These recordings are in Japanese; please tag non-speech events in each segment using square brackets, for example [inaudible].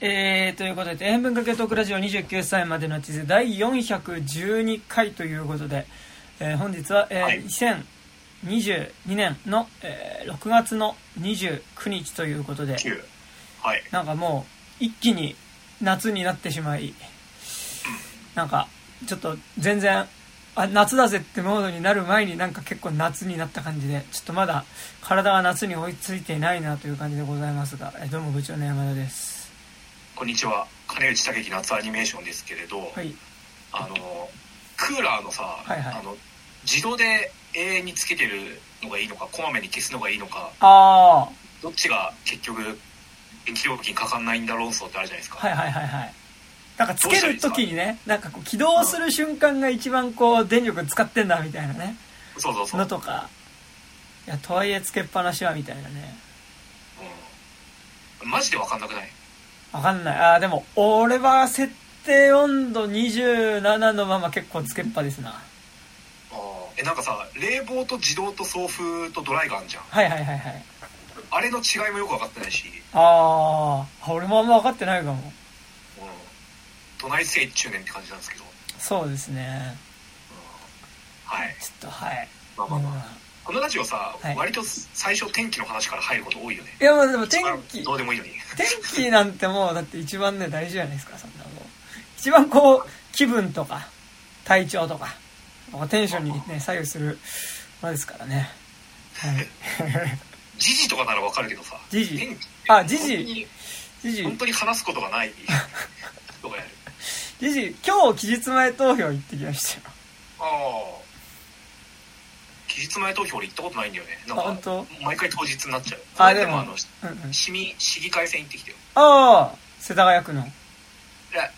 えー、ということで、天文かけトークラジオ29歳までの地図第412回ということで、えー本日は、えーはい。2022年の、えー6月の29日ということで、9はい。なんかもう一気に夏になってしまい、なんかちょっと全然、あ、夏だぜってモードになる前になんか結構夏になった感じで、ちょっとまだ体が夏に追いついていないなという感じでございますが、えーどうも部長の山田です。こんにちは。金内武樹夏アニメーションですけれど、はい。あのクーラーのさ、はいはい。あの自動で永遠につけてるのがいいのかこまめに消すのがいいのかあどっちが結局電気料金かかんないんだ論争ってあるじゃないですか、あ、はいはいはいはい。なんかつけるときにね、なんかこう起動する瞬間が一番こう電力使ってんだみたいなね、そうそうそう、のとか、いや、とはいえつけっぱなしはみたいなね。うん、マジで分かんなくない？わかんない。ああ、でも、俺は設定温度27のまま結構つけっぱですな。あーえなんかさ冷房と自動と送風とドライがあるじゃんはいはいはいはい。あれの違いもよく分かってないし、ああ、俺もあんま分かってないかも。うん、隣聖中年って感じなんですけど、そうですね。うん、はいちょっと、はい。まあまあまあ、うんこのラジオさ、はい。割と最初天気の話から入ること多いよね。いや、もうでも天気、どうでもいいのに。天気なんてもうだって一番ね大事じゃないですかそんなもう一番こう気分とか体調とか。テンションにね左右するものですからね。はい。[laughs] 時事とかならわかるけどさ時事？あ時事。本当にじじ本当に話すことがない人がやる。[laughs] じじ今日期日前投票行ってきましたよ。ああ期日前投票俺行ったことないんだよね。なんか当？毎回当日になっちゃう。あでもあのうんうん。市民市議会選行ってきてよ。ああ世田谷区の。い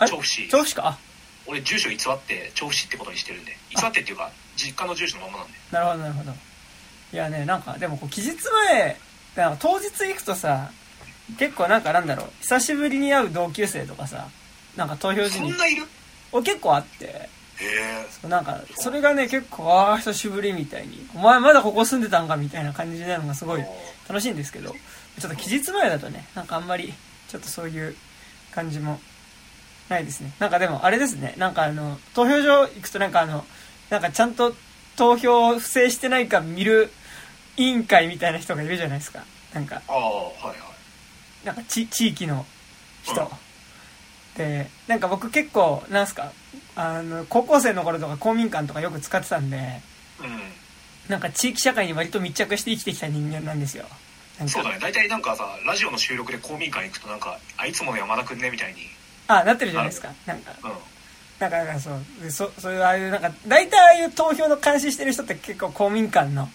や調布市。調布市か？あ。俺住所偽って調布市ってことにしてるんで。偽ってっていうか実家の住所のままなんで。なるほどなるほど。いやねなんかでもこう期日前なんか当日行くとさ結構なんかなんだろう久しぶりに会う同級生とかさなんか投票時にそんないる？お結構あってなんかそれがね結構ああ久しぶりみたいにお前まだここ住んでたんかみたいな感じになるのがすごい楽しいんですけどちょっと期日前だとねなんかあんまりちょっとそういう感じもないですね。なんかでもあれですねなんかあの投票所行くとなんかあのなんかちゃんと投票不正してないか見る委員会みたいな人がいるじゃないですか。なんかああはいはい。なんかち地域の人、うん。でなんか僕結構なんすかあの高校生の頃とか公民館とかよく使ってたんでうん。なんか地域社会に割と密着して生きてきた人間なんですよ。そうだね。大体なんかさラジオの収録で公民館行くとなんかあいつもの山田くんねみたいに。あなってるじゃないですか。なんか。うん。なんかなんかそうでそそういうああいうなんか大体ああいう投票の監視してる人って結構公民館の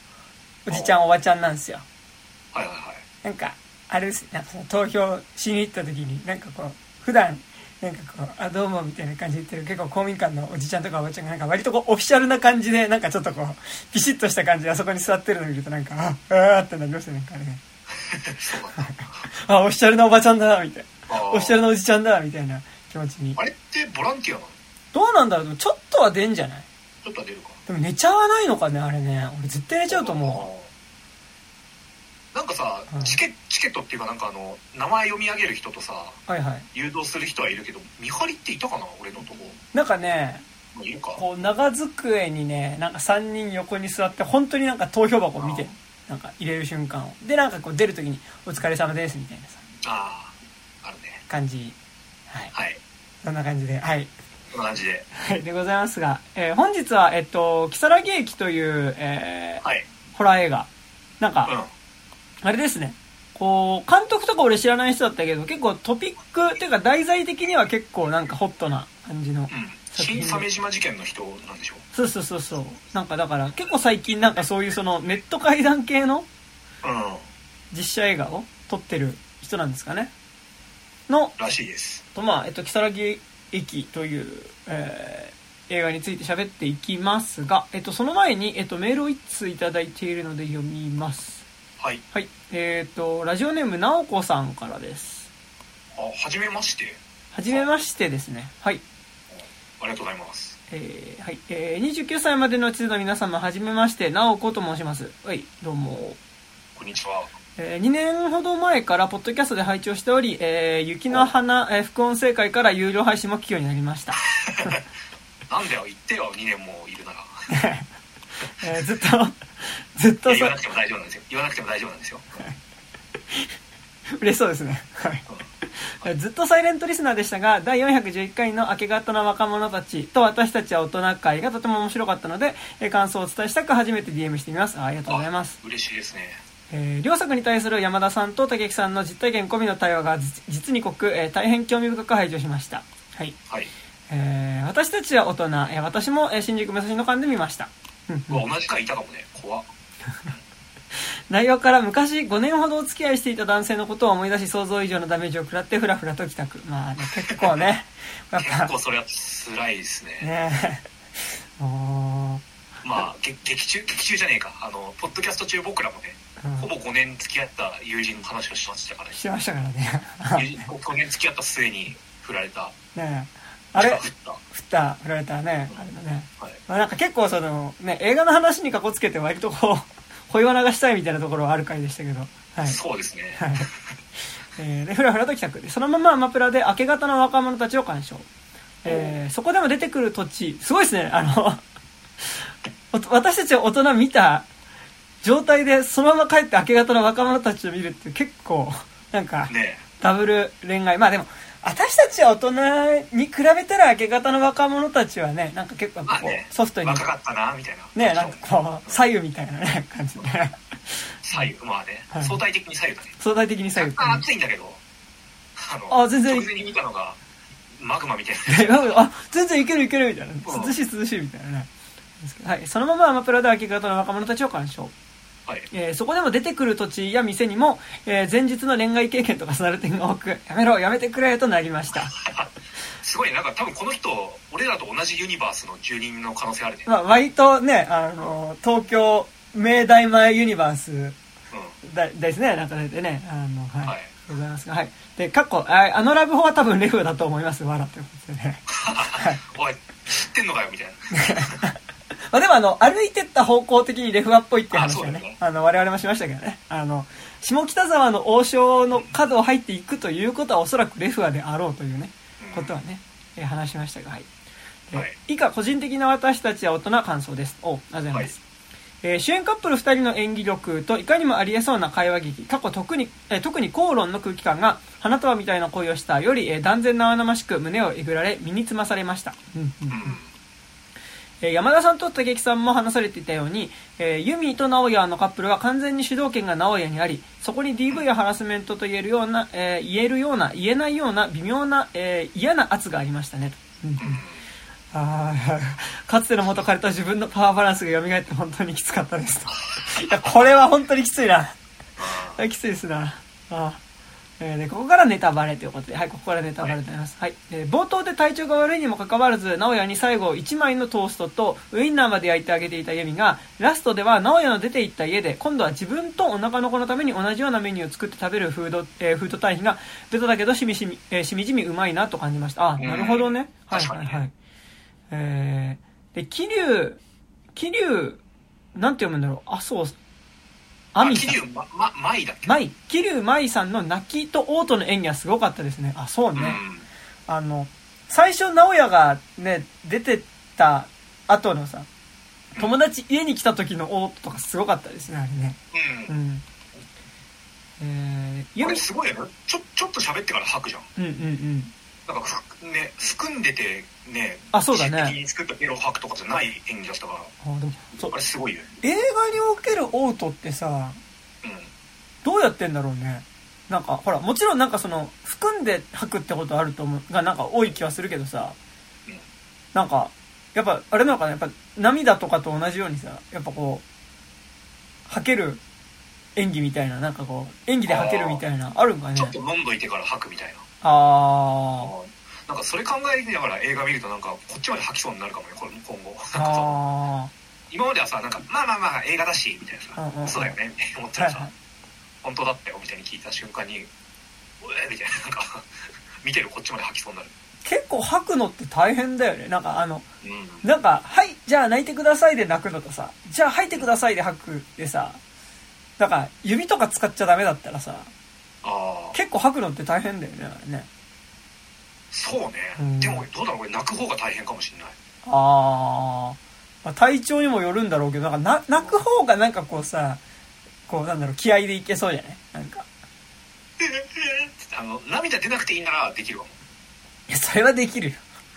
おじちゃんおばちゃんなんですよ。はいはいはい。なんかあれです。なんかその投票しに行った時になんかこう普段なんかこう「あどうも」みたいな感じで言ってる結構公民館のおじちゃんとかおばちゃんがなんか割とこうオフィシャルな感じでなんかちょっとこうピシッとした感じであそこに座ってるの見るとなんかああーってなりますよね。なんかねあオフィシャルなおばちゃんだなみたいな。オフィシャルなおじちゃんだみたいな。気持ちにあれってボランティアなの？どうなんだろう。ちょっとは出んじゃない？ちょっとは出るか。でも寝ちゃわないのかねあれね。俺絶対寝ちゃうと思うなんかさうん。チケチケットっていうかなんかあの名前読み上げる人とさうはいはい。誘導する人はいるけど見張りっていたかな？俺のとこ。なんかねまあいるか。こう長机にねなんか3人横に座って本当になんか投票箱を見てなんか入れる瞬間を。でなんかこう出る時に「お疲れ様です」みたいなさあああるね。感じ。はい。はい。そんな感じではい、こんな感じで。はい、でございますが、えー本日はえっと「如月駅」という、えーはい。ホラー映画。なんか、うんあれですね。こう監督とか俺知らない人だったけど結構トピックっていうか題材的には結構なんかホットな感じのうん。新鮫島事件の人なんでしょ？そうそうそうそう。なんかだから結構最近なんかそういうそのネット怪談系のうん。実写映画を撮ってる人なんですかね。のらしいです。とまあえっと如月駅という、えー映画について喋っていきますが、えっと、その前に、えっと、メールを1通いただいているので読みますはい。はい。えっとラジオネームなおこさんからです。あはじめまして。はじめましてですね。はい。ありがとうございます。えーはい、えー、29歳までの地図の皆様はじめましてなおこと申します。はいどうも。こんにちは。え2年ほど前からポッドキャストで拝聴しており、えー雪の花、えー副音声会から有料配信も聞くようになりました、[laughs] なんだよ言ってよ。2年もいるなら。[laughs] えーずっと [laughs] ずっと言わなくても大丈夫なんですよ言わなくても大丈夫なんですよ嬉しそうですね。はい。ずっとサイレントリスナーでしたが、第411回の明け方の若者たちと私たちは大人会がとても面白かったので、えー感想をお伝えしたく初めて DM してみます。あありがとうございます。あ嬉しいですねえー両作に対する山田さんと竹木さんの実体験込みの対話が実実に濃く、えー大変興味深く拝聴しました。はい。はいえー私たちは大人、えー私も、えー新宿武蔵野間で見ました。うわ同じ回いたかもね。怖っ。内容から昔5年ほどお付き合いしていた男性のことを思い出し想像以上のダメージを食らってふらふらと帰宅。まあね結構ね。[laughs] やっぱ。結構それは辛いですね。ね。えおーまあげ劇中劇中じゃねえか。あのポッドキャスト中僕らもねうん。ほぼ5年付き合った友人の話をしましたからね。しましたからね。友人5年付き合った末に振られた。ね。えあれ？振った振られたね。あれだね、はい。まあ、なんか結構そのね映画の話にかこつけて割とこう恋バナがしたいみたいなところはある回でしたけど。はい。そうですね。はい。えーで、ふらふらと帰宅。で、そのままアマプラで明け方の若者たちを鑑賞。えーそこでも出てくる土地、すごいですね、あの、[laughs] お私たちは大人見た状態で、そのまま帰って明け方の若者たちを見るって結構、なんか、ね。ダブル恋愛。まあでも、私たちは大人に比べたら明け方の若者たちはね、なんか結構こう、まあねソフトに、若かったなみたいな。ね、なんかこう、左右みたいなね、感じで、左右まあね。はい。相対的に左右だね。相対的に左右。ってね若干暑いんだけどあのあ全然。直前に見たのがマグマみたいな。[laughs] あ全然いけるいけるみたいな。涼しい涼しいみたいなね。はい、そのままアマプラで明け方の若者たちを鑑賞、はい。えーそこでも出てくる土地や店にも、えー前日の恋愛経験と重なる点が多くやめろやめてくれとなりました、[laughs] すごいね。なんか多分この人俺らと同じユニバースの住人の可能性あるね。まあ、割とねあの東京明大前ユニバースうだですねなんか出てね。あのはい、はい。ございますがはい。で過去ああのラブホは多分レフだと思います。わらということでね。[laughs] はい。んおい知ってんのかよみたいな [laughs] まあでもあの、歩いてった方向的にレフ話っぽいっていう話をねあね、あの、我々もしましたけどね。あの、下北沢の王将の角を入っていくということはおそらくレフ話であろうというね、うんことはね、えー話しましたが、はい。ではい以下、個人的な私たちは大人感想です。お、ありがとうござい。えー主演カップル2人の演技力といかにもありえそうな会話劇過去特に、えー特に口論の空気感が花束みたいな恋をしたより、えー断然生々しく胸をえぐられ身につまされました、うんうんうんうんえー山田さんと竹木さんも話されていたように、えーユミと直哉のカップルは完全に主導権が直哉にありそこに DV やハラスメントと言えるような、えー言えるような言えないような微妙な、えー嫌な圧がありましたね。と、うん。あ [laughs] かつての元彼と自分のパワーバランスが蘇って本当にきつかったですと。いやこれは本当にきついな。[laughs] きついですな。あえーでここからネタバレということで、はい、ここからネタバレとなります。はい。えー冒頭で体調が悪いにもかかわらず、直哉に最後1枚のトーストとウインナーまで焼いてあげていたユミが、ラストでは直哉の出て行った家で、今度は自分とお腹の子のために同じようなメニューを作って食べるフード、えーフード対比が、ベタだけどしみしみ、えーしみじみうまいなと感じました。あ、なるほどね。はいはいはい。えー、で、桐生、桐生、なんて読むんだろう。あ、そう、アミさん。桐生まま舞だっけ？舞。桐生舞さんの泣きと嘔吐の演技はすごかったですね。あそうね、あの最初直哉がね出てった後のさ友達家に来た時の嘔吐とかすごかったですねあれね。うん、うん。うんえー、すごいよね。ちょちょっと喋ってから吐くじゃん。うんうんうんなんかふね含んでてねあそうだね。に作ったゲロ吐くとかじゃない演技だったから。あでもそう。あれすごいよ。ね映画における嘔吐ってさうん。どうやってんだろうね。なんかほらもちろんなんかその含んで吐くってことあると思うがなんか多い気はするけどさうん。なんかやっぱあれなのかなやっぱ涙とかと同じようにさやっぱこう吐ける演技みたいななんかこう演技で吐けるみたいなあるんかね。ちょっと飲んどいてから吐くみたいなあなんかそれ考えながら映画見るとなんかこっちまで吐きそうになるかもねこれ今後。ー。[laughs] なんか今まではさなんかまあまあまあ映画だしみたいな。うんうんうん。さそうだよねみたいな思ったらさ、本当だったよみたいに聞いた瞬間にうえみたいななんか [laughs] 見てるこっちまで吐きそうになる。結構吐くのって大変だよね。なんかあのうん。なんか「はいじゃあ泣いてください」で泣くのとさ「じゃあ吐いてください」で吐くでさだから指とか使っちゃダメだったらさ、ああ結構吐くのって大変だよね、あれね。そうね、うんでもどうだろうこれ泣く方が大変かもしれないあー。まあ、体調にもよるんだろうけど、なんかな、泣く方がなんかこうさ、こうなんだろう、気合でいけそうじゃない？なんか。あの涙出なくていいならできるかもいや、それはできるよ。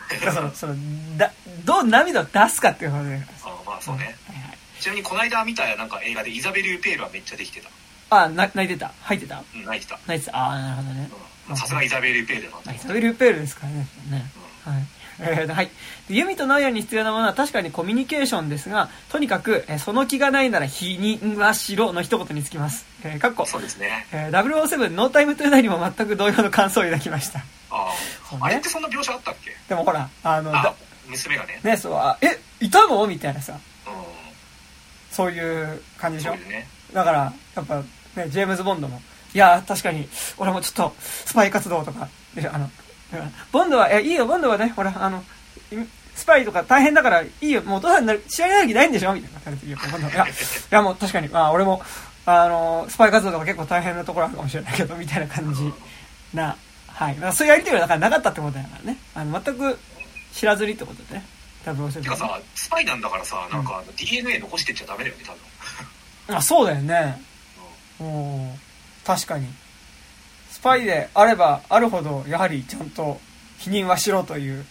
[laughs] その、その、だ、どう涙を出すかっていうことだからさ。あーまあそうね、はいはい。ちなみにこの間見たなんか映画でイザベル・ユペールはめっちゃできてた、あ、な、泣いてた。吐いてた？うん、泣いてた。泣いてた。あー、なるほどね。うん。さすがイザベル・ユペールだな。あイザベル・ユペールですからね。ねはい。えーはい。でユミとナオヤに必要なものは確かにコミュニケーションですが、とにかく、えーその気がないなら避妊はしろの一言につきます。えー、かっこ、そうですね。えー、007ノータイムトゥダイにも全く同様の感想を抱きました。あそうね。ああれってそんな描写あったっけ？でもほら、あの、あだ娘がね。ね、そう、あえ、いたの？みたいなさ、うん。そういう感じでしょ。ね。だから、やっぱ、ね、ジェームズ・ボンドも、いや、確かに、俺もちょっと、スパイ活動とか、あの、ボンドは、いや、いいよ、ボンドはね、ほら、あの、いスパイとか大変だから、いいよ、もうお父さんになる、試合になる気ないんでしょ？みたいな感じで言うボンドがいや、いや、もう確かに、まあ、俺も、あの、スパイ活動とか結構大変なところあるかもしれないけど、みたいな感じな、はい。まあ、そういうやりとりはだからなかったってことだからね。あの、全く知らずにってことでね。007てかさスパイなんだからさなんか DNA 残してっちゃダメだよね多分。あ、そうだよね。うん。確かに。スパイであればあるほど、やはりちゃんと否認はしろという。うん、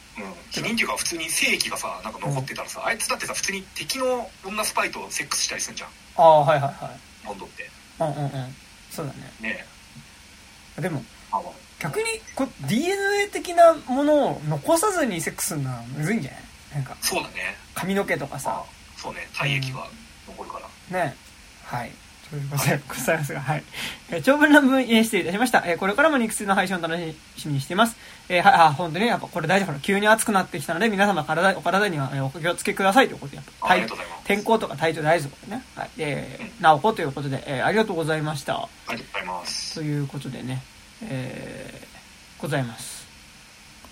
否認っていうか普通に正義がさなんか残ってたらさ、あいつだってさ普通に敵の女スパイとセックスしたりするじゃんああ、はいはいはい。ボンドってうんうんうん。そうだね。ねえでも、あ逆にこ DNA 的なものを残さずにセックスするのはむずいんじゃない？なんか、そうだね髪の毛とかさあ。そうね体液が残るから、ね。はい。ということでございますが、はい。えー長文乱文、えー失礼いたしました。えーこれからも肉水の配信を楽しみにしています。えーはい、あ、本当に、やっぱこれ大丈夫。急に暑くなってきたので、皆様体、お体には、えーお気をつけくださいということで、やっぱ、あありがとうございます天候とか体調大事ということでね。はい。で、なおこということで、えーありがとうございました。ありがとうございますということでね、えーございます。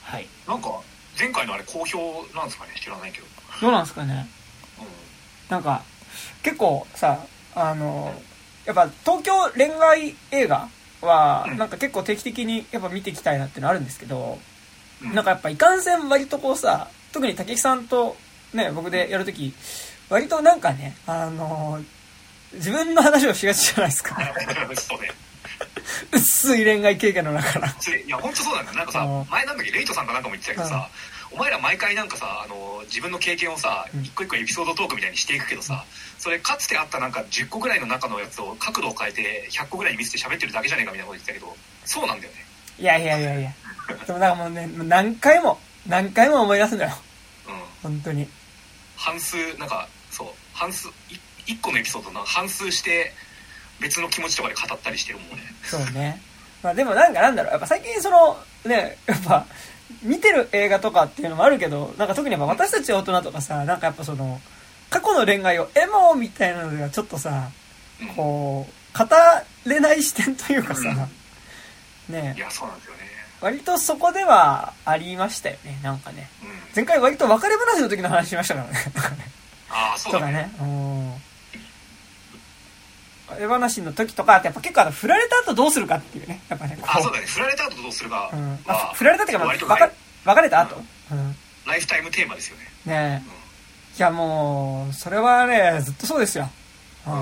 はい。なんか前回のあれ好評なんですかね？知らないけど、どうなんですかね？うん、なんか、結構さ、あの、やっぱ東京恋愛映画は、うん。なんか結構定期的にやっぱ見ていきたいなっていうのあるんですけど、うん。なんかやっぱいかんせん割とこうさ、特に竹木さんとね、僕でやるとき、割となんかね、あの、自分の話をしがちじゃないですか。そうね。薄い恋愛経験の中から。ついいや本当そうなんだよ。なんかさうん。前なんだっけレイトさんかなんかも言ってたけどさ、お前ら毎回なんかさあの自分の経験をさうん。一個一個エピソードトークみたいにしていくけどさそれかつてあったなんか10個ぐらいの中のやつを角度を変えて100個ぐらいに見せて喋ってるだけじゃねえかみたいなこと言ってたけどそうなんだよねいやいやいやいや。でもなんかもうね、何回も、何回も思い出すんだよ。うん本当に。半数なんかそう半数い一個のエピソードの半数して別の気持ちとかで語ったりしてるもんねそうね。まあでもなんかなんだろう、やっぱ最近その、ね、やっぱ、見てる映画とかっていうのもあるけど、なんか特にやっぱ私たち大人とかさ、なんかやっぱその、過去の恋愛をエモみたいなのがちょっとさ、うんこう、語れない視点というかさ、ねい、やそうなんですよね割とそこではありましたよね、なんかね。うん前回割と別れ話の時の話しましたからね。ああそうだねとかね。うん。別れ話の時とかってやっぱ結構あの、振られた後どうするかっていうね。やっぱね、こあそうだね振られた後どうするかうん。はあ振られたっていうか、まあ、割と別れ別れた後うん。ライフタイムテーマですよねねえ。いやもう、それはね、ずっとそうですよ。うん。うん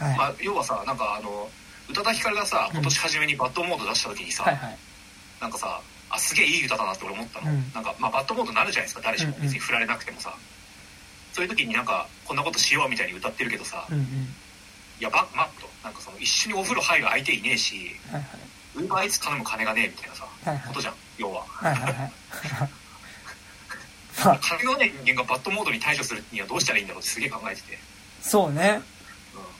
はい。まあ、要はさなんかあの宇多田ヒカルがさ今年初めにバッドモード出した時にさ、はいはい。なんかさあすげえいい歌だなって俺思ったの、うんなんか、まあ、バッドモードになるじゃないですか誰しもうんうん別に振られなくてもさ、そういう時になんかこんなことしようみたいに歌ってるけどさ、うんうん。いやバマッとなんかその一緒にお風呂入る相手いねえしはいはい。ウーバーイーツ頼む金がねえみたいなさ、はいはいことじゃん要ははいはいはい。まあ、金のね人間がバッドモードに対処するにはどうしたらいいんだろうってすげえ考えてて、そうね。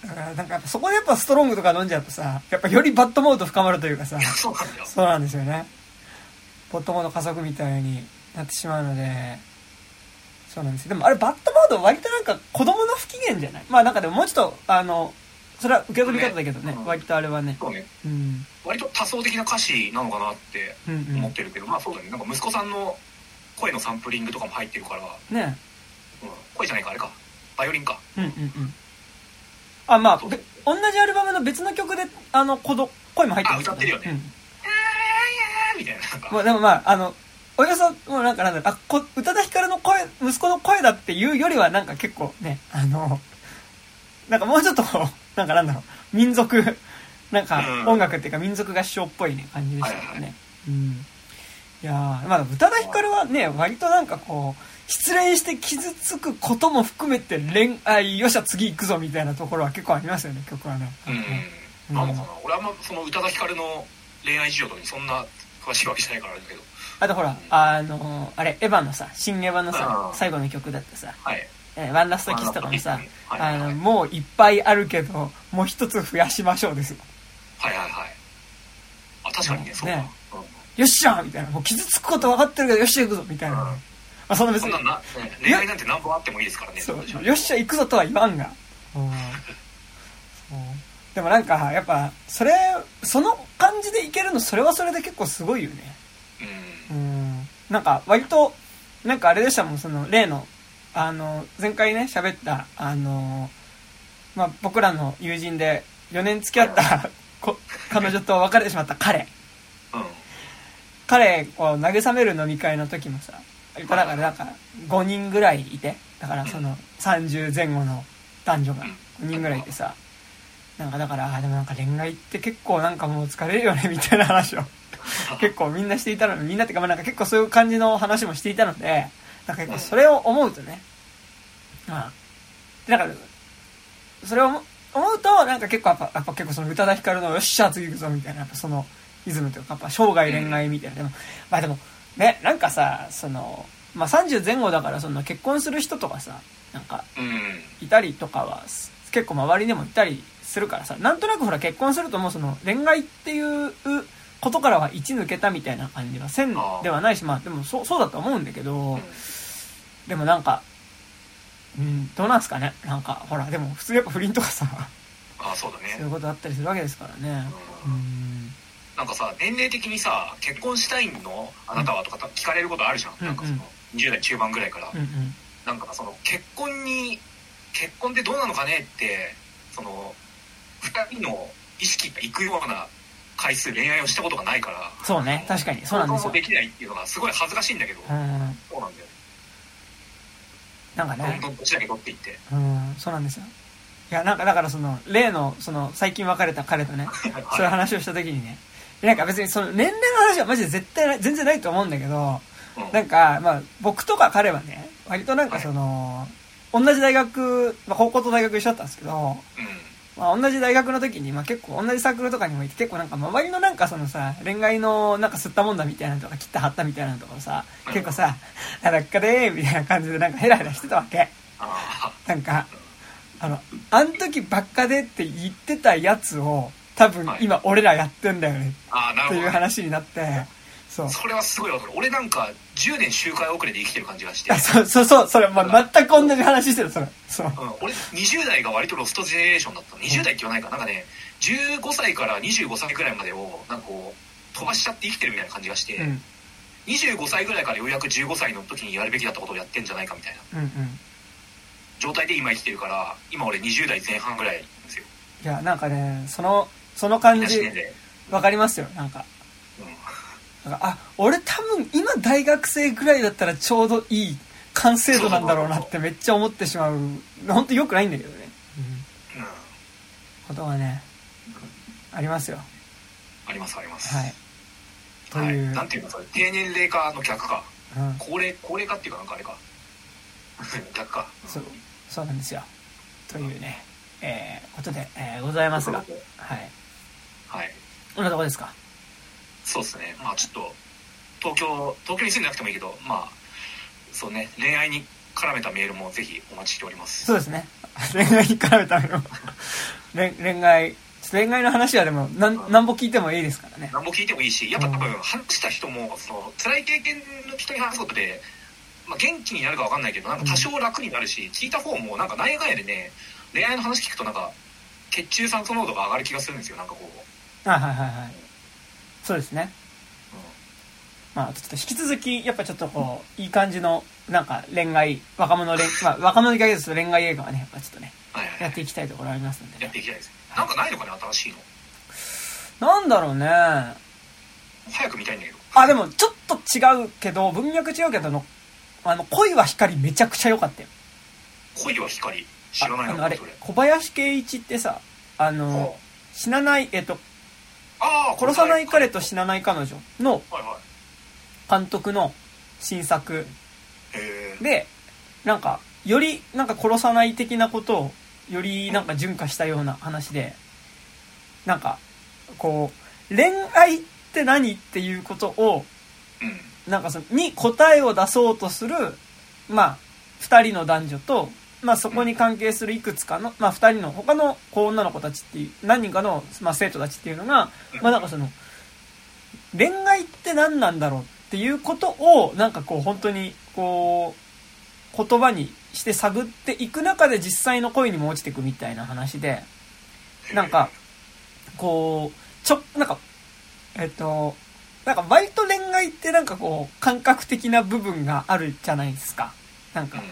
うだからなんかそこでやっぱストロングとか飲んじゃうとさ、やっぱよりバッドモード深まるというかさそうなんだよそうなんですよね。バッドモード加速みたいになってしまうので、そうなんですよ。でもあれバッドモード割となんか子供の不機嫌じゃない？まあなんかでももうちょっと、あの、それは受け取り方だけどね、うん割とあれはね。ねうん。割と多層的な歌詞なのかなってうんうん。思ってるけど、まあそうだねなんか息子さんの声のサンプリングとかも入ってるから、ね。うん、声じゃないかあれか。バイオリンか。うんうんうん。あ、まあ、べ同じアルバムの別の曲であの子ど声も入ってあ歌ってるよね。うん。みたいな。なんか、まあ、でもまああのおよそもうなんかなんだあこ宇多田ヒカルの声息子の声だっていうよりはなんか結構ねあのなんかもうちょっとなんかなんだろう。民族なんかうん。音楽っていうか民族合唱っぽいね感じでしたけどね、うんいやーまあ宇多田ヒカルはね割となんかこう失恋して傷つくことも含めて恋愛よっしゃ次行くぞみたいなところは結構ありますよね曲はね。うん、うん。なのかな俺あんまその宇多田ヒカルの恋愛事情とかにそんな詳しいわけじゃないからあれだけど。あとほらあのあれエヴァのさ新エヴァのさうん。最後の曲だってさ。はい。えーワンラストキスとかもさ、あの、もういっぱいあるけど、もう一つ増やしましょうですよ。はいはいはい。あ確かにねそうだ、ね。うんよっしゃみたいな。もう傷つくこと分かってるけど、よっしゃ行くぞみたいな。うんまあ、そんな別にそんな、な、ね、恋愛なんて何本あってもいいですからねそう、よっしゃ行くぞとは言わんが。うん [laughs] でもなんか、やっぱ、それ、その感じでいけるの、それはそれで結構すごいよね。うんうん。なんか、割と、なんかあれでしたもん、その、例の、あの、前回ね、喋った、あの、まあ、僕らの友人で、4年付き合ったこ彼女と別れてしまった彼。うん彼を慰める飲み会の時もさ、だからなんか5人ぐらいいて、だからその30前後の男女が5人ぐらいいてさ、なんかだから、あでもなんか恋愛って結構なんかもう疲れるよね [laughs] みたいな話を結構みんなしていたのみんなってかまあなんか結構そういう感じの話もしていたので、なんか結構それを思うとね、まあ、でなんか、それを思うと、なんか結構やっぱ、やっぱ結構その宇多田ヒカルのよっしゃ次行くぞみたいな、やっぱそのイズムというか、やっぱ生涯恋愛みたいな。でも、まあでも、ね、なんかさ、その、まあ30前後だからその結婚する人とかさ、なんかうん。いたりとかはす結構周りでもいたりするからさなんとなくほら結婚するともうその恋愛っていうことからは一抜けたみたいな感じはせんではないしまあでもそうそうだと思うんだけどでもなんかうんどうなんすかね？なんかほらでも普通やっぱ不倫とかさ。あそうだね。そういうことあったりするわけですからね。うんなんかさ年齢的にさ結婚したいの？あなたはとか聞かれることあるじゃん、うん。なんかその20代中盤ぐらいから、うんうん。なんかその結婚に結婚ってどうなのかねってその2人の意識がいくような回数恋愛をしたことがないから。そうね。確かに。そうなんですよ。できないっていうのがすごい恥ずかしいんだけど、うん。そうなんだよ。なんかね。どんどん年だけ取っていって。うん。そうなんですよ。いやなんかだからその例のその最近別れた彼とね。そういう話をした時にね、なんか別にその年齢の話はマジで絶対全然ないと思うんだけど、うん。なんか、まあ、僕とか彼はね、割となんかその、同じ大学、まあ、高校と大学一緒だったんですけど、うん。まあ、同じ大学の時に、まあ、結構同じサークルとかにもいて、結構なんか周りのなんかそのさ、恋愛のなんか吸ったもんだみたいなのとか、切った貼ったみたいなのとかをさ、結構さ、あ、だっかでーみたいな感じでなんかヘラヘラしてたわけ。あなんか、あの、あん時ばっかでって言ってたやつを、多分はい。今俺らやってんだよね。っていう話になって、そう。それはすごいわかる。俺なんか10年周回遅れで生きてる感じがして。あそうそうそう、それ、まあ、全く同じ話してる、それ。そう。うん、俺20代が割とロストジェネレーションだったの。20代って言わないかなんかね15歳から25歳くらいまでをなんかこう飛ばしちゃって生きてるみたいな感じがして、うん。25歳ぐらいからようやく15歳の時にやるべきだったことをやってんじゃないかみたいな。うんうん。状態で今生きてるから今俺20代前半ぐらいですよ。いや、なんかね、その、その感じわかりますよ、なんか。うん、なんかあ、俺多分今大学生ぐらいだったらちょうどいい完成度なんだろうなってめっちゃ思ってしまう。本当良くないんだけどね。うん。うん、ことがね、ありますよ。ありますありますはい。とはい、いう。なんていうのそれ低年齢化の逆かうん。高齢高齢化っていうかなんかあれか [laughs] 逆かそう、そうなんですよ。というね、えー、ことで、えーございますが。はい。はい。こんなとこですか？そうですね。まあちょっと東京東京に住んでなくてもいいけどまあそうね。恋愛に絡めたメールもぜひお待ちしております。そうですね。[laughs] 恋愛に絡めための [laughs] 恋恋愛、恋愛の話はでも、なん、なんぼ聞いてもいいですからね。何も聞いてもいいしやっぱ多分うん話した人もその辛い経験の人に話すことで、まあ、元気になるか分かんないけどなんか多少楽になるし、聞いた方もなんかなんやかんやでね恋愛の話聞くとなんか血中酸素濃度が上がる気がするんですよ。なんかこう、あ、はいはいはい。そうですね。まあ、ちょっと引き続き、やっぱちょっとこう、いい感じの、なんか恋愛、若者恋、まあ、若者に限らず恋愛映画はね、やっぱちょっとね、はいはいはい。やっていきたいところありますんで。ねやっていきたいです。なんかないのかね新しいの。なんだろうね。早く見たいんだけど。あでもちょっと違うけど文脈違うけどあのあの恋は光めちゃくちゃ良かったよ。恋は光。知らないああのあれれ。小林圭一ってさあの死なないえっと殺さない彼と死なない彼女の監督の新作。でなんかよりなんか殺さない的なことをよりなんか純化したような話でなんかこう恋愛って何っていうことをうん。なんかそのに答えを出そうとするまあ2人の男女とまあそこに関係するいくつかの、まあ2人の他のこう女の子たちっていう何人かの、まあ、生徒たちっていうのがまあなんかその恋愛って何なんだろうっていうことをなんかこう本当にこう言葉にして探っていく中で実際の恋にも落ちていくみたいな話でなんかこうちょなんかえっとなんか割と恋愛ってなんかこう感覚的な部分があるじゃないですか。なんかうん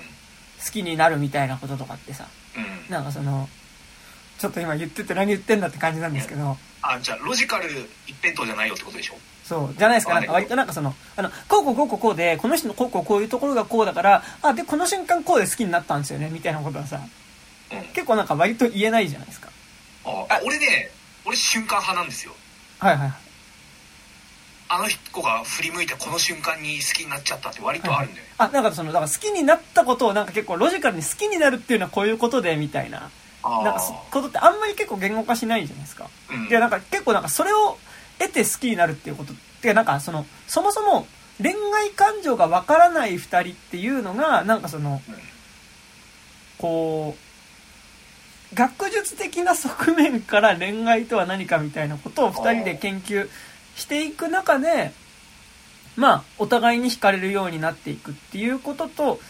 好きになるみたいなこととかってさうんなんかそのちょっと今言ってて何言ってんだって感じなんですけどあじゃあロジカル一辺倒じゃないよってことでしょ？そう、じゃないですか。なんか割となんかその、あの、こうこうこうこうこうで、この人のこうこうこういうところがこうだから、あ、で、この瞬間こうで好きになったんですよね、みたいなことはさ、うん結構なんか割と言えないじゃないですか。ああ俺ね俺瞬間派なんですよはいはいはい。あの子が振り向いてこの瞬間に好きになっちゃったって割とあるんだよね、あ、なんかその、だから好きになったことをなんか結構ロジカルに好きになるっていうのはこういうことで、みたいな、なんかそことってあんまり結構言語化しないじゃないですか。うん。で、なんか結構なんかそれを得て好きになるっていうことって、なんかその、そもそも恋愛感情がわからない二人っていうのが、なんかその、うん。こう、学術的な側面から恋愛とは何かみたいなことを二人で研究していく中で、まあ、お互いに惹かれるようになっていくっていうことと、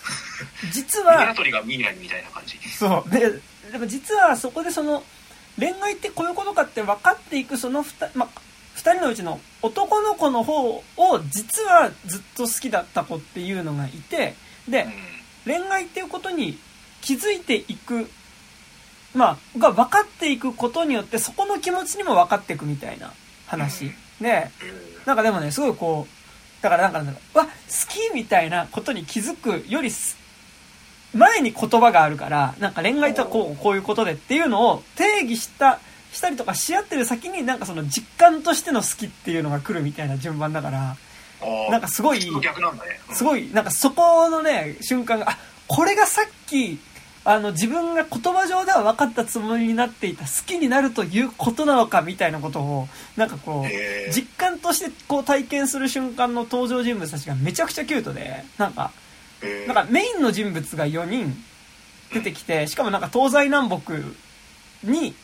実はミイラ、取りがミイラにみたいな感じそう。で、でも実はそこでその、恋愛ってこういうことかって分かっていくその二、まあ、二人のうちの男の子の方を実はずっと好きだった子っていうのがいて、で、恋愛っていうことに気づいていく、まあ、が分かっていくことによってそこの気持ちにも分かっていくみたいな話。で、なんかでもね、すごいこう、だからなんかなんだろう、わ、好きみたいなことに気づくよりす、前に言葉があるから、なんか恋愛とはこう、こういうことでっていうのを定義した、したりとかし合ってる先になんかその実感としての好きっていうのが来るみたいな順番だから、うんなんかすごいすごい、なんかそこのね、瞬間が、あ、これがさっき、あの、自分が言葉上では分かったつもりになっていた好きになるということなのかみたいなことを、なんかこう、実感としてこう体験する瞬間の登場人物たちがめちゃくちゃキュートで、なんか、なんかメインの人物が4人出てきて、しかもなんか東西南北に、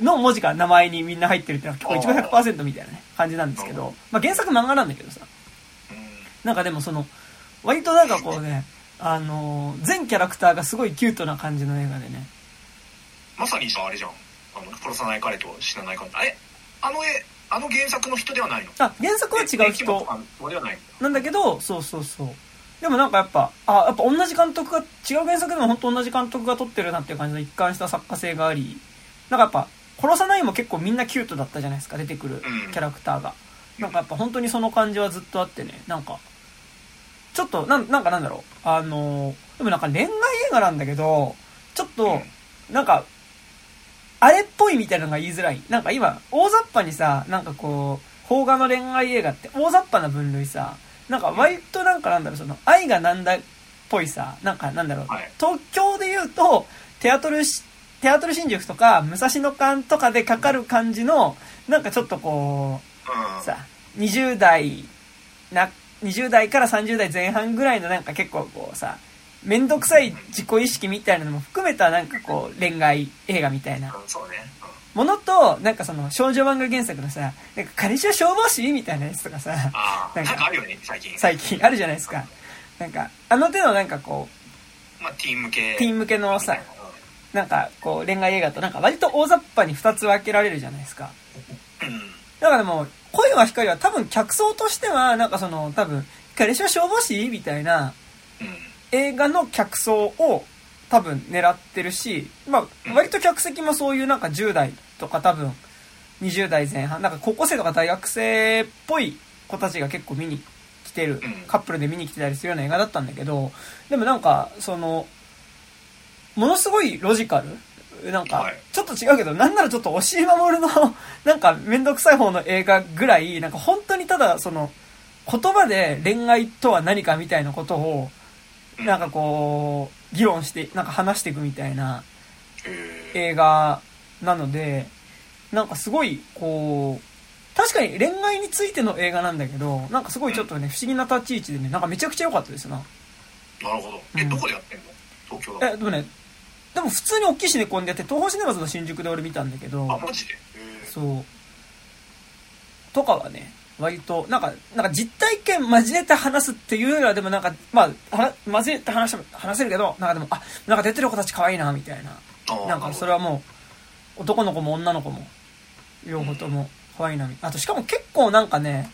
の文字が名前にみんな入ってるっていうのは結構一番100%みたいなね、感じなんですけど、まあ原作漫画なんだけどさ、うんなんかでもその、割となんかこうね、あのー全キャラクターがすごいキュートな感じの映画でね。まさにさあれじゃん。あの殺さない彼と死なない彼。あれ？あの絵あの原作の人ではないの？あ、原作は違うえ人ないんだなんだけど、そうそうそう。でもなんかやっぱ、あ、やっぱ同じ監督が、違う原作でも本当同じ監督が撮ってるなっていう感じの一貫した作家性があり、なんかやっぱ、殺さないも結構みんなキュートだったじゃないですか、出てくるうん。キャラクターが。なんかやっぱ本当にその感じはずっとあってね、なんか、ちょっと、なんなんかなんだろう、あのーでもなんか恋愛映画なんだけど、ちょっと、なんか、あれっぽいみたいなのが言いづらい。なんか今、大雑把にさ、なんかこう、邦画の恋愛映画って大雑把な分類さ、なんか割となんかなんだろう、その、愛がなんだっぽいさ、なんかなんだろう、はい。東京で言うと、テアトルし、テアトル新宿とか、武蔵野館とかでかかる感じの、なんかちょっとこうん。う、さ、20代、な、20代から30代前半ぐらいのなんか結構こうさ、めんどくさい自己意識みたいなのも含めたなんかこう恋愛映画みたいな。ものと、なんかその少女漫画原作のさ、なんか彼氏は消防士みたいなやつとかさ、ああなんんかあるよね最近。最近あるじゃないですか。なんか、あの手のなんかこまあティーン向け。う、ティーン向けのさ、うなんかこう恋愛映画となんか割と大雑把に二つ分けられるじゃないですか。だからもう、恋は光は多分客層としては、なんかその多分、彼氏は消防士？みたいなうん。映画の客層を多分狙ってるし、まあ、割と客席もそういうなんか10代とか多分20代前半、なんか高校生とか大学生っぽい子たちが結構見に来てるうん、カップルで見に来てたりするような映画だったんだけど、でもなんか、その、ものすごいロジカルなんかはい、ちょっと違うけど、なんならちょっと押井守の、[laughs] なんかめんどくさい方の映画ぐらい、なんか本当にただ、その、言葉で恋愛とは何かみたいなことを、うんなんかこう、議論して、なんか話していくみたいなえー映画なので、なんかすごい、こう、確かに恋愛についての映画なんだけど、なんかすごいちょっとね、不思議な立ち位置でね、なんかめちゃくちゃ良かったですな。なるほど。え、うんどこでやってんの？東京だ。え、でもね、でも普通に大きいシネコンでやって、東宝シネマズの新宿で俺見たんだけど、あ、マジで？えーそう。とかはね、割と、なんか、なんか実体験交えて話すっていうよりは、でもなんか、まあ、は交えて話しても話せるけど、なんかでも、あ、なんか出てる子たち可愛いな、みたいな。なんかそれはもう、男の子も女の子も、両方とも可愛いな、みあとしかも結構なんかね、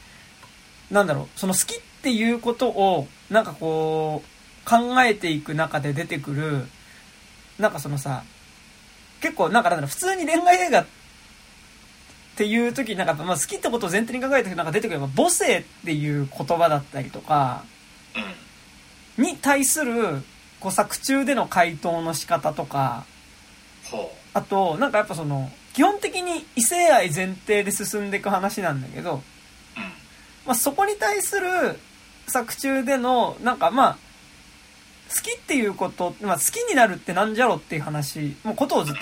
なんだろう、その好きっていうことを、なんかこう、考えていく中で出てくる、なんかそのさ、結構なんかなん普通に恋愛映画っていう時になんかまあ好きってことを前提に考えてなんか出てくれば母性っていう言葉だったりとかうん。に対するこう作中での回答の仕方とかほあとなんかやっぱその基本的に異性愛前提で進んでいく話なんだけど。まあ、そこに対する作中でのなんかまあ好きっていうこと、まあ、好きになるってなんじゃろっていう話もうことをずっと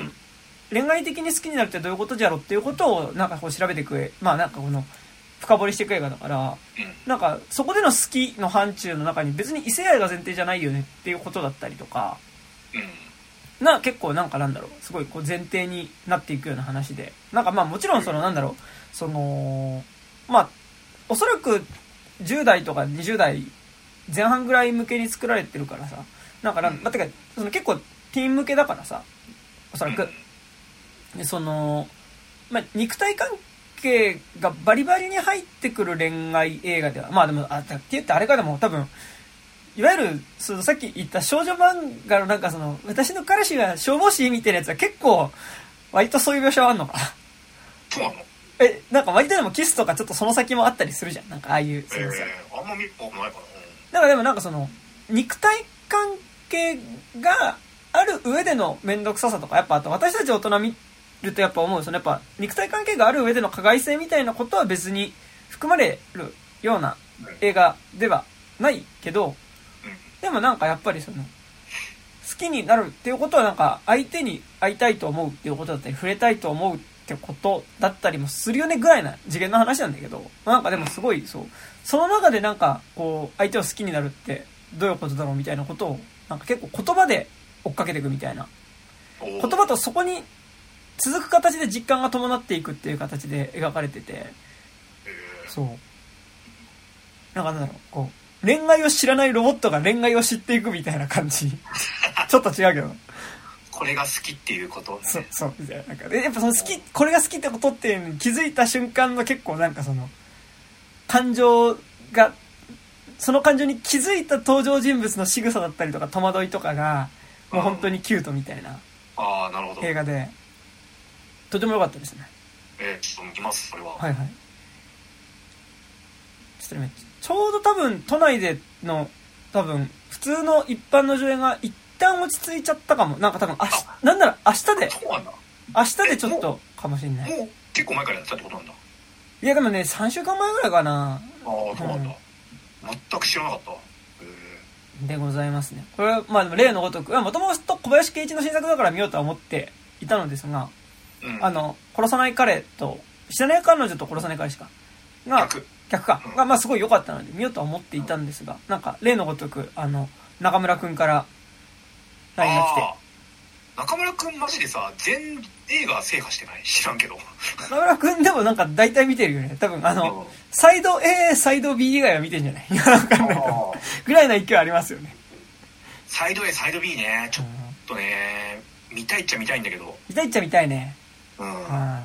恋愛的に好きになるってどういうことじゃろっていうことをなんかこう調べていくまあなんかこの深掘りしていく映画だからうん。なんかそこでの好きの範疇の中に別に異性愛が前提じゃないよねっていうことだったりとかうん。な結構なんかなんだろうすごいこう前提になっていくような話でなんかまあもちろんそのなんだろうそのまあおそらく10代とか20代前半ぐらい向けに作られてるからさ。なんかなん、まあ、てかその結構ティーン向けだからさ。おそらく。でその、まあ、肉体関係がバリバリに入ってくる恋愛映画ではまあでもあって言ってあれかでも多分いわゆるそのさっき言った少女漫画のなんかその私の彼氏が消防士みたいなやつは結構割とそういう描写はあんのかえなんか割とでもキスとかちょっとその先もあったりするじゃん。なんかああいうそのさ。えー、あんま見ることないかな。だからでもなんかその肉体関係がある上での面倒くささとかやっぱあと私たち大人見るとやっぱ思う。そのやっぱ肉体関係がある上での加害性みたいなことは別に含まれるような映画ではないけどでもなんかやっぱりその好きになるっていうことはなんか相手に会いたいと思うっていうことだったり触れたいと思うってことだったりもするよねぐらいな次元の話なんだけどなんかでもすごいそうその中でなんかこう相手を好きになるってどういうことだろうみたいなことをなんか結構言葉で追っかけていくみたいな。うん。言葉とそこに続く形で実感が伴っていくっていう形で描かれてて。えそう。なんかなんだろう。こう恋愛を知らないロボットが恋愛を知っていくみたいな感じ。[laughs] ちょっと違うけど。ーこれが好きっていうこと、ね。そうそうみたいな。なんかでやっぱその好きこれが好きってことっていうのに気づいた瞬間の結構なんかその感情がその感情に気づいた登場人物の仕草だったりとか戸惑いとかがもう本当にキュートみたいなああ、なるほど。映画でとても良かったですねえー、ちょっと見ます、それは。はいはいちょっとねちょうど多分都内での多分普通の一般の上映が一旦落ち着いちゃったかもなんか多分明日なんなら明日でそうなんだ。明日でちょっとかもしれないもう結構前からやってたってことなんだ。いやでもね3週間前ぐらいかな。ああ、そうなんだ。全く知らなかった。えでございますね。これはまあでも例のごとくもともと小林圭一の新作だから見ようとは思っていたのですがーうん。あの殺さない彼と知らない彼女と殺さない彼しか。が逆。逆か。がまあすごい良かったので見ようとは思っていたんですがなんか例のごとくあの中村君から LINE が来て中村くんマジでさ、全映画制覇してない？知らんけど。中村君でもなんか大体見てるよね。多分あのサイド A サイド B 以外は見てんじゃない？[laughs] ぐらいの勢いありますよね。サイド A、サイド B ね。ちょっうんとね、見たいっちゃ見たいんだけど、見たいっちゃ見たいね。うん。うん。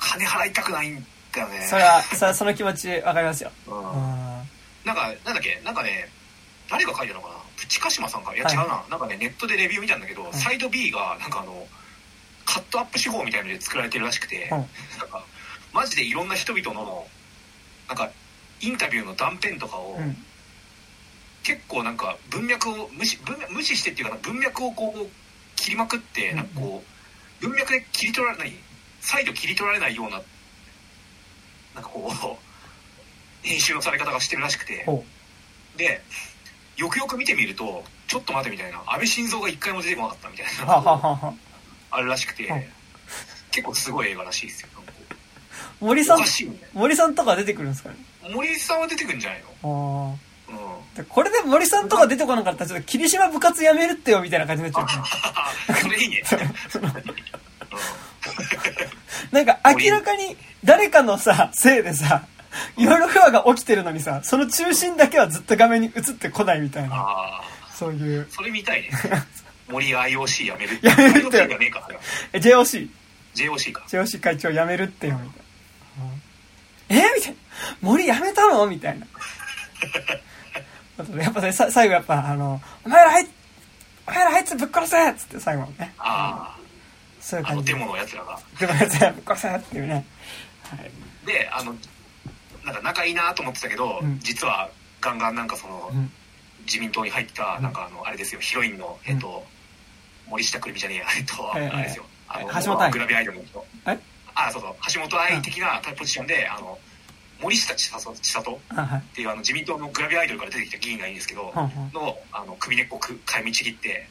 金払いたくないんだよね。それはそその気持ちわかりますよ。うんうん。なんか、なんだっけ、なんかね、誰が書いたのかな？淵鹿島さんか？いやはい。違うな、なんかねネットでレビュー見たんだけど、んサイド B がなんかあのカットアップ手法みたいなので作られてるらしくて、うんなんかマジでいろんな人々のなんかインタビューの断片とかを、うん。結構なんか文脈を無視文無視してっていうかな文脈をこう切りまくってうん。なんかこう文脈で切り取られない再度切り取られないようななんかこう編集のされ方がしてるらしくて。ほでよくよく見てみるとちょっと待てみたいな安倍晋三が一回も出てこなかったみたいな [laughs] あるらしくてうん。結構すごい映画らしいですよ森さんおかしいみたい森さんとか出てくるんですかね？な森さんは出てくんじゃないの？あうん。あこれで森さんとか出てこなかったらちょっと霧島部活やめるってよみたいな感じになっちゃう。ねそれいいね。[laughs] なんか明らかに誰かのさ、せいでさ、いろいろ不和が起きてるのにさ、その中心だけはずっと画面に映ってこないみたいな、ああそういう、それ見たいね。[laughs] 森 IOC やめる。やめるって IOC じゃねえか。え JOC、JOC か。JOC 会長辞めるってよ、みたいな。えみたいな。森辞めたの？みたいな。[laughs] あとねやっぱね、さ最後やっぱ、あの、お前らあい、お前らあいつぶっ殺せっつって最後ね、あああのデそういう感じ。で。モのやつらが。でもやつらぶっ殺せっていうね。はい。であのなんか仲いいなと思ってたけど、うん。実はガンガンなんかその、うん。自民党に入ってたなんかあのあれですよヒロインのえっと、森下くるみじゃねえや。えっと、ええあれですよ。あの橋本愛。グラビアアイドルの人。え？あそうそう。橋本愛的なポジションで、あの森下千里千里。っていうあの自民党のグラビアアイドルから出てきた議員がいいんですけど、のあの首根っこく買いみちぎって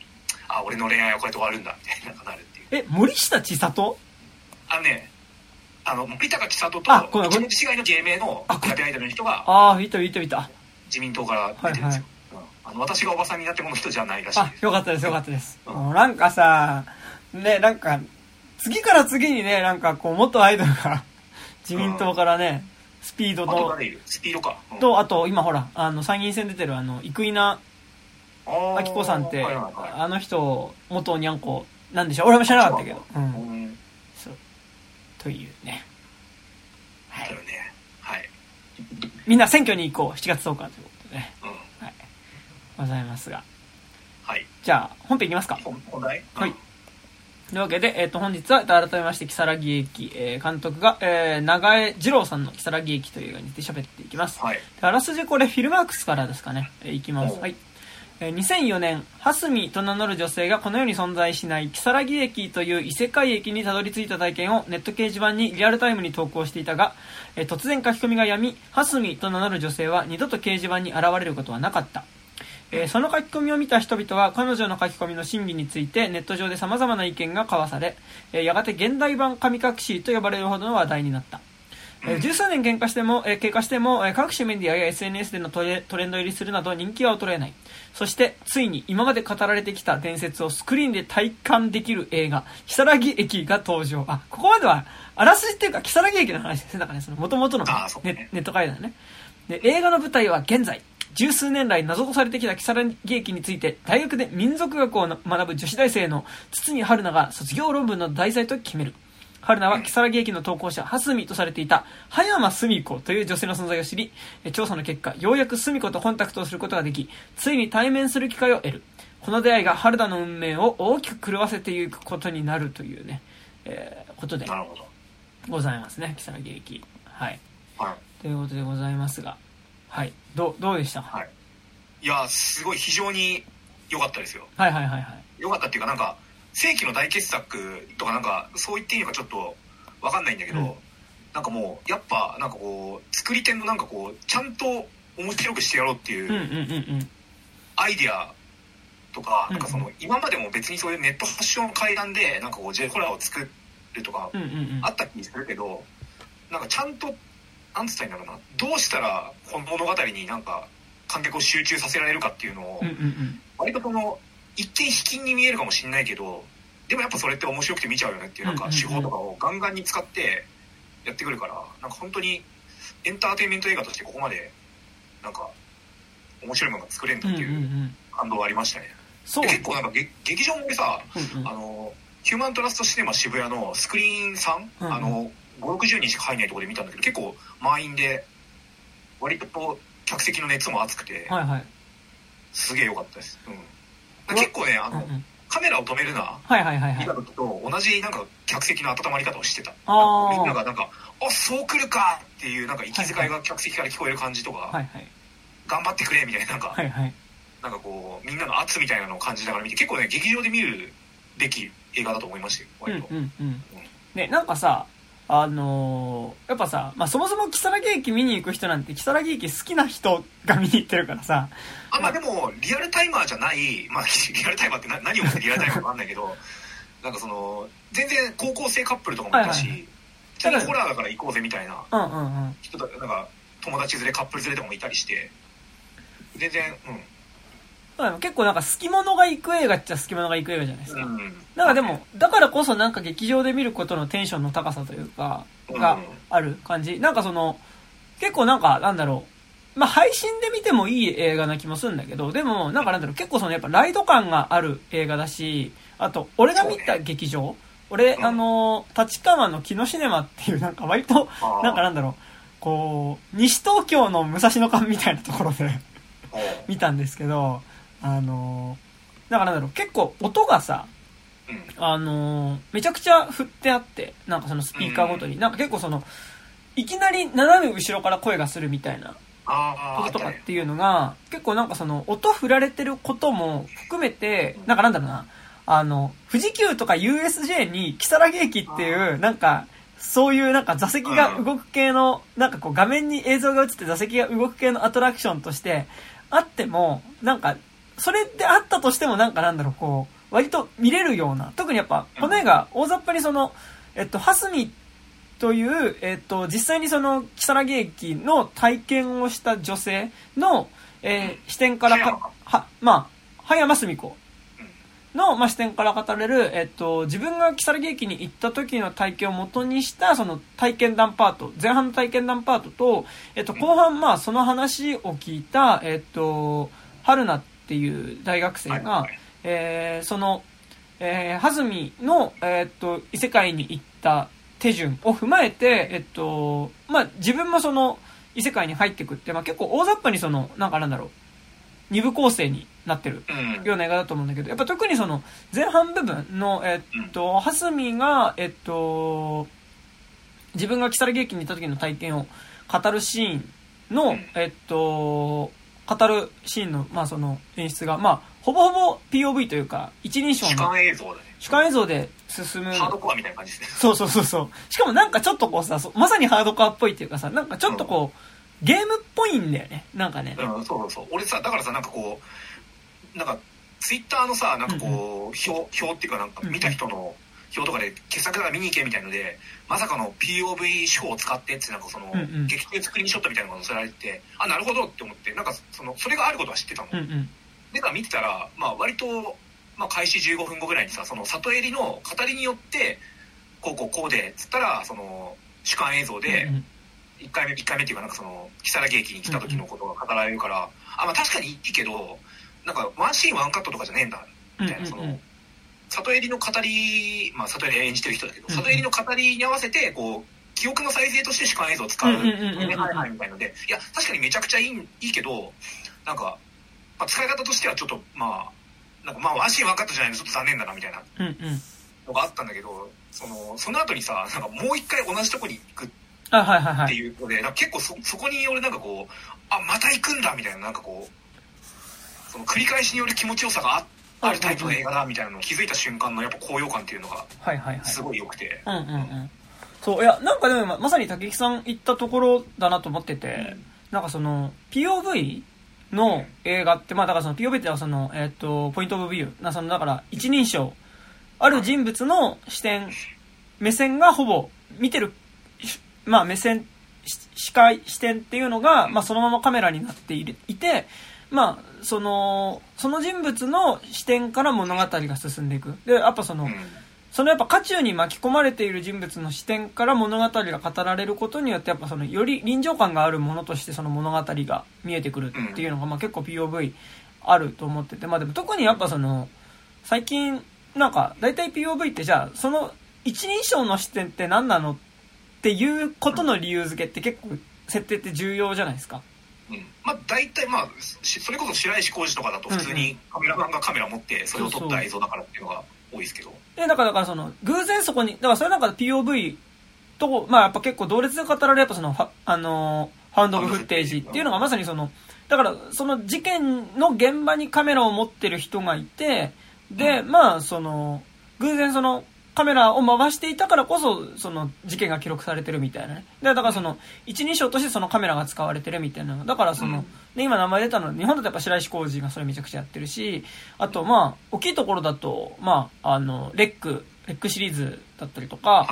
あ俺の恋愛はこれで終わるんだみたいななるっていう。え、森下千里？あのねあの森高千里とあごめんごめん。一文字違いの芸名のグラビアアイドルの人がああ、いたいたいた。自民党から出てるんですよ、うん。あの私がおばさんになってもの人じゃないらしいあで、す。よかったです、よかったです。うん。なんかさ、ね、なんか、次から次にね、なんかこう、元アイドルが、自民党からね、スピードあとスピードか、うん。と、あと、今ほら、あの、参議院選出てる、あの、生稲晃子さんって、はいはいはい。あの人、元にゃんこ、なんでしょう。俺も知らなかったけど。う。うん。というね。はい。ねはい、みんな選挙に行こう、7月10日ということでね。うん、はい。ございますが。はいじゃあ、本編いきますか。本本題？はいというわけで、えっ、と、本日は、えっと改めまして、木更木駅、えー監督が、えー、長江二郎さんの木更木駅という映画について喋っていきます。はいであらすじこれ、フィルマークスからですかね。えーいきます。はい。えー2004年、ハスミと名乗る女性がこの世に存在しない木更木駅という異世界駅にたどり着いた体験をネット掲示板にリアルタイムに投稿していたが、えー突然書き込みがやみ、ハスミと名乗る女性は二度と掲示板に現れることはなかった。えーその書き込みを見た人々は彼女の書き込みの真偽についてネット上で様々な意見が交わされ、えーやがて現代版神隠しと呼ばれるほどの話題になった。えー十数年経過しても、えー経過しても、えー各種メディアや SNS でのトレトレンド入りするなど人気は衰えない。そして、ついに今まで語られてきた伝説をスクリーンで体感できる映画、木更木駅が登場。あ、ここまでは、あらすじっていうか、木更木駅の話ですね。だからね、その元々のあーそうねネネット会談ね。で、映画の舞台は現在、十数年来謎とされてきた木更木駅について、大学で民族学を学ぶ女子大生の堤春菜が卒業論文の題材と決める。春菜は木更木駅の投稿者、蓮見とされていた、葉山澄子という女性の存在を知り、え調査の結果、ようやく澄子とコンタクトをすることができ、ついに対面する機会を得る。この出会いが春菜の運命を大きく狂わせていくことになるというね、えーことでございますね、木更木駅。はい。はいということでございますが、はい。どう、どうでした？かはいいやすごい非常に良かったですよはいはいはいはい。良かったっていうかなんか世紀の大傑作とかなんかそう言っていいのかちょっと分かんないんだけど、うんなんかもうやっぱなんかこう作り手のなんかこうちゃんと面白くしてやろうっていう。アイディアとか,、うんなんかその今までも別にそういうネット発祥の階段でなんかこう J ホラーを作るとか。あった気するけどなんかちゃんとなんつったらいいんだろうなどうしたらこの物語になんか観客を集中させられるかっていうのを。割とその一見卑近に見えるかもしれないけどでもやっぱそれって面白くて見ちゃうよねっていうなんか手法とかをガンガンに使ってやってくるからなんか本当にエンターテインメント映画としてここまでなんか面白いものが作れるんだうんっていう。感動はありましたね、そう。で結構なんか劇劇場もさうんうんあのヒューマントラストシネマ渋谷のスクリーン3、うんうんあの560人しか入んないところで見たんだけど結構満員で割と客席の熱も熱くて、はいはい。すげえ良かったです、うん、結構ねあの、うんうんカメラを止めるなはいはいはいはい見た。時と同じなんか客席の温まり方をしてたみんながなんか「あそう来るか!」っていうなんか息遣いが客席から聞こえる感じとか、はいはい。頑張ってくれみたいななんか、はいはい。なんかこうみんなの圧みたいなのを感じながら見て結構ね劇場で見るべき映画だと思いましたようん割と、うんうん。ね、なんかさ、あのーやっぱさ、まあ、そもそも木更木駅見に行く人なんて、木更木駅好きな人が見に行ってるからさ、あまあでもリアルタイマーじゃないまあ [laughs] リアルタイマーってな何をもってリアルタイマーか分かんないけど [laughs] なんかその全然高校生カップルとかもいたし、はいはい普通にホラーだから行こうぜみたいなうんうんうん。人だなんか友達連れカップル連れとかもいたりして全然そうだね結構なんか好き者が行く映画っちゃ好き者が行く映画じゃないですか。うん、うん、なんかでも、だからこそなんか劇場で見ることのテンションの高さというか、がある感じ。なんかその、結構なんか、なんだろう。まあ、配信で見てもいい映画な気もするんだけど、でも、なんかなんだろう、結構そのやっぱライド感がある映画だし、あと、俺が見た劇場、俺、うん。あの、立川の木のシネマっていうなんか割と、なんかなんだろう、こう、西東京の武蔵野館みたいなところで [laughs] 見たんですけど、あの、なんかなんだろう、結構音がさ、うん。あのーめちゃくちゃ振ってあって、なんかそのスピーカーごとに、なんか結構その、いきなり斜め後ろから声がするみたいなこととかっていうのが、結構なんかその、音振られてることも含めて、なんかなんだろうな、あの、富士急とか USJ に、木更木駅っていう、なんか、そういうなんか座席が動く系の、なんかこう画面に映像が映って座席が動く系のアトラクションとして、あっても、なんか、それであったとしてもなんかなんだろう、こう、割と見れるような、特にやっぱ、この映画、大雑把にその、えっと、ハスミという、えっと、実際にその、木更木駅の体験をした女性の、えー視点からか、は、まあ、葉山澄子の、まあ、視点から語れる、えっと、自分が木更木駅に行った時の体験を元にした、その体験談パート、前半の体験談パートと、えっと、後半、まあ、その話を聞いた、えっと、春菜っていう大学生が、はいはい。えーその、えー、弾みの、えーっと、異世界に行った手順を踏まえて、えっと、まあ、自分もその、異世界に入ってくって、まあ、結構大雑把にその、なんかなんだろう、二部構成になってるうん。ような映画だと思うんだけど、やっぱ特にその、前半部分の、えっと、はすみが、えっと、自分が木更木駅に行った時の体験を語るシーンの、うん。えっと、語るシーンの、まあその演出が、まあ、ほぼほぼ POV というか、一人称主の観映像だね主観映像で進む。ハードコアみたいな感じですねそうそうそうそう。しかもなんかちょっとこうさ、そまさにハードコアっぽいっていうかさ、なんかちょっとこう、ゲームっぽいんだよね。なんかね。うん、そうそうそう俺さだからさなんかこうなんかツイッターのさなんかこう、表表っていうかなんか見た人の表とかで傑作だから見に行けみたいのでまさかの POV 手法を使ってってなんかその、うんうん。劇中スクリーンショットみたいなのが載せられててあなるほどって思ってなんかそのそれがあることは知ってたの、うんうん。でか見てたら、まあ、割と、まあ、開始15分後ぐらいにさその里襟の語りによってこうこうこうでっつったらその主観映像で、うんうん。1回目1回目っていうかなんかその木更木駅に来た時のことが語られるから、あまあ確かにいいけどなんかワンシーンワンカットとかじゃねえんだみたいな、その里襟の語りまあ里襟演じてる人だけど、うんうん里襟の語りに合わせてこう記憶の再生として主観映像を使う、いはいみたいのでいや確かにめちゃくちゃいいいいけどなんか、まあ、使い方としてはちょっとまあなんかまあワンシーンワンカットじゃないのちょっと残念だなみたいなうんうん。のがあったんだけどそのその後にさなんかもう一回同じとこに行くあ、はいはいはい。っていうので、結構そそこに俺なんかこうあまた行くんだみたいななんかこうその繰り返しによる気持ちよさがああるタイプの映画だみたいなのを気づいた瞬間のやっぱ高揚感っていうのがはいはいはい。すごい良くて、うんうんうん。そう、いや、なんかでもままさに竹木さん言ったところだなと思ってて、なんかその、POV の映画って、まあだからその POV ってのはその、えっ、と、ポイントオブビュー。な、その、だから一人称。ある人物の視点、目線がほぼ見てる、しまあ目線、し視界、視点っていうのが、まあそのままカメラになっていて、まあ、その、その人物の視点から物語が進んでいく。で、やっぱその、うん。そのやっぱ渦中に巻き込まれている人物の視点から物語が語られることによってやっぱそのより臨場感があるものとしてその物語が見えてくるっていうのがまあ結構 POV あると思ってて。まあでも特にやっぱその最近なんか大体 POV ってじゃあその一人称の視点って何なのっていうことの理由付けって結構設定って重要じゃないですかうん、まあ大体まあしそれこそ白石浩二とかだと普通にカメラマンがカメラ持ってそれを撮った映像だからっていうのが多いですけど。で、だから、だからその、偶然そこに、だからそれなんか POV と、まあやっぱ結構同列で語られるやっぱその、あのー、ハウンド・オブ・フッテージっていうのがまさにその、だからその事件の現場にカメラを持ってる人がいて、で、まあその、偶然その、カメラを回していたからこそ、その事件が記録されてるみたいなね。で、だからその、一人称としてそのカメラが使われてるみたいな。だからその、で、今名前出たのは、日本だとやっぱ白石浩二がそれめちゃくちゃやってるし、あとまあ、大きいところだと、まあ、あの、レック、レックシリーズだったりとか、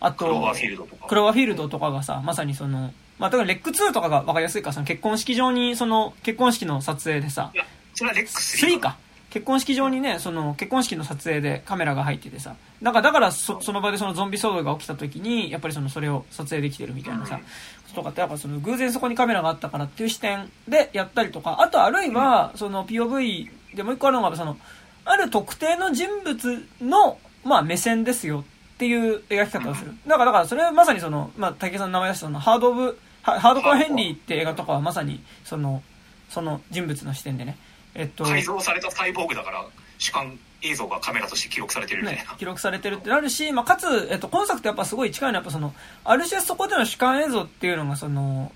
あと、クローバーフィールドとかクローバーフィールドとかがさ、まさにその、まあ、だからレック2とかが分かりやすいから、その結婚式場に、その、結婚式の撮影でさそれはレックス3か。結婚式場にね、その、結婚式の撮影でカメラが入っててさ、だから、だからそ、その場でそのゾンビ騒動が起きた時に、やっぱりその、それを撮影できてるみたいなさ、ととかって、やっぱその、偶然そこにカメラがあったからっていう視点でやったりとか、あとあるいは、その、POV でもう一個あるのが、その、ある特定の人物の、まあ、目線ですよっていう描き方をする。だから、だから、それはまさにその、まあ、竹さんの名前出したその、ハードオブ、ハハードコアヘンリーって映画とかはまさに、その、その人物の視点でね、えっと、改造されたサイボーグだから主観映像がカメラとして記録されてるみたいな、、ね記録されてるってなるし、まあ、かつ、えっと、今作とやっぱすごい近いのはやっぱその、ある種そこでの主観映像っていうのがその、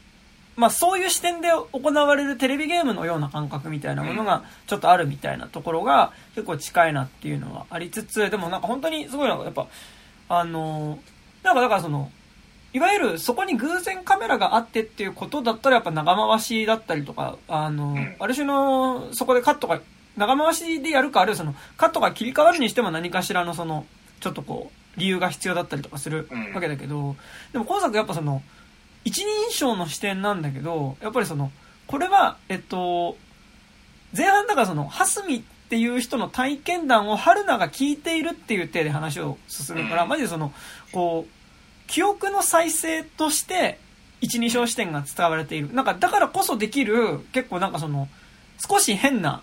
まあ、そういう視点で行われるテレビゲームのような感覚みたいなものがちょっとあるみたいなところが結構近いなっていうのはありつつ、でもなんか本当にすごいのがやっぱ、あの、なんかだからその、いわゆるそこに偶然カメラがあってっていうことだったらやっぱ長回しだったりとか、あの、ん。ある種のそこでカットが、長回しでやるかあるいはそのカットが切り替わるにしても何かしらのその、ちょっとこう、理由が必要だったりとかするうん。わけだけど、でも今作やっぱその、一人称の視点なんだけど、やっぱりその、これは、えっと、前半だからその、ハスミっていう人の体験談を春菜が聞いているっていう体で話を進むから、うん。マジでその、こう、記憶の再生として、一人称視点が伝われている。なんか、だからこそできる、結構なんかその、少し変な、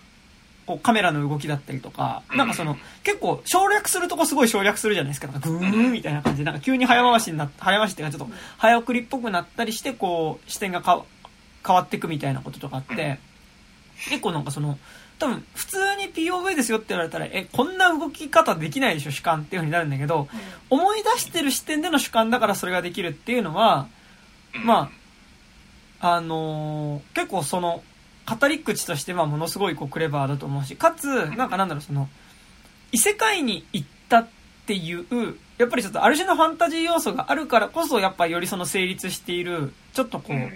こうカメラの動きだったりとか、なんかその、結構省略するとこすごい省略するじゃないですか。なんかグーンみたいな感じで、なんか急に早回しになっ早回しっていうかちょっと早送りっぽくなったりして、こう、視点がか変わっていくみたいなこととかあって、結構なんかその、多分普通に POV ですよって言われたら、え、こんな動き方できないでしょ、主観っていう風になるんだけど、思い出してる視点での主観だからそれができるっていうのは、うん。まあ、あのー結構その、語り口としてはものすごいこうクレバーだと思うし、かつ、なんかなんだろう、その、異世界に行ったっていう、やっぱりちょっとある種のファンタジー要素があるからこそ、やっぱよりその成立している、ちょっとこう、うん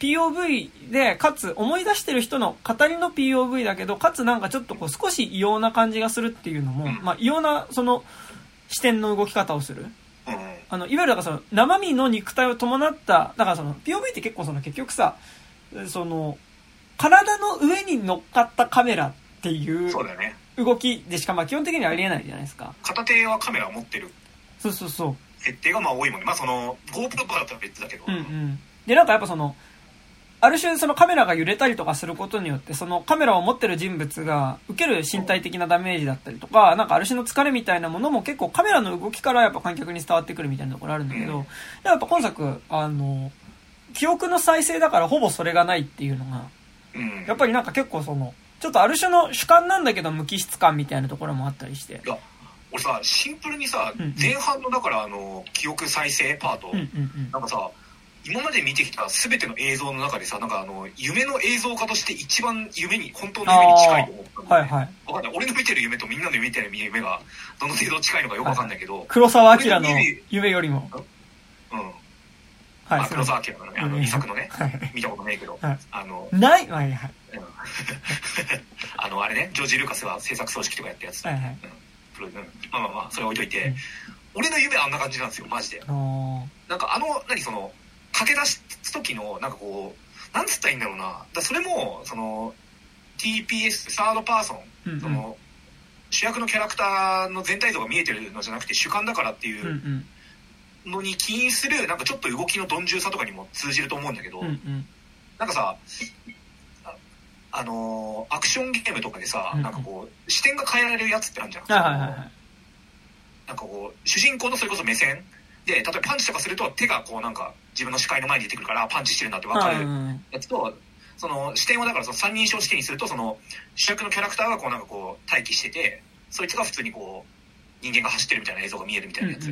POV で、かつ思い出してる人の語りの POV だけど、かつなんかちょっとこう少し異様な感じがするっていうのも、うんまあ異様なその視点の動き方をする。うんあの、いわゆるだからその生身の肉体を伴った、だからその POV って結構その結局さ、その、体の上に乗っかったカメラっていうそうだよね動きでしかまあ基本的にはありえないじゃないですか。片手はカメラを持ってるそうそうそう。設定がまあ多いもんねまあその GoPro とかだったら別だけど、うんうん。で、なんかやっぱその、ある種そのカメラが揺れたりとかすることによって、そのカメラを持ってる人物が受ける身体的なダメージだったりとか、なんかある種の疲れみたいなものも結構カメラの動きからやっぱ観客に伝わってくるみたいなところあるんだけど、うんやっぱ今作、あの、記憶の再生だからほぼそれがないっていうのが、うんやっぱりなんか結構その、ちょっとある種の主観なんだけど無機質感みたいなところもあったりして。いや俺さシンプルにさ、前半のだからあの記憶再生パート。なんかさ今まで見てきた全ての映像の中でさなんかあの夢の映像化として一番夢に本当の夢に近いと思ったんだよねはいはい。わかんない。俺の見てる夢とみんなの見てる夢がどの程度近いのかよくわかんないけど、黒沢明の夢よりも。うん。はい。あ黒沢明のねあのうん。遺作のね [laughs] はい。見たことないけど、はい。あのない？はいはい。うん。[laughs] あのあれねジョージ・ルーカスが制作総指揮とかやったやつ、はいはい。うん。まあまあまあそれ置いといて、うん。俺の夢はあんな感じなんですよマジで。なんかあの何その駆け出す時のなんかこうなんつったらいいんだろうな。だそれもその TPS サードパーソンうんうん。その主役のキャラクターの全体像が見えてるのじゃなくて主観だからっていうんううん。のに起因するなんかちょっと動きの鈍重さとかにも通じると思うんだけど、うんうん。なんかさああのーアクションゲームとかでさ、うん。なんかこう視点が変えられるやつってあるじゃん、はいはいはいはい。なんかこう主人公のそれこそ目線で例えばパンチとかすると手がこうなんか自分の視界の前に出てくるからパンチしてるなって分かるうんやつとその視点をだからその三人称視点にするとその主役のキャラクターがこうなんかこう待機しててそいつが普通にこう人間が走ってるみたいな映像が見えるみたいなやつ、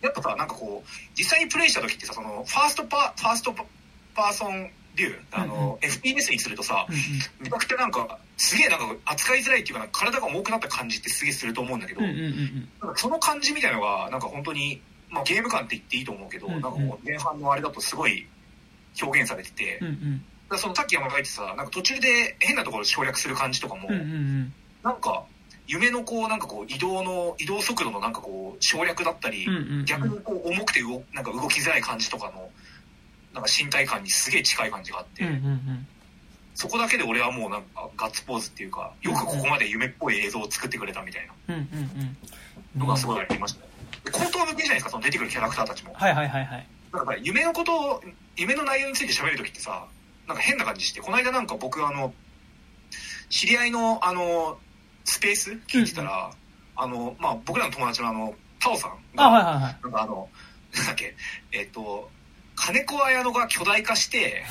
やっぱさなんかこう実際にプレイした時ってさそのファーストパファーストパーソンビューあの、うん FPS にするとさめちゃくちゃなんかすげえなんか扱いづらいっていうかなんか体が重くなった感じってすげえすると思うんだけど、うんうんうんうん。なんかその感じみたいのがなんか本当に、まあ、ゲーム感って言っていいと思うけど、うんうん。なんかこう前半のあれだとすごい表現されてて、うんうん。だそのさっき山田が言ってさなんか途中で変なところ省略する感じとかも、うんうんうん。なんか夢のこうなんかこう移動の移動速度のなんかこう省略だったり、うんうんうん。逆にこう重くて動なんか動きづらい感じとかのなんか身体感にすげえ近い感じがあって、うんうんうん。そこだけで俺はもうなんかガッツポーズっていうかよくここまで夢っぽい映像を作ってくれたみたいなのがすごいありましたね。で口頭向けじゃないですかその出てくるキャラクターたちも。はいはいはいはい。なんか夢のことを夢の内容について喋る時ってさなんか変な感じしてこの間なんか僕あの知り合いのあのスペース聞いてたら、あのまあ僕らの友達のあのタオさんがあはいはいはいなんかあのなんだっけえっ、と金子綾乃が巨大化して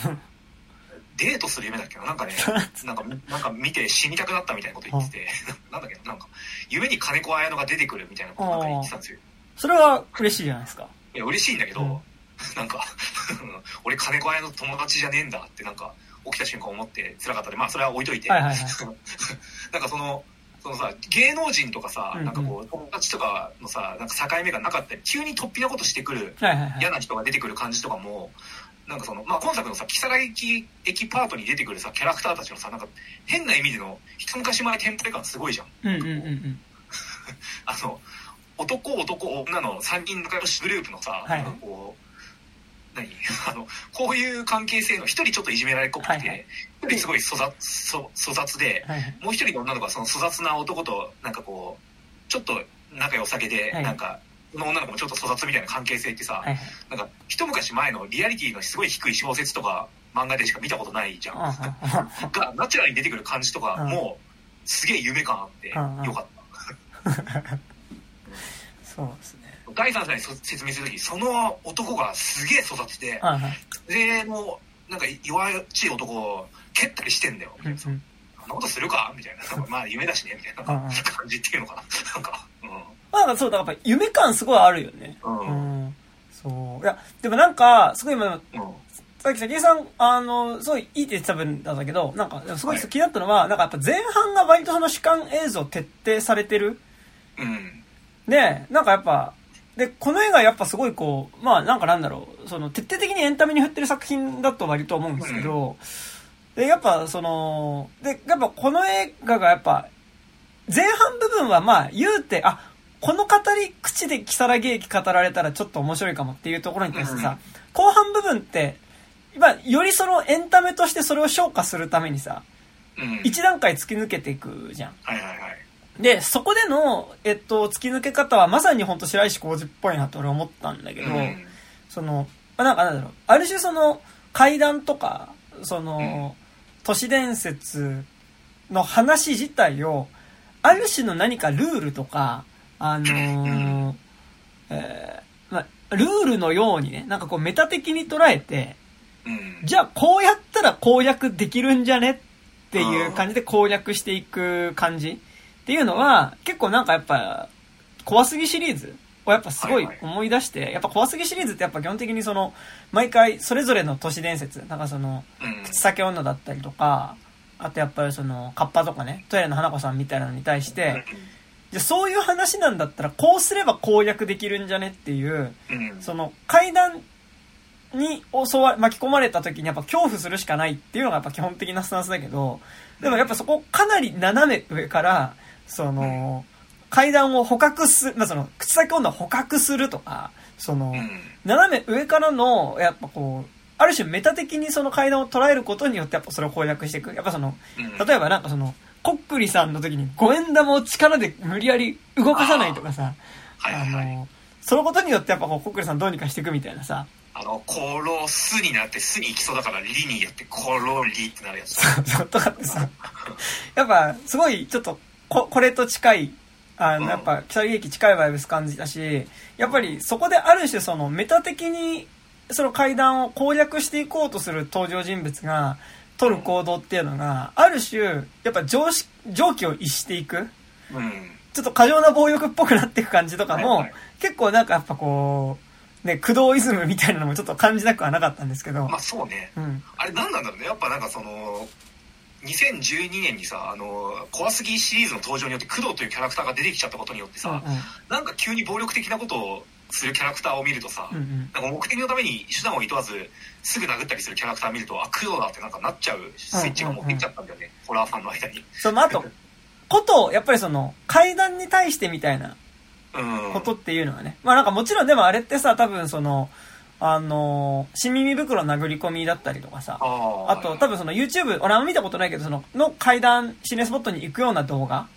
[laughs] デートする夢だっけななんかね [laughs] なんかなんか見て死にたくなったみたいなこと言ってて [laughs] なんだっけななんか夢に金子綾乃が出てくるみたいなことなんか言ってたんですよそれは嬉しいじゃないですか。いや嬉しいんだけど、うん。[laughs] なんか [laughs] 俺金子綾の友達じゃねえんだってなんか起きた瞬間思って辛かったんでまあそれは置いといて、はいはいはい。[laughs] なんかそのそのさ芸能人とかさ、うんうん。なんかこう友達とかのさなんか境目がなかったり急に突飛なことしてくるはいはいはい。嫌な人が出てくる感じとかもなんかそのまあ今作のさ木更木駅パートに出てくるさキャラクターたちのさなんか変な意味での一昔前テンプレ感すごいじゃん。うんうんうんうん。あの男男女の3人仲良しグループのさ、はい。なんかこう何？[laughs] あのこういう関係性の一人ちょっといじめられっ子っぽくて一、はいはい。人すごい粗雑粗粗雑ではいはい。もう一人の女の子はその粗雑な男となんかこうちょっと仲良さげで、はい。なんかその女の子もちょっと粗雑みたいな関係性ってさ、なんか一昔前のリアリティのすごい低い小説とか漫画でしか見たことないじゃん。がナチュラルに出てくる感じとかうん。もすげえ夢感あってうん。よかった。[laughs] そうですね。第三者にそ説明するときその男がすげえ育ててはいはい。でもうなんか弱っちい男を蹴ったりしてんだよ。みたいな、うんうん。そんなことするか？みたいな。まあ夢だしねみたいな。感じっていうのかな。なんか。まあなんかそうだからやっぱ夢感すごいあるよね。うん。ううん。んそう。いやでもなんかすごい今うん。さっき関根さん、あの、すごいいいって言ってた分なんだけど、なんか、すごいはい気になったのは、なんかやっぱ前半が割とその主観映像徹底されてる。うんで、なんかやっぱ、で、この映画やっぱすごいこう、まあなんかなんだろう、その徹底的にエンタメに振ってる作品だと割と思うんですけど、で、やっぱその、で、やっぱこの映画がやっぱ、前半部分はまあ言うて、あ、この語り口で木更木駅語られたらちょっと面白いかもっていうところに対してさ、後半部分って、まあ、よりそのエンタメとしてそれを消化するためにさ、うん。一段階突き抜けていくじゃん。はいはいはいで、そこでの、えっと、突き抜け方はまさに本当白石浩二っぽいなって俺思ったんだけど、うん。その、まあ、なんかなんだろう、ある種その、怪談とか、その、都市伝説の話自体を、ある種の何かルールとか、あのーえーまあ、ルールのようにね、なんかこうメタ的に捉えて、うん。じゃあこうやったら攻略できるんじゃねっていう感じで攻略していく感じっていうのは、結構なんかやっぱ、怖すぎシリーズをやっぱすごい思い出して、やっぱ怖すぎシリーズってやっぱ基本的にその、毎回それぞれの都市伝説、なんかその、うん。口裂け女だったりとか、あとやっぱりその、カッパとかね、トイレの花子さんみたいなのに対して、じゃあそういう話なんだったらこうすれば攻略できるんじゃねっていう、うん。その階段に襲わ巻き込まれた時にやっぱ恐怖するしかないっていうのがやっぱ基本的なスタンスだけど、でもやっぱそこかなり斜め上から、その、階段を捕獲す、まあその、口先女を捕獲するとか、その、うん。斜め上からの、やっぱこう、ある種メタ的にその階段を捉えることによってやっぱそれを攻略していく。やっぱその、うん。例えばなんかその、コックリさんの時に五円玉を力で無理やり動かさないとかさ、はいはいはい。の、そのことによってやっぱこうコックリさんどうにかしていくみたいなさ、あの殺すになってすに行きそうだからリにやって殺りってなるやつ。そうとかってさ、やっぱすごいちょっとここれと近い、あの、うんやっぱ北木駅近いバイブス感じたし、やっぱりそこである種そのメタ的にその階段を攻略していこうとする登場人物が、取る行動っていうのが、ある種、やっぱ常識、常軌を逸していく。うん。ちょっと過剰な暴力っぽくなっていく感じとかも、はいはい結構なんかやっぱこう、ね、駆動イズムみたいなのもちょっと感じなくはなかったんですけど、まあそうね。うん。あれ何なんだろうね。やっぱなんかその、2012年にさ、あの、怖すぎシリーズの登場によって工藤というキャラクターが出てきちゃったことによってさ、なんか急に暴力的なことをするキャラクターを見るとさ、うんうん。なんか目的のために手段をいとわずすぐ殴ったりするキャラクターを見ると、あ、工藤だってなんかなっちゃうスイッチが持ってきちゃったんだよね。ホラーファンの間に。そのあと、こと、やっぱりその、階段に対してみたいなうん。ことっていうのはね。まあなんかもちろんでもあれってさ、多分その、あの、新耳袋殴り込みだったりとかさ、ああと多分その YouTube、俺あんま見たことないけど、その、の階段、心霊スポットに行くような動画。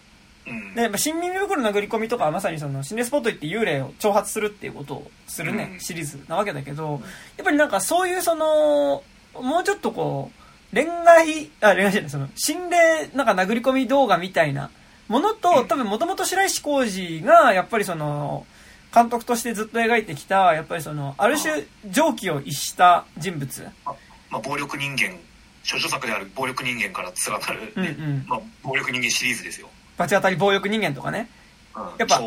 うん。で、やっぱ新耳袋殴り込みとかはまさにその心霊スポット行って幽霊を挑発するっていうことをするね、うん。シリーズなわけだけど、やっぱりなんかそういうその、もうちょっとこう、恋愛、あ、恋愛じゃない、その、心霊なんか殴り込み動画みたいなものと、多分もともと白石浩二が、やっぱりその、監督としてずっと描いてきた、やっぱりその、ある種、常軌を逸した人物。まあ、暴力人間、処女作である暴力人間から連なる、ねうんうんまあ、暴力人間シリーズですよ。罰当たり暴力人間とかね。うん、やっぱ。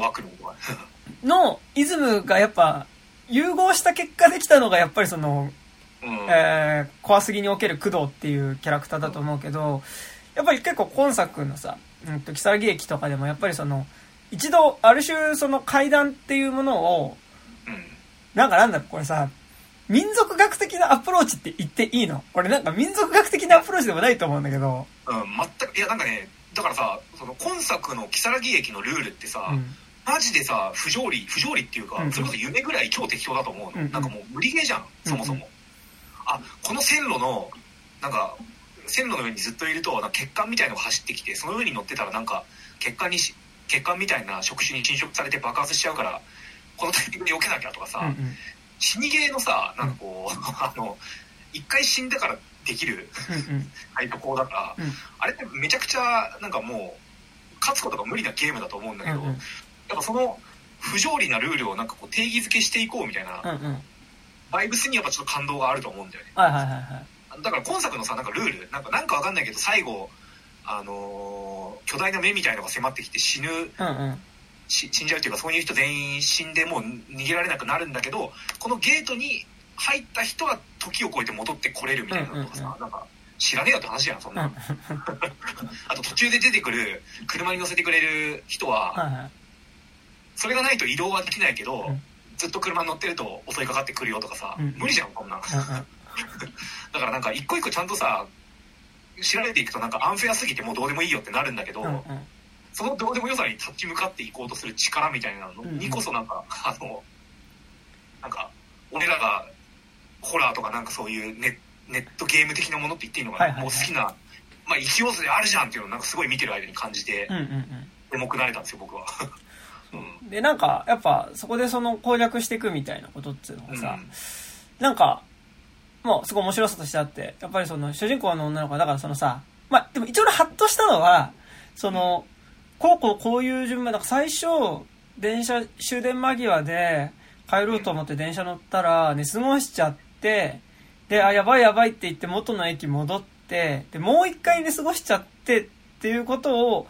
の、[laughs] イズムがやっぱ、融合した結果できたのが、やっぱりその、うん。えー、怖すぎにおける工藤っていうキャラクターだと思うけど、やっぱり結構今作のさ、うんと、木更木駅とかでもやっぱりその、一度、ある種その階段っていうものを、うん。なんかなんだこれさ、民族学的なアプローチって言っていいの？これなんか民族学的なアプローチでもないと思うんだけど、うん、全く、いや、なんかね、だからさ、その今作の木更木駅のルールってさ、うん。マジでさ、不条理、不条理っていうか、うんそれこそ夢ぐらい超適当だと思うの。うんなんかもう無理ゲーじゃん、そもそも。うあ、この線路の、なんか、線路の上にずっといると、なんか血管みたいのが走ってきて、その上に乗ってたらなんか、血管にし、血管みたいな触手に侵食されて爆発しちゃうから、このタイミングで避けなきゃとかさ、うんうん。死にゲーのさ、なんかこう、[laughs] あの、一回死んだからできるうんうん。配当だから、うんあれってめちゃくちゃ、なんかもう、勝つことが無理なゲームだと思うんだけど、うんうん。やっぱその不条理なルールをなんかこう定義づけしていこうみたいな、うんうん。バイブスにやっぱちょっと感動があると思うんだよね。はいはいはいはい。だから今作のさ、なんかルール、なんかなんかわかんないけど最後、あのー巨大な目みたいのが迫ってきて死ぬ、うんうん。し死んじゃうっていうかそういう人全員死んでもう逃げられなくなるんだけど、このゲートに入った人は時を超えて戻ってこれるみたいなのとかさ、うんうんなんか知らねえよって話じゃん、そんな。うん [laughs] あと途中で出てくる車に乗せてくれる人は、はいはい。それがないと移動はできないけど、うんずっと車に乗ってると襲いかかってくるよとかさ、うん無理じゃんこんなん。[laughs] だからなんか一個一個ちゃんとさ知られていくとなんかアンフェアすぎてもうどうでもいいよってなるんだけど、うんうん。そのどうでもよさに立ち向かっていこうとする力みたいなのにこそなんか、あのなんか俺らがホラーとかなんかそういうネネットゲーム的なものって言っていいのかな、はいはいはいもう好きな、まあ、一要素であるじゃんっていうのをなんかすごい見てる間に感じてうんうんうん。エモくなれたんですよ僕は。うんで、なんか、やっぱ、そこでその攻略していくみたいなことっていうのがさ、うんなんか、もうすごい面白さとしてあって、やっぱりその主人公の女の子は、だからそのさ、まあ、でも一応俺ハッとしたのは、その、こうこうこういう順番、なんか最初、電車、終電間際で帰ろうと思って電車乗ったら、寝過ごしちゃって、で、あ、やばいやばいって言って元の駅戻って、で、もう一回寝過ごしちゃってっていうことを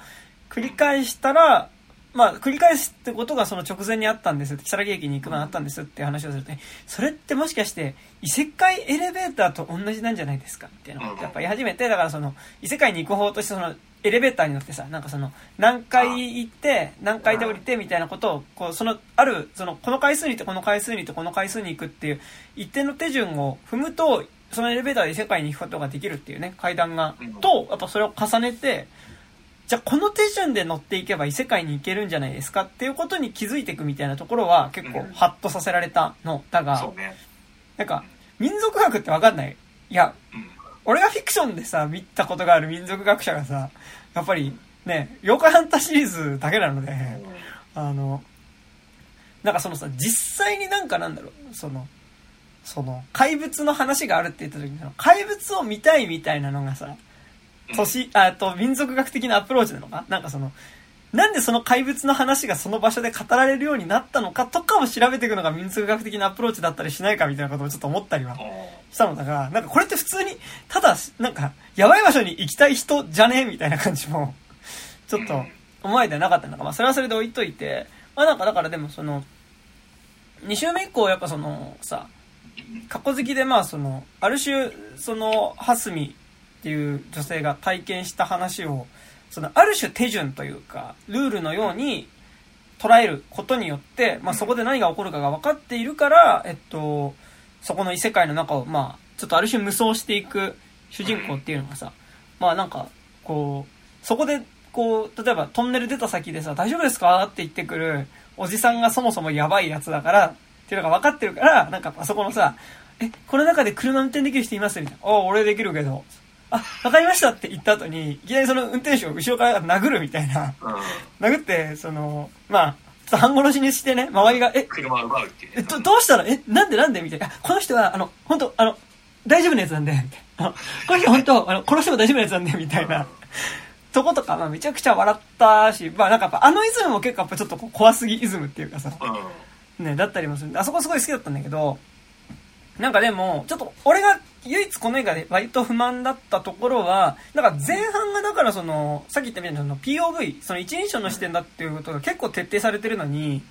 繰り返したら、まあ、繰り返すってことがその直前にあったんですよ。木更木駅に行く前にあったんですって話をすると、それってもしかして、異世界エレベーターと同じなんじゃないですか？っていうのをやっぱ言い始めて、だからその、異世界に行く方としてその、エレベーターに乗ってさ、なんかその、何回行って、何回で降りてみたいなことを、こう、その、ある、その、この回数に行って、この回数に行って、この回数に行くっていう、一定の手順を踏むと、そのエレベーターで異世界に行くことができるっていうね、階段が、と、やっぱそれを重ねて、じゃあこの手順で乗っていけば異世界に行けるんじゃないですかっていうことに気づいていくみたいなところは結構うんハッとさせられたの。だが。なんか、民族学ってわかんない。いや、俺がフィクションでさ、見たことがある民族学者がさ、やっぱりね、妖怪ハンタシリーズだけなので、あの、なんかそのさ、実際になんかなんだろう、その、その、怪物の話があるって言った時に、怪物を見たいみたいなのがさ、都市、あと民族学的なアプローチなのか？なんかその、なんでその怪物の話がその場所で語られるようになったのかとかを調べていくのが民族学的なアプローチだったりしないかみたいなことをちょっと思ったりはしたのだが、なんかこれって普通に、ただ、なんか、やばい場所に行きたい人じゃね？みたいな感じも、ちょっと、思いではなかったのか、まあそれはそれで置いといて、まあなんかだからでもその、2週目以降やっぱその、さ、過去好きでまあその、ある種、その、ハスミっていう女性が体験した話を、その、ある種手順というか、ルールのように捉えることによって、まあそこで何が起こるかが分かっているから、えっと、そこの異世界の中を、まあ、ちょっとある種無双していく主人公っていうのがさ、まあなんか、こう、そこで、こう、例えばトンネル出た先でさ、大丈夫ですかって言ってくるおじさんがそもそもやばいやつだから、っていうのが分かってるから、なんかあそこのさ、え、この中で車運転できる人いますみたいな。あ、俺できるけど。あ、わかりましたって言った後に、いきなりその運転手を後ろから殴るみたいな。殴って、その、まあ、ちょっと半殺しにしてね、周りが、え、車奪うっていう、え、ど、どうしたら、え、なんでなんで？みたいな。この人は、あの、本当あの、大丈夫なやつなんで、みたいな。この人本当 [laughs] あの、殺しても大丈夫なやつなんで、みたいな。とことか、まあ、めちゃくちゃ笑ったし、まあ、なんかやっぱ、あのイズムも結構やっぱちょっと怖すぎイズムっていうかさ、ね、だったりもするんで、あそこすごい好きだったんだけど、なんかでも、ちょっと、俺が唯一この映画で割と不満だったところは、なんか前半がだからその、さっき言ったみたいなの POV、その一人称の視点だっていうことが結構徹底されてるのに、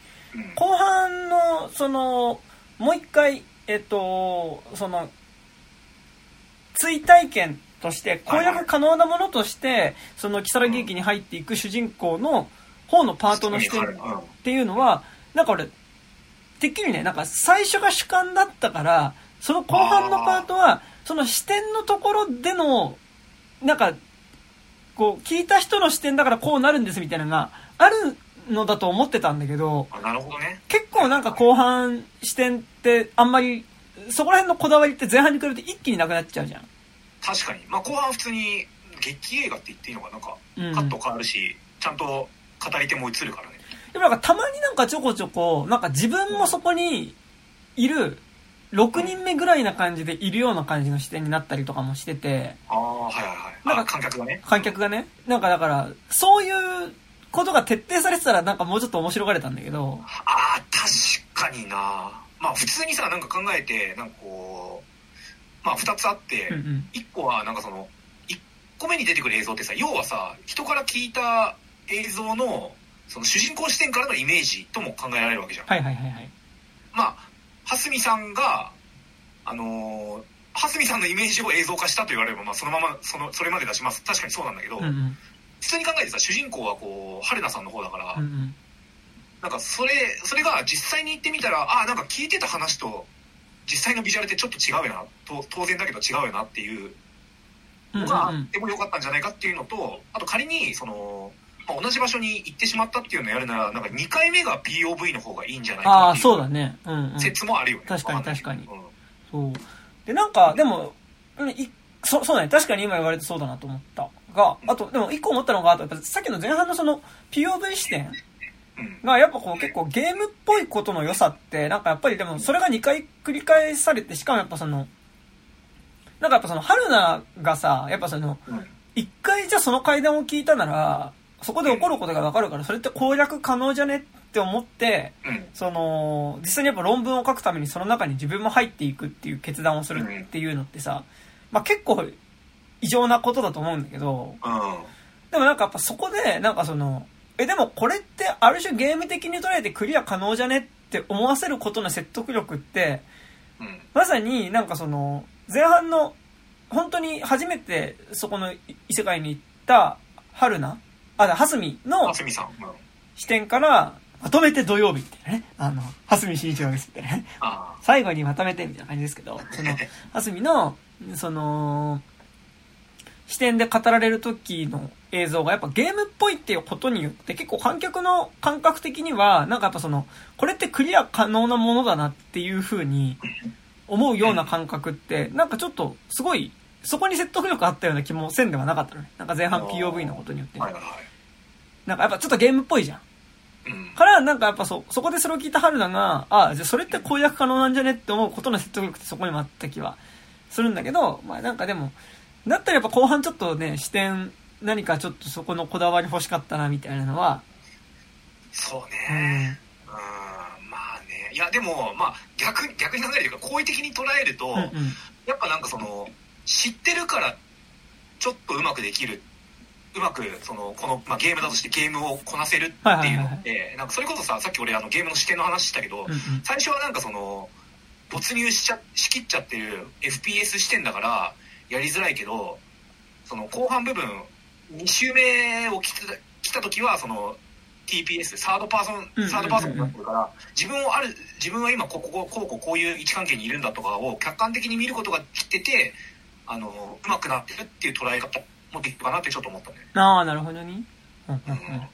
後半の、その、もう一回、えっと、その、追体験として攻略可能なものとしてその如月駅に入っていく主人公の方のパートの視点っていうのはなんか俺てっきりねなんか最初が主観だったからその後半のパートはその視点のところでのなんかこう聞いた人の視点だからこうなるんですみたいなのがあるのだと思ってたんだけどなるほど、ね、結構なんか後半視点ってあんまりそこら辺のこだわりって前半に比べて一気になくなっちゃうじゃん。確かに、まあ、後半普通に劇映画って言っていいのかなんか、カット変わるしちゃんと語り手も映るからねでもなんかたまになんかちょこちょこなんか自分もそこにいる6人目ぐらいな感じでいるような感じの視点になったりとかもしててああはいはいはい。なんか観客がね。観客がね。なんかだからそういうことが徹底されてたらなんかもうちょっと面白がれたんだけどああ確かにな。まあ普通にさなんか考えてなんかこうまあ、2つあって、うんうん、1個はなんかその1個目に出てくる映像ってさ要はさ人から聞いた映像のその主人公視点からのイメージとも考えられるわけじゃん。はいはいはいはい、まあ蓮見さんがあのー、蓮見さんのイメージを映像化したと言われれば、まあ、そのままそのそれまで出します。確かにそうなんだけど、うんうん、普通に考えてさ主人公はこう春菜さんの方だから、うんうん、なんかそれそれが実際に行ってみたらあなんか聞いてた話と実際のビジュアルってちょっと違うよなと当然だけど違うよなっていうのがでも良かったんじゃないかっていうのとあと仮にその、まあ、同じ場所に行ってしまったっていうのをやるならなんか2回目が POV の方がいいんじゃないかっていう説もあるよね、確かに確かに、うん、そう。でなんかでもいそそうだね。確かに今言われてそうだなと思ったがあとでも1個思ったのがやっぱさっきの前半のその POV 視点がやっぱこう結構ゲームっぽいことの良さってなんかやっぱりでもそれが2回繰り返されてしかもやっぱそのなんかやっぱその春菜がさやっぱその1回じゃその階段を聞いたならそこで起こることが分かるからそれって攻略可能じゃねって思ってその実際にやっぱ論文を書くためにその中に自分も入っていくっていう決断をするっていうのってさ、まあ、結構異常なことだと思うんだけどでもなんかやっぱそこでなんかそのえ、でもこれってある種ゲーム的に捉えてクリア可能じゃねって思わせることの説得力って、うん、まさになんかその、前半の、本当に初めてそこの異世界に行った春菜あ、蓮見の視点から、まとめて土曜日ってね、あの、蓮見慎一郎ですってね、最後にまとめてみたいな感じですけど、その、[laughs] 蓮見の、その、視点で語られる時の映像がやっぱゲームっぽいっていうことによって結構観客の感覚的にはなんかやっぱそのこれってクリア可能なものだなっていう風に [laughs] 思うような感覚ってなんかちょっとすごいそこに説得力あったような気もせんではなかったのね。なんか前半 POV のことによって、なんかやっぱちょっとゲームっぽいじゃん。からなんかやっぱそそこでそれを聞いた春菜があじゃあそれって攻略可能なんじゃねって思うことの説得力ってそこにもあった気はするんだけどまあなんかでもだったらやっぱ後半ちょっとね、視点、何かちょっとそこのこだわり欲しかったなみたいなのはそううねん。うんまあね。いやでもまあ逆に逆に考えるというか好意的に捉えると、うんうん。やっぱなんかその知ってるからちょっとうまくできるうまくそのこの、まあ、ゲームだとしてゲームをこなせるっていうのってなんかそれこそささっき俺あのゲームの視点の話したけど、うんうん。最初はなんかその没入しちゃしきっちゃってる FPS 視点だからやりづらいけどその後半部分2周目を来た来た時はその TPS サードパーソンサードパーソンになってるから自分をある自分は今こここうこうこうこういう位置関係にいるんだとかを客観的に見ることができててあのうまくなってるっていう捉え方もできるかなってちょっと思ったね。ああなるほどね。うんうんうん。だか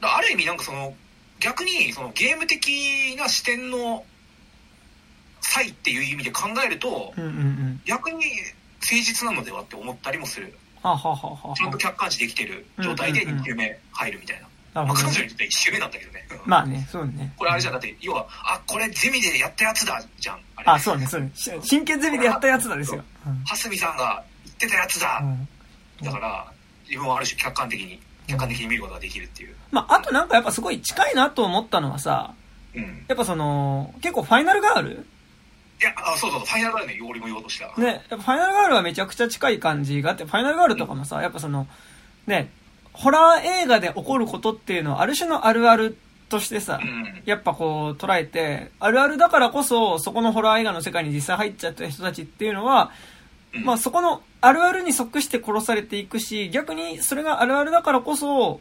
らある意味なんかその逆にそのゲーム的な視点の差異っていう意味で考えるとうんうんうん。うん逆に誠実なのではって思ったりもする。はあはあはちゃんと客観視できてる状態でうんうん。うん2周目入るみたいな、まあ彼女にとって1周目なんだけどね、うん。まあねそうね。これあれじゃん。だって要はあこれゼミでやったやつだじゃん。あれ。あそうねそうね。し真剣ゼミでやったやつなんですよ。うん。蓮見さんが言ってたやつだ、うんだから自分はある種客観的に客観的に見ることができるっていう、まああとなんかやっぱすごい近いなと思ったのはさうん、やっぱその結構ファイナルガール？いやあそうそうそうファイナルガールね俺も言おうとした、ね、やっぱファイナルガールはめちゃくちゃ近い感じがあって、ファイナルガールとかもさ、やっぱその、ね、ホラー映画で起こることっていうのは、ある種のあるあるとしてさう、ん。やっぱこう捉えて、あるあるだからこそ、そこのホラー映画の世界に実際入っちゃった人たちっていうのは、うんまあそこのあるあるに即して殺されていくし、逆にそれがあるあるだからこそ、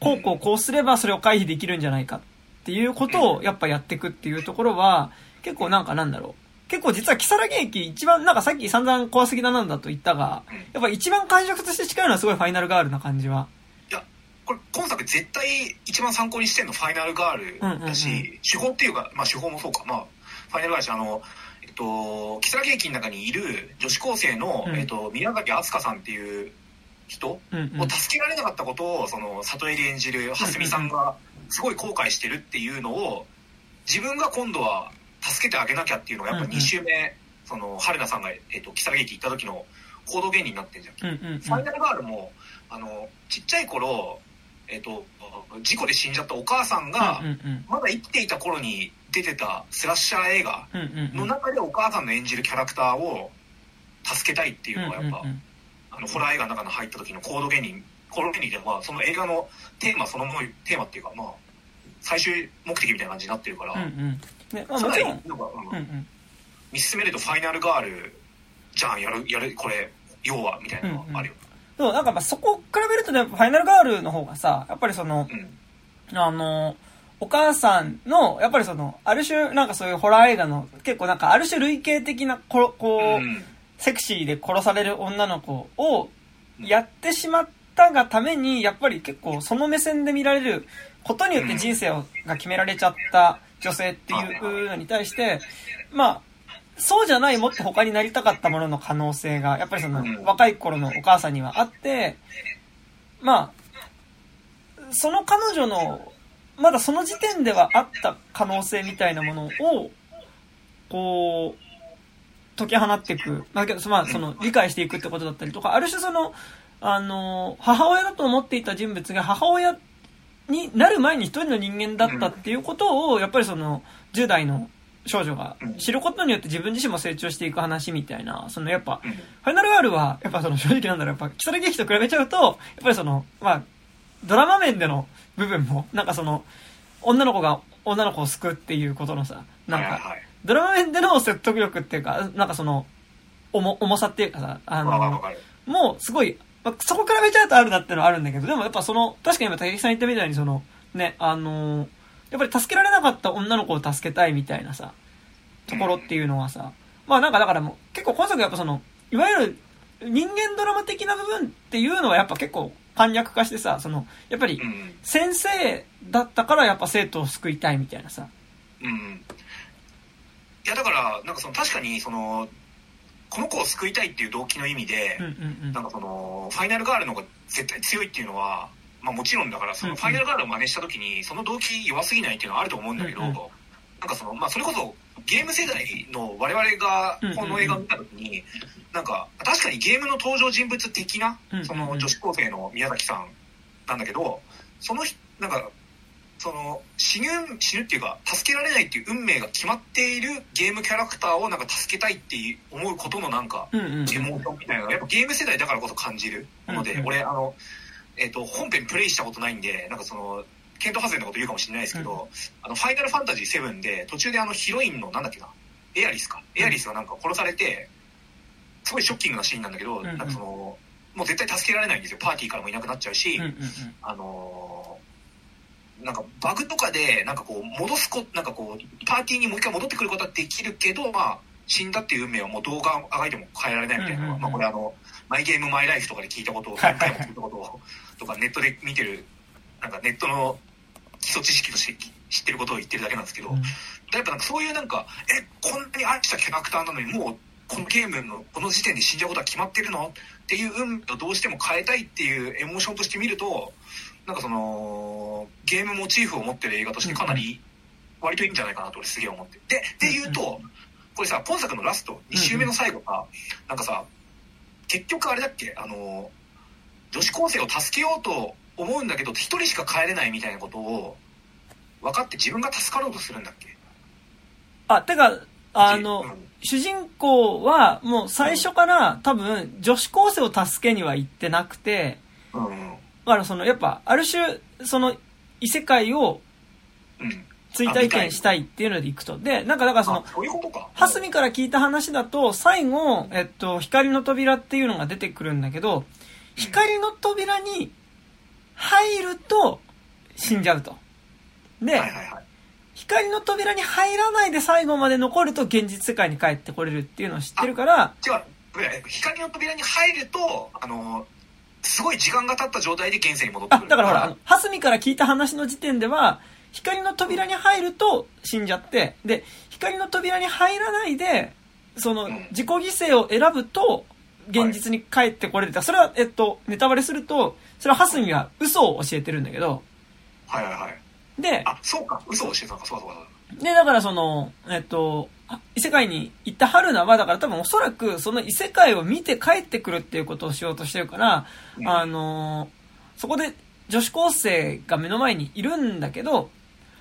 こうこうこうすればそれを回避できるんじゃないかっていうことをやっぱやっていくっていうところは、結構なんかなんだろう。結構実は木更木駅一番、なんかさっき散々怖すぎだなんだと言ったが、やっぱ一番感触として近いのはすごいファイナルガールな感じは。いやこれ今作絶対一番参考にしてんのファイナルガールだし、手法っていうか、まあ、手法もそうか、まあ、ファイナルガールだしあの、と、木更木駅の中にいる女子高生の、うん。えっと、宮崎敦香さんっていう人うんうん。を助けられなかったことをその里襟演じる蓮見さんがすごい後悔してるっていうのを自分が今度は助けてあげなきゃっていうのがやっぱうんうん。2周目、その春菜さんが、えっと、木更木駅行った時の行動原理になってんじゃん。うんうんうん。ファイナルガールもあのちっちゃい頃、えっと事故で死んじゃったお母さんが、うんうん。まだ生きていた頃に出てたスラッシャー映画うんうんうん。の中でお母さんの演じるキャラクターを助けたいっていうのがやっぱ、うんうんうん。あのホラー映画の中に入った時のコード原理コード原理ではその映画のテーマそのものテーマっていうかまあ最終目的みたいな感じになってるから、うんうん。ねまあ、もちろん、なんか、うん。うんうん、見進めるとファイナルガールじゃんやるやるこれ要はみたいなのがあるよ、そうなんかまあそこ比べるとねファイナルガールの方がさやっぱりそのうん。あのお母さんのやっぱりそのある種なんかそういうホラー映画の結構なんかある種類型的なここう、うん。セクシーで殺される女の子をやってしまったがためにやっぱり結構その目線で見られることによって人生をが決められちゃった女性っていうのに対してまあそうじゃないもっと他になりたかったものの可能性がやっぱりそのうん。若い頃のお母さんにはあってまあその彼女のまだその時点ではあった可能性みたいなものをこう解き放っていく、まあ、けどまあ、その理解していくってことだったりとかある種そのあの母親だと思っていた人物が母親になる前に一人の人間だったっていうことをやっぱりその10代の少女が知ることによって自分自身も成長していく話みたいなそのやっぱうん。ファイナルガールは、やっぱその正直なんだろう、やっぱ、木更木駅と比べちゃうと、やっぱりその、まあ、ドラマ面での部分も、なんかその、女の子が女の子を救うっていうことのさ、なんか、はいはい。はいドラマ面での説得力っていうか、なんかその、重、重さっていうかさ、あの、もうすごい、まあ、そこ比べちゃうとあるなっていうのはあるんだけど、でもやっぱその、確かに今竹木さん言ったみたいにその、ね、あのやっぱり助けられなかった女の子を助けたいみたいなさ、ところっていうのはさ、まあなんかだからもう、結構今作やっぱその、いわゆる人間ドラマ的な部分っていうのはやっぱ結構簡略化してさ、その、やっぱりうん。先生だったからやっぱ生徒を救いたいみたいなさ、うんいやだからなんかその確かにそのこの子を救いたいっていう動機の意味で、なんかそのファイナルガールの方が絶対強いっていうのは、まあ、もちろんだからそのファイナルガールを真似した時にその動機弱すぎないっていうのはあると思うんだけど、なんかその、まあ、それこそゲーム世代の我々がこの映画を見た時に、なんか確かにゲームの登場人物的なその女子高生の宮崎さんなんだけどその人なんかその死ぬ死ぬっていうか助けられないっていう運命が決まっているゲームキャラクターをなんか助けたいって思うことのなんかエモーションみたいなのがやっぱゲーム世代だからこそ感じるもので、俺あの、えっと本編プレイしたことないんでなんかその検討外れなこと言うかもしれないですけど、あのファイナルファンタジー7で途中であのヒロインのなんだっけな？エアリスか。エアリスがなんか殺されてすごいショッキングなシーンなんだけど、なんかそのもう絶対助けられないんですよ。パーティーからもいなくなっちゃうし、あのーなんかバグとかでなんかこう戻すこなんかこうパーティーにもう一回戻ってくることはできるけどまあ死んだっていう運命はもう動画あがいても変えられないみたいなまあこれあのマイゲームマイライフとかで聞いたことをはい何回も聞いたことをとかネットで見てるなんかネットの基礎知識として知ってることを言ってるだけなんですけど、うん。やっぱなんかそういうなんかえこんなに愛したキャラクターなのにもうこのゲームのこの時点で死んじゃうことは決まってるの？っていう運命をどうしても変えたいっていうエモーションとして見るとなんかそのゲームモチーフを持ってる映画としてかなり割といいんじゃないかなと俺すげえ思って。でで言うとこれさ今作のラスト2週目の最後がなんかさ結局あれだっけ？あの女子高生を助けようと思うんだけど一人しか帰れないみたいなことを分かって自分が助かろうとするんだっけ？あ、てか、あの、うん。主人公はもう最初から多分女子高生を助けには行ってなくて、うん。うんだからそのやっぱある種その異世界をうん。追体験したいっていうので行くと。で、なんかだからそのあ、そういうことか。ハスミから聞いた話だと、最後、えっと、光の扉っていうのが出てくるんだけど、光の扉に入ると死んじゃうと。で、はいはいはい。光の扉に入らないで最後まで残ると現実世界に帰ってこれるっていうのを知ってるから、違う。光の扉に入るとあのすごい時間が経った状態で現世に戻ってあ、くる。だからほら、あの、ハスミから聞いた話の時点では、光の扉に入ると死んじゃって、で、光の扉に入らないで、そのうん、自己犠牲を選ぶと、現実に帰ってこれる。それは、えっと、ネタバレすると、それはハスミは嘘を教えてるんだけど、はいはいはい。で、あそうか。嘘をしてたのか。そうかそうかそうか。で、だからその、えっと、あ異世界に行った春菜は、だから多分おそらくその異世界を見て帰ってくるっていうことをしようとしてるから、うん。あの、そこで女子高生が目の前にいるんだけど、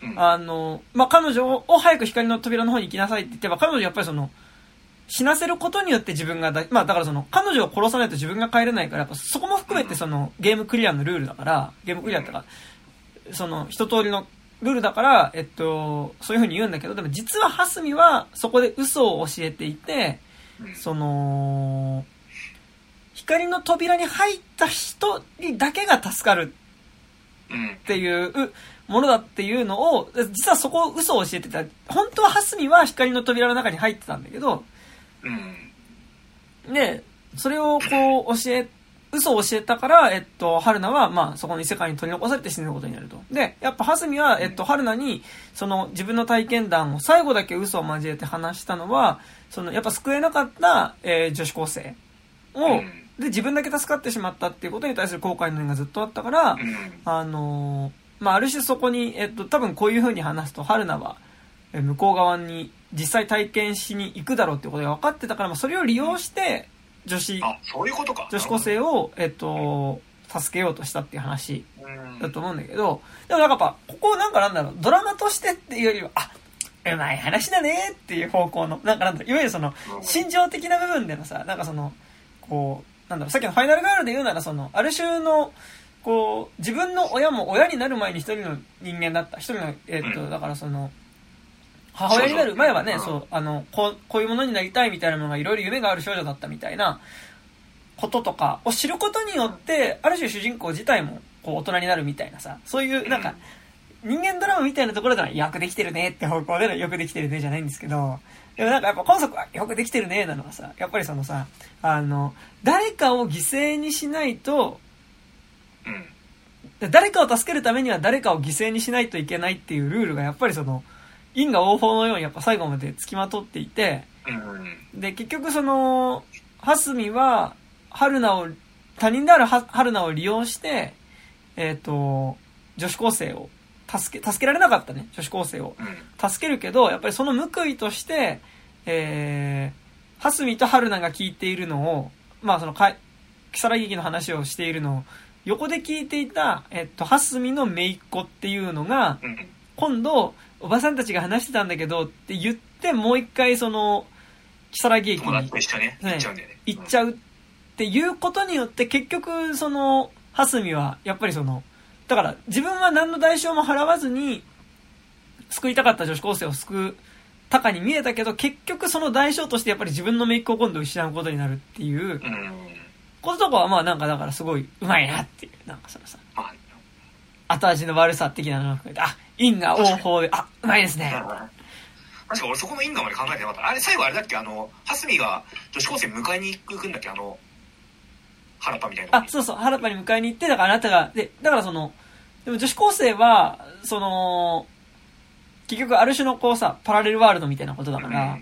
うん。あの、まあ、彼女を早く光の扉の方に行きなさいって言ってば、彼女やっぱりその、死なせることによって自分がだ、まあだからその、彼女を殺さないと自分が帰れないから、やっぱそこも含めてその、ゲームクリアのルールだから、ゲームクリアってか、その、一通りのルールだから、えっと、そういう風に言うんだけど、でも実はハスミはそこで嘘を教えていて、うん。その、光の扉に入った人にだけが助かるうん。っていうものだっていうのを、実はそこを嘘を教えてた。本当はハスミは光の扉の中に入ってたんだけど、うん。で、それをこう教え、嘘を教えたから、えっと、春菜は、まあ、そこの異世界に取り残されて死ぬことになると。で、やっぱハスミは、えっと、春菜に、その自分の体験談を最後だけ嘘を交えて話したのは、その、やっぱ救えなかった、えー女子高生を、うん。で、自分だけ助かってしまったっていうことに対する後悔の念がずっとあったから、うん。あのーまあ、ある種そこに、えっと、多分こういう風に話すと、春菜は、え向こう側に実際体験しに行くだろうっていうことが分かってたから、まあ、それを利用して、女子、あそういうことか。女子高生を、えっと、助けようとしたっていう話うん。だと思うんだけど、でもなんかやっぱ、ここなんかなんだろう、ドラマとしてっていうよりは、あ、うまい話だねっていう方向の、なんかなんだろう、いわゆるその、うん。心情的な部分でのさ、なんかその、こう、なんだろう、さっきのファイナルガールで言うなら、その、ある種の、こう、自分の親も親になる前に一人の人間だった。一人の、えっと、うん。だからその、母親になる前はね、そうあの、こう、こういうものになりたいみたいなものがいろいろ夢がある少女だったみたいなこととかを知ることによって、ある種主人公自体も、こう、大人になるみたいなさ、そういう、なんか、人間ドラマみたいなところではよくできてるねって方向でのよくできてるねじゃないんですけど、でもなんかやっぱ今作はよくできてるねなのはさ、やっぱりそのさ、あの、誰かを犠牲にしないと、うん。誰かを助けるためには誰かを犠牲にしないといけないっていうルールがやっぱりその、因果応報のようにやっぱ最後まで付きまとっていて、うんで、結局その、ハスミは、春菜を、他人であるは春菜を利用して、えっ、と、女子高生を助け、助けられなかったね、女子高生を。うん助けるけど、やっぱりその報いとして、えー、ハスミと春菜が聞いているのを、まあそのかい、木更木の話をしているのを横で聞いていた、えっと、蓮見の姪っ子っていうのが、うん。今度、おばさんたちが話してたんだけどって言って、もう一回その、木更木駅友達にと一緒にね、はい行っちゃうんだよね。行っちゃうっていうことによって、結局、その、蓮見は、やっぱりその、だから、自分は何の代償も払わずに、救いたかった女子高生を救ったかに見えたけど、結局その代償としてやっぱり自分の姪っ子を今度失うことになるっていう。こととかは、まあなんかだからすごい、うまいなっていう、なんかそのさ、まあ、後味の悪さ的なのが含めて、あ、因果応報で、あ、うまいですね。確か俺そこの因果まで考えてなかった。あれ、最後あれだっけ？あの、蓮見が女子高生迎えに行くんだっけ？あの、原っぱみたいな。あそうそう原っぱに迎えに行ってだからあなたがでだからそのでも女子高生はその結局ある種のこうさパラレルワールドみたいなことだから、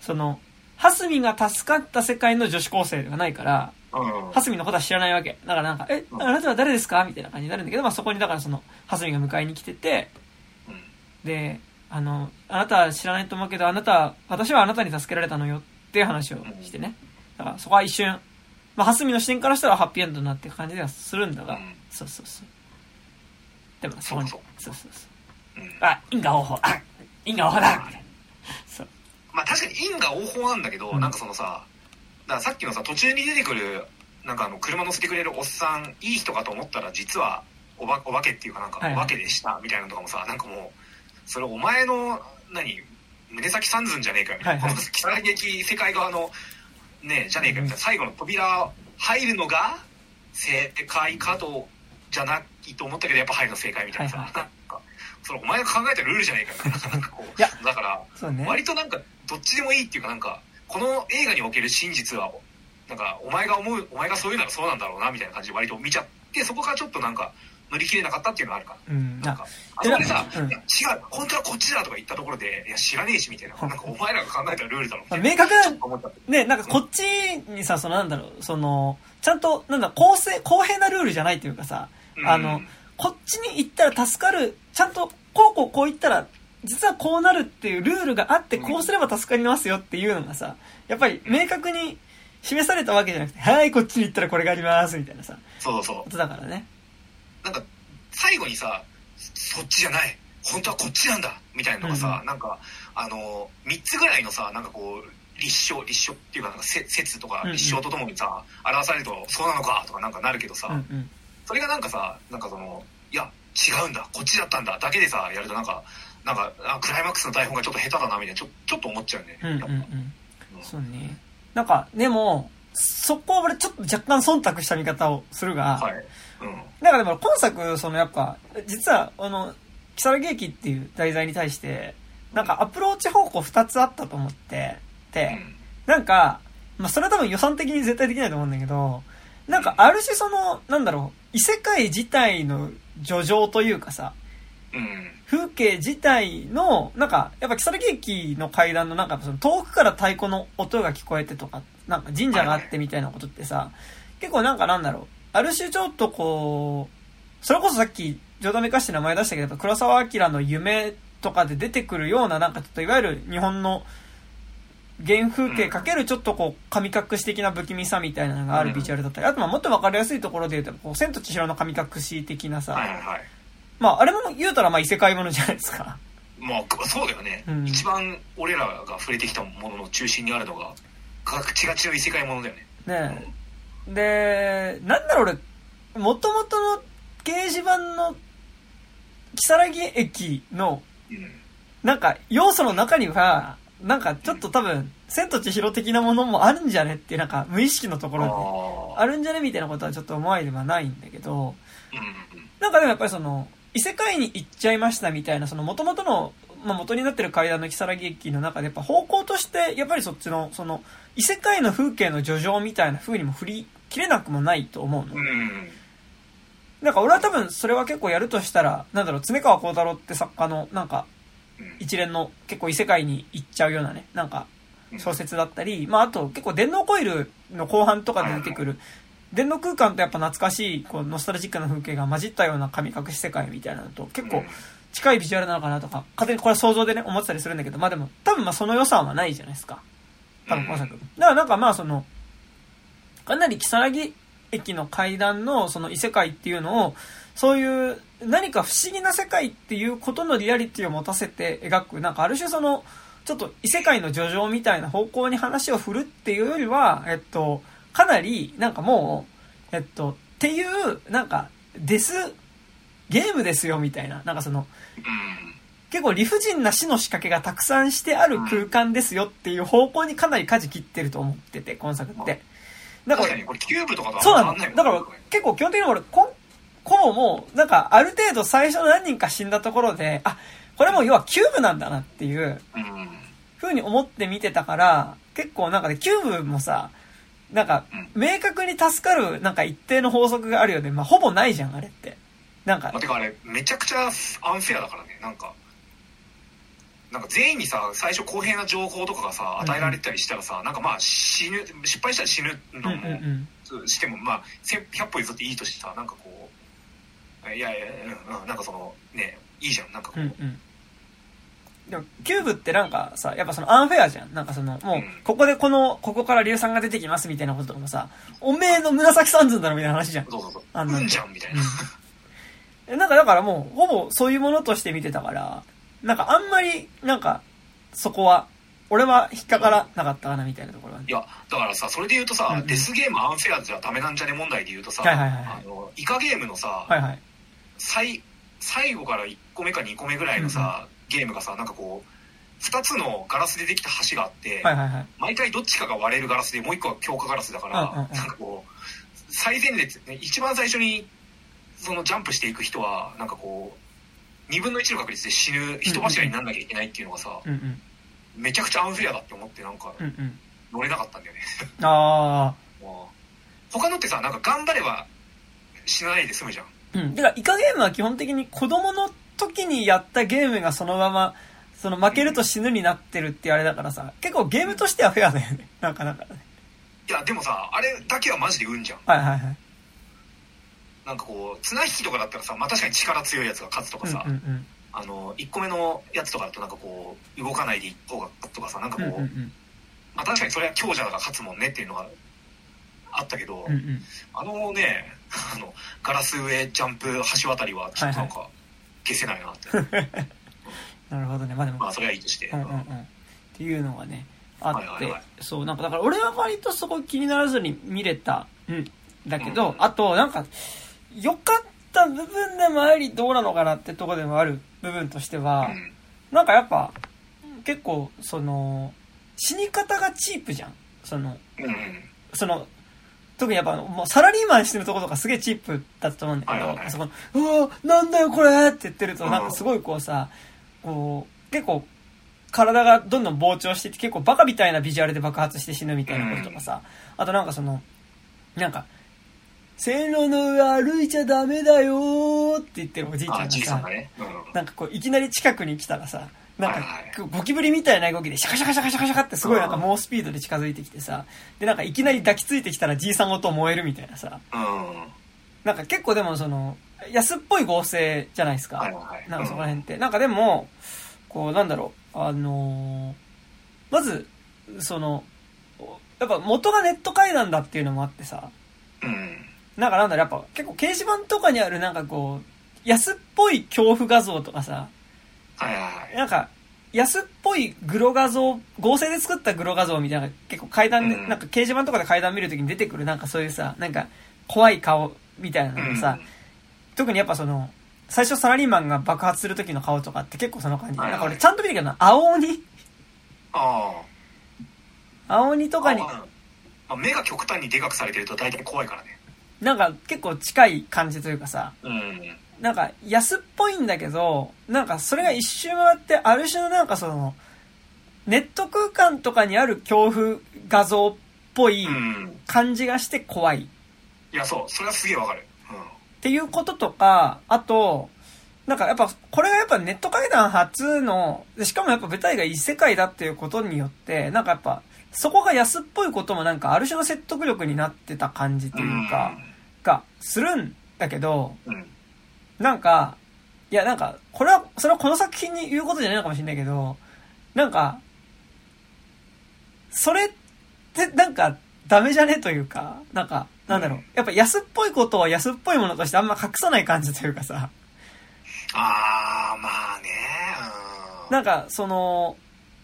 その蓮見が助かった世界の女子高生がないからうん。うん。蓮見のことは知らないわけ。だからなんか「えうん。あなたは誰ですか?」みたいな感じになるんだけど、まあ、そこにだからその蓮見が迎えに来ててうん。であの「あなたは知らないと思うけどあなた私はあなたに助けられたのよ」っていう話をしてね。だからそこは一瞬まあ蓮見の視点からしたらハッピーエンドになって感じではするんだが、うん。そうそうそう。でもそこにそうそうそう。あ因果応報。あ因果応報だみたいなそう。まあ確かに因果応報なんだけど、うん。なんかそのさ、だからさっきのさ、途中に出てくる、なんかあの、車乗せてくれるおっさん、いい人かと思ったら、実はおば、お化けっていうかなんか、はいはいお化けでした、みたいなのとかもさ、なんかもう、それお前の、何、胸先三寸じゃねえかよ、みたいな。はいはいこの北劇世界側の、ねえ、じゃねえかよ、みたいな。最後の扉入るのが、正解かと、じゃないと思ったけど、やっぱ入るの正解みたいなさ、はいなんか、それお前が考えたルールじゃねえかよ、みたいな。なんかこうだから、ね割となんかどっちでもいいっていうかなんかこの映画における真実はなんかお前が思うお前がそういうならそうなんだろうなみたいな感じで割と見ちゃってそこからちょっとなんか乗り切れなかったっていうのがあるかうん。あななんかあそこでさ「うん。違う本当はこっちだ」とか言ったところで「いや知らねえし」みたいな。なんかお前らが考えたルールだろみたいな。明確ね、なんかこっちにさ、そのなんだろう、その、ちゃんと、なんだ、公正、公平なルールじゃないというかさ、あのうん、こっちに行ったら助かる、ちゃんと、こうこうこう言ったら、実はこうなるっていうルールがあって、うん。こうすれば助かりますよっていうのがさ、やっぱり明確に示されたわけじゃなくて、はい、こっちに行ったらこれがあります、みたいなさ、そうそう。そうことだからね。なんか最後にさそっちじゃない。本当はこっちなんだ。みたいなのがさ、うなんかあの3つぐらいのさなんかこう立証立証っていうかなんかせ説とかうんうん。立証とともにさ、表されるとそうなのかとかなんかなるけどさ、うんうん。それがなんかさなんかそのいや違うんだ。こっちだったんだ。だけでさやるとなんかなんかあクライマックスの台本がちょっと下手だなみたいなちょちょっと思っちゃうね、うんうんうん。うん。そうね。なんか、でも、そこは俺ちょっと若干忖度した見方をするが、はい。うん。なんかでも今作、そのやっぱ、実は、あの、木更木駅っていう題材に対して、なんかアプローチ方向二つあったと思ってて、なんか、まあそれは多分予算的に絶対できないと思うんだけど、なんかある種その、なんだろう、異世界自体の叙情というかさ、うんうん風景自体の、なんか、やっぱ木更木駅の階段のなんかその遠くから太鼓の音が聞こえてとか、なんか神社があってみたいなことってさ、結構なんかなんだろう、ある種ちょっとこう、それこそさっき、冗談めかして名前出したけど、黒澤明の夢とかで出てくるような、なんかちょっといわゆる日本の原風景かけるちょっとこう、神隠し的な不気味さみたいなのがあるビジュアルだった。り、あとまあもっとわかりやすいところで言うと、こう、千と千尋の神隠し的なさ、まああれも言うたらまあ異世界ものじゃないですか。まあそうだよね、うん。一番俺らが触れてきたものの中心にあるのがガチガチの異世界ものだよね。ねえ。で、なんだろう俺、もともとの掲示板の、木更木駅の、うん。なんか、要素の中には、なんかちょっと多分、千と千尋的なものもあるんじゃねっていう、なんか無意識のところで、ああるんじゃねみたいなことはちょっと思われではないんだけど、ーうんうん。なんかでもやっぱりその、異世界に行っちゃいましたみたいな、その元々の、まあ、元になってる階段の木更木駅の中で、やっぱ方向として、やっぱりそっちの、その、異世界の風景の叙情みたいな風にも振り切れなくもないと思うの。なん。か俺は多分それは結構やるとしたら、なんだろう、常川幸太郎って作家の、なんか、うん。一連の結構異世界に行っちゃうようなね、なんか、うん。小説だったり、まああと結構電脳コイルの後半とかで出てくる、電脳空間とやっぱ懐かしい、こう、ノスタルジックな風景が混じったような神隠し世界みたいなのと結構近いビジュアルなのかなとか、勝手にこれは想像でね、思ってたりするんだけど、まあでも、多分まあその良さはないじゃないですか。多分今作。だからなんかまあその、かなり木更木駅の階段のその異世界っていうのを、そういう何か不思議な世界っていうことのリアリティを持たせて描く、なんかある種その、ちょっと異世界の叙情みたいな方向に話を振るっていうよりは、えっと、かなり、なんかもう、えっと、っていう、なんか、デス、ゲームですよみたいな、なんかその、結構理不尽な死の仕掛けがたくさんしてある空間ですよっていう方向にかなり舵切ってると思ってて、今作って。だから、これキューブとかとそうなの。だから結構基本的に俺、ここうもう、なんかある程度最初の何人か死んだところで、あ、これも要はキューブなんだなっていう、ふうに思って見てたから、結構なんかね、キューブもさ、なんか、明確に助かる、なんか一定の法則があるよね。まあ、ほぼないじゃん、あれって。なんか。てかあれ、めちゃくちゃアンフェアだからね、なんか。なんか全員にさ、最初公平な情報とかがさ、与えられたりしたらさ、うん、なんかまあ死ぬ、失敗したら死ぬのも、うんうん、してもまあ、100歩譲っていいとしてさ、なんかこう、いやいや、うん、なんかその、ね、いいじゃん、なんかこう。うんうんでも、キューブってなんかさ、やっぱそのアンフェアじゃん。なんかその、もう、ここでこの、ここから硫酸が出てきますみたいなこととかもさ、おめえの胸三寸だろみたいな話じゃん。そうそうそう。あんなんじゃんみたいな。なんかだからもう、ほぼそういうものとして見てたから、なんかあんまり、なんか、そこは、俺は引っかからなかったかなみたいなところは、いや、だからさ、それで言うとさ、うんうん、デスゲームアンフェアじゃダメなんじゃね問題で言うとさ、はいはいはい、あの、イカゲームのさ、はいはい、最、最後から1個目か2個目ぐらいのさ、うんうん、ゲームがさ、なんかこう、2つのガラスでできた橋があって、はいはいはい、毎回どっちかが割れるガラスでもう1個は強化ガラスだから、うんうんうん、なんかこう最前列、ね、一番最初にそのジャンプしていく人はなんかこう2分の1の確率で死ぬ人柱になんなきゃいけないっていうのがさ、うんうん、めちゃくちゃアンフェアだって思ってなんか乗れなかったんだよね。ああ [laughs] 他のってさなんか頑張れば死なないで済むじゃん。うん。だからイカゲームは基本的に子供の時にやったゲームがそのままその負けると死ぬになってるってあれだからさ、結構ゲームとしてはフェアだよね。[laughs] なんかだからね。いや、でもさ、あれだけはマジで運じゃん。はいはいはい。なんかこう、綱引きとかだったらさ、まあ確かに力強いやつが勝つとかさ、うんうんうん、あの、1個目のやつとかだとなんかこう、動かないで1個が勝つとかさ、なんかこう、うんうんうん、まあ確かにそれは強者が勝つもんねっていうのがあったけど、うんうん、あのね、あの、ガラス上ジャンプ橋渡りはちょっとなんか、消せないなって。[laughs] なるほどね。まあでも。まあそれはいいとして。うんうんうん。っていうのがね、あって、はいはいはい、そう、なんかだから俺は割とそこ気にならずに見れたんだけど、うん、あとなんか、良かった部分でもありどうなのかなってとこでもある部分としては、うん、なんかやっぱ、結構、その、死に方がチープじゃん。その、うん、その、特にやっぱもうサラリーマンしてるとことかすげえチープだったと思うんだけど、はいはいはい、そこの、うわなんだよこれって言ってると、なんかすごいこうさ、こう、結構、体がどんどん膨張していって、結構バカみたいなビジュアルで爆発して死ぬみたいなこととかさ、あとなんかその、なんか、線路の上歩いちゃダメだよって言ってるおじいちゃんがさ、なんかこう、いきなり近くに来たらさ、なんか、ゴキブリみたいな動きで、シャカシャカシャカシャカシャカってすごいなんか猛スピードで近づいてきてさ、で、なんかいきなり抱きついてきたらじいさんごと燃えるみたいなさ、うん、なんか結構でもその、安っぽい合成じゃないですか。なんかそこら辺って。なんかでも、こう、なんだろう、あのー、まず、その、やっぱ元がネット怪談だっていうのもあってさ、うん。なんかなんだろう、やっぱ結構掲示板とかにあるなんかこう、安っぽい恐怖画像とかさ、はい。なんか、安っぽいグロ画像、合成で作ったグロ画像みたいな、結構階段で、うん、なんか掲示板とかで階段見るときに出てくるなんかそういうさ、なんか怖い顔みたいなのさ、うん、特にやっぱその、最初サラリーマンが爆発する時の顔とかって結構その感じ。なんか俺ちゃんと見るけどな、青鬼ああ。青鬼とかに。まあ、目が極端にでかくされてると大体怖いからね。なんか結構近い感じというかさ、うん、なんか安っぽいんだけど、なんかそれが一周回ってある種のなんかその、ネット空間とかにある恐怖画像っぽい感じがして怖い。うん、いや、そう。それはすげえわかる。っていうこととか、あと、なんかやっぱ、これがやっぱネット会談初の、しかもやっぱ舞台が異世界だっていうことによって、なんかやっぱ、そこが安っぽいこともなんかある種の説得力になってた感じというか、がするんだけど、なんか、いやなんか、これは、それはこの作品に言うことじゃないのかもしれないけど、なんか、それってなんか、ダメじゃね？というか、なんか、なんだろう。やっぱ安っぽいことは安っぽいものとしてあんま隠さない感じというかさ。あー、まあね。うん。なんか、その、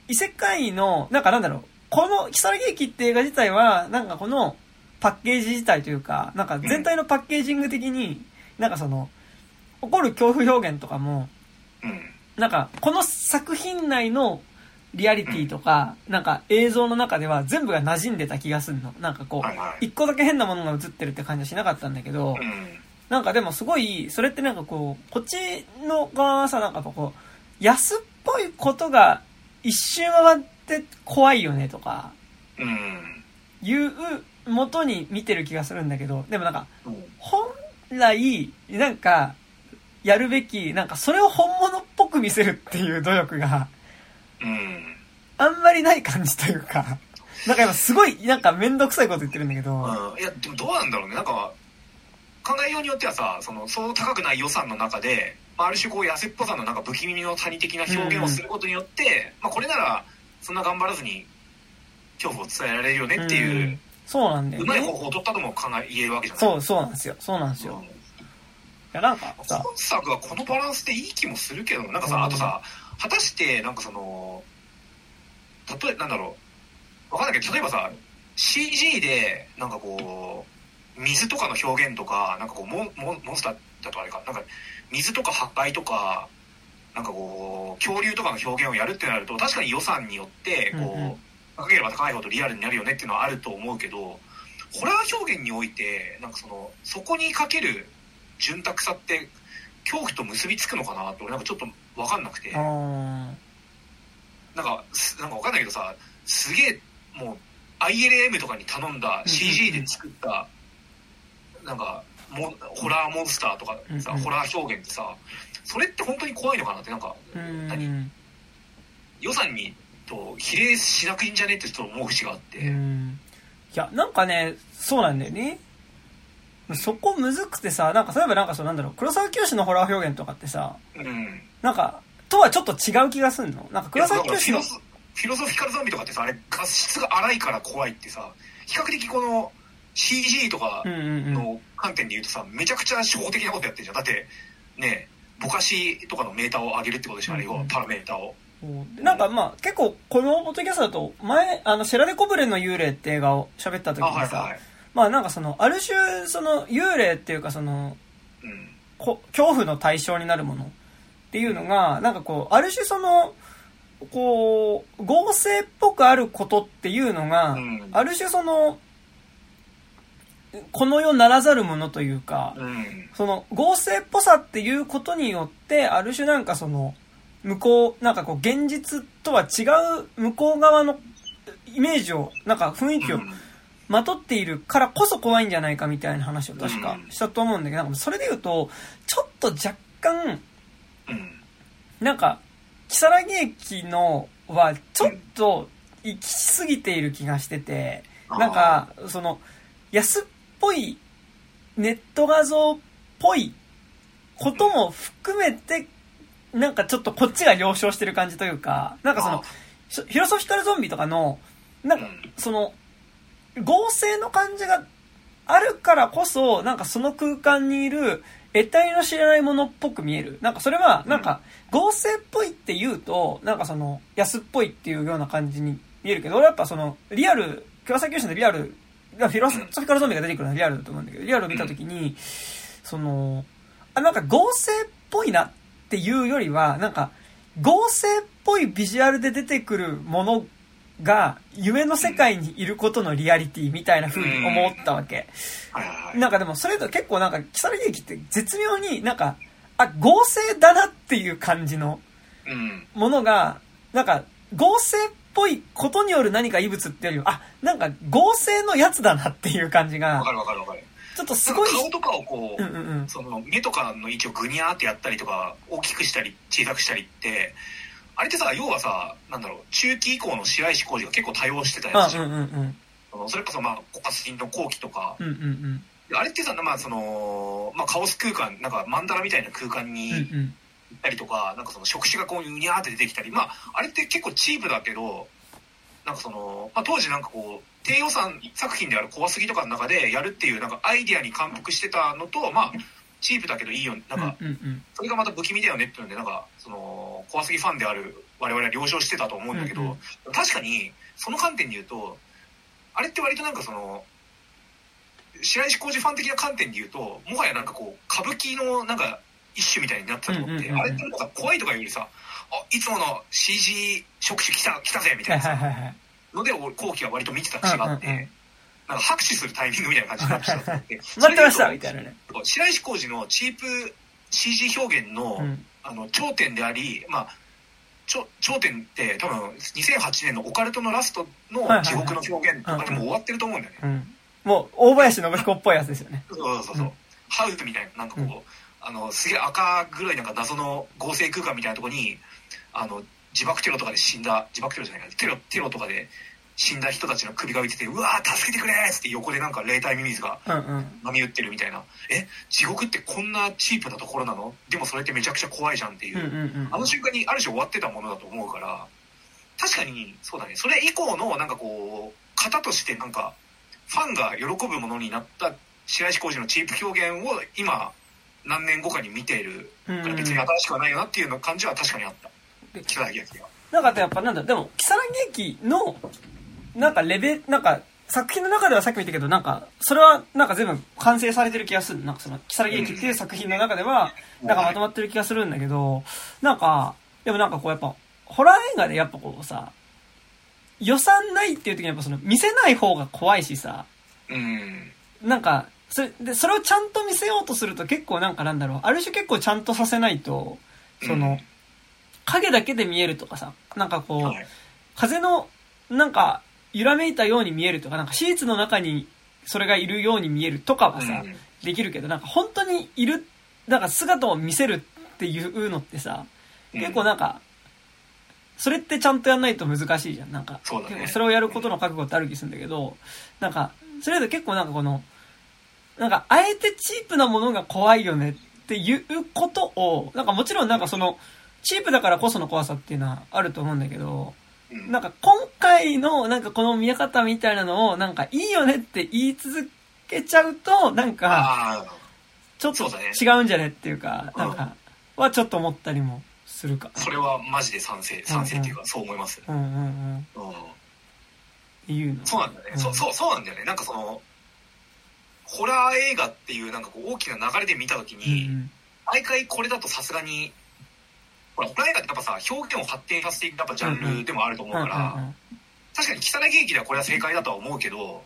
異世界の、なんかなんだろう。この、キサラ劇って映画自体は、なんかこの、パッケージ自体というか、なんか全体のパッケージング的に、なんかその、起こる恐怖表現とかも、うん。なんか、この作品内のリアリティとか、なんか映像の中では全部が馴染んでた気がするの。なんかこう、い一個だけ変なものが映ってるって感じはしなかったんだけど、うん。なんかでもすごい、それってなんかこう、こっちの側はさ、なんかこう、安っぽいことが一周回って怖いよねとか、うん。いう元に見てる気がするんだけど、でもなんか、うん。本来、なんか、やるべき、なんかそれを本物っぽく見せるっていう努力が、うん。あんまりない感じというか、なんか今すごい、なんかめんどくさいこと言ってるんだけど、うん。いや、でもどうなんだろうね。なんか、考えようによってはさ、その、そう高くない予算の中で、まあある種こう、安っぽさのなんか不気味の谷的な表現をすることによって、まあこれなら、そんな頑張らずに、恐怖を伝えられるよねっていう、んそうなんだよね。うまい方法を取ったとも考え、言えるわけじゃないそう、そうなんですよ。そうなんですよ。うんいや、なんかさ、今作はこのバランスでいい気もするけどなんかさ、うん。あとさ果たしてなんかその例えなんだろう。わかんないけど例えばさ CG でなんかこう水とかの表現とかなんかこうモンモンモンスターだとあれか。なんか水とか破壊とかなんかこう恐竜とかの表現をやるってなると確かに予算によってこう、うんうん。高ければ高いほどリアルになるよねっていうのはあると思うけどホラー表現においてなんかそのそこにかける潤沢さって恐怖と結びつくのかなって俺なんかちょっと分かんなくて。なんかすなんか分かんないけどさすげえもう ILM とかに頼んだ CG で作ったなんかモンホラーモンスターとかさホラー表現ってさそれって本当に怖いのかなってなんか何ん。予算にと比例しなくいいんじゃねってちょっと思う節があっうて、ん。いや、なんかね、そうなんだよね。そこむずくてさ、なんか例えばなんかそうなんだろう、黒沢清のホラー表現とかってさ、うん。なんか、とはちょっと違う気がすんの？なんか黒沢清のフィロ、ソフィロソフィカルゾンビとかってさあれ画質が荒いから怖いってさ比較的この CG とかうんうんうん。の観点で言うとさめちゃくちゃ初歩的なことやってるじゃん。だってねぼかしとかのメーターを上げるってことでしょあれうんうんをパラメーターを。でなんかまあ、結構このポッドキャストだと、前、あの、シェラデコブレの幽霊って映画を喋った時あにさ、はいはいまあなんかその、ある種、その、幽霊っていうかその、うんこ恐怖の対象になるものっていうのが、なんかこう、ある種その、こう、合成っぽくあることっていうのが、うん。ある種その、この世ならざるものというか、うん。その合成っぽさっていうことによって、ある種なんかその、向こう、なんかこう現実とは違う向こう側のイメージを、なんか雰囲気をうんまとっているからこそ怖いんじゃないかみたいな話を確かうん。したと思うんだけど、なんかそれで言うと、ちょっと若干、うん。なんか、木更木駅のはちょっと行き過ぎている気がしてて、なんか、その、安っぽいネット画像っぽいことも含めて、なんかちょっとこっちが了承してる感じというか、なんかその、ひフィロソフィカルゾンビとかの、なんかうん、その、合成の感じがあるからこそ、なんかその空間にいる、得体の知らないものっぽく見える。なんかそれは、なんか、合成っぽいって言うと、なんかその、安っぽいっていうような感じに見えるけど、俺やっぱその、リアル、黒崎教師のリアル、フィロソフィカルゾンビが出てくるのはリアルだと思うんだけど、リアルを見たときに、その、あ、なんか合成っぽいなっていうよりは、なんか、合成っぽいビジュアルで出てくるものが、夢の世界にいることのリアリティみたいな風に思ったわけ。なんかでもそれと結構なんか、木更木駅って絶妙になんか、あ、合成だなっていう感じのうんものが、なんか、合成っぽいことによる何か異物っていうよりは、あ、なんか合成のやつだなっていう感じがわか、るわかるわかるちょっとすごい、顔とかをこう、うんうんうん。その目とかの位置をグニャーってやったりとか大きくしたり小さくしたりってあれってさ要はさなんだろう中期以降の白石浩二が結構多用してたやつじゃん、あうんうんうん。それこそまあコカスリンの後期とか、うんうんうん。あれってさまあその、まあ、カオス空間なんかマンダラみたいな空間にうん行うん。ったりとか、なんかその触手がこううにゃーって出てきたりまああれって結構チープだけどなんかその、まあ、当時なんかこう低予算作品である怖すぎとかの中でやるっていうなんかアイディアに感服してたのとまあチープだけどいいよなんかそれがまた不気味だよねっていうのでなんかその怖すぎファンである我々は了承してたと思うんだけど、うんうん確かにその観点で言うとあれって割となんかその白石浩二ファン的な観点で言うともはやなんかこう歌舞伎のなんか一種みたいになってたと思って、あれってなんか怖いとかいうよりさあいつもの CG 触手来た来たぜみたはいいなさので俺後期は割と見てた節があって、なんか拍手するタイミングみたいな感じになってたと思って。[laughs] 待ってました。みたいなね白石浩二のチープ CG 表現の、うん。あの頂点でありまあ頂頂点って多分2008年のオカルトのラストの地獄の表現とかでも終わってると思うんだよね、うん。もう大林信彦っぽいやつですよね。そうそうそうハウスみたいななんかこう、うん。あのすげえ赤黒いなんか謎の合成空間みたいなところにあの自爆テロとかで死んだ自爆テロじゃないかテロテロとかで死んだ人たちの首が浮いてて「うわー助けてくれ!」っつって横でなんか霊体ミミズがうんうん。波打ってるみたいな「え地獄ってこんなチープなところなの？でもそれってめちゃくちゃ怖いじゃん」っていう、うんうんうん。あの瞬間にある種終わってたものだと思うから確かにそうだね。それ以降のなんかこう型としてなんかファンが喜ぶものになった白石浩二のチープ表現を今何年後かに見ているうんうん。から別に新しくはないよなっていうの感じは確かにあった。で北崎明がなんかやっぱなんだでも如月駅のなんかレベなんか作品の中ではさっきも言ったけどなんかそれはなんか全部完成されてる気がする。なんかその如月駅っていう作品の中ではなんかまとまってる気がするんだけどなんかでもなんかこうやっぱホラー映画でやっぱこうさ予算ないっていう時にやっぱその見せない方が怖いしさうんなんかそれでそれをちゃんと見せようとすると結構なんかなんだろうある種結構ちゃんとさせないとその、影だけで見えるとかさなんかこう、はい。風のなんか揺らめいたように見えるとかなんかシーツの中にそれがいるように見えるとかはさ、うん。できるけどなんか本当にいるなんか姿を見せるっていうのってさ結構なんかそれってちゃんとやんないと難しいじゃん。なんかそね。結構それをやることの覚悟ってある気するんだけどなんかそれだと結構なんかこのなんかあえてチープなものが怖いよねっていうことをなんかもちろんなんかそのチープだからこその怖さっていうのはあると思うんだけどうんなんか今回のなんかこの見え方みたいなのをなんかいいよねって言い続けちゃうとなんかちょっと違うんじゃねっていうかうん。なんかはちょっと思ったりもするか。それはマジで賛成賛成っていうかそう思います、うんうんうん。そうなんだよね、うん。そそうそうなんだよね。なんかそのホラー映画っていうなんかこう大きな流れで見た時うんに、毎回これだとさすがにほらホラー映画ってやっぱさ表現を発展させていくやっぱジャンルでもあると思ううんから、うんうん確かに如月駅ではこれは正解だとは思うけど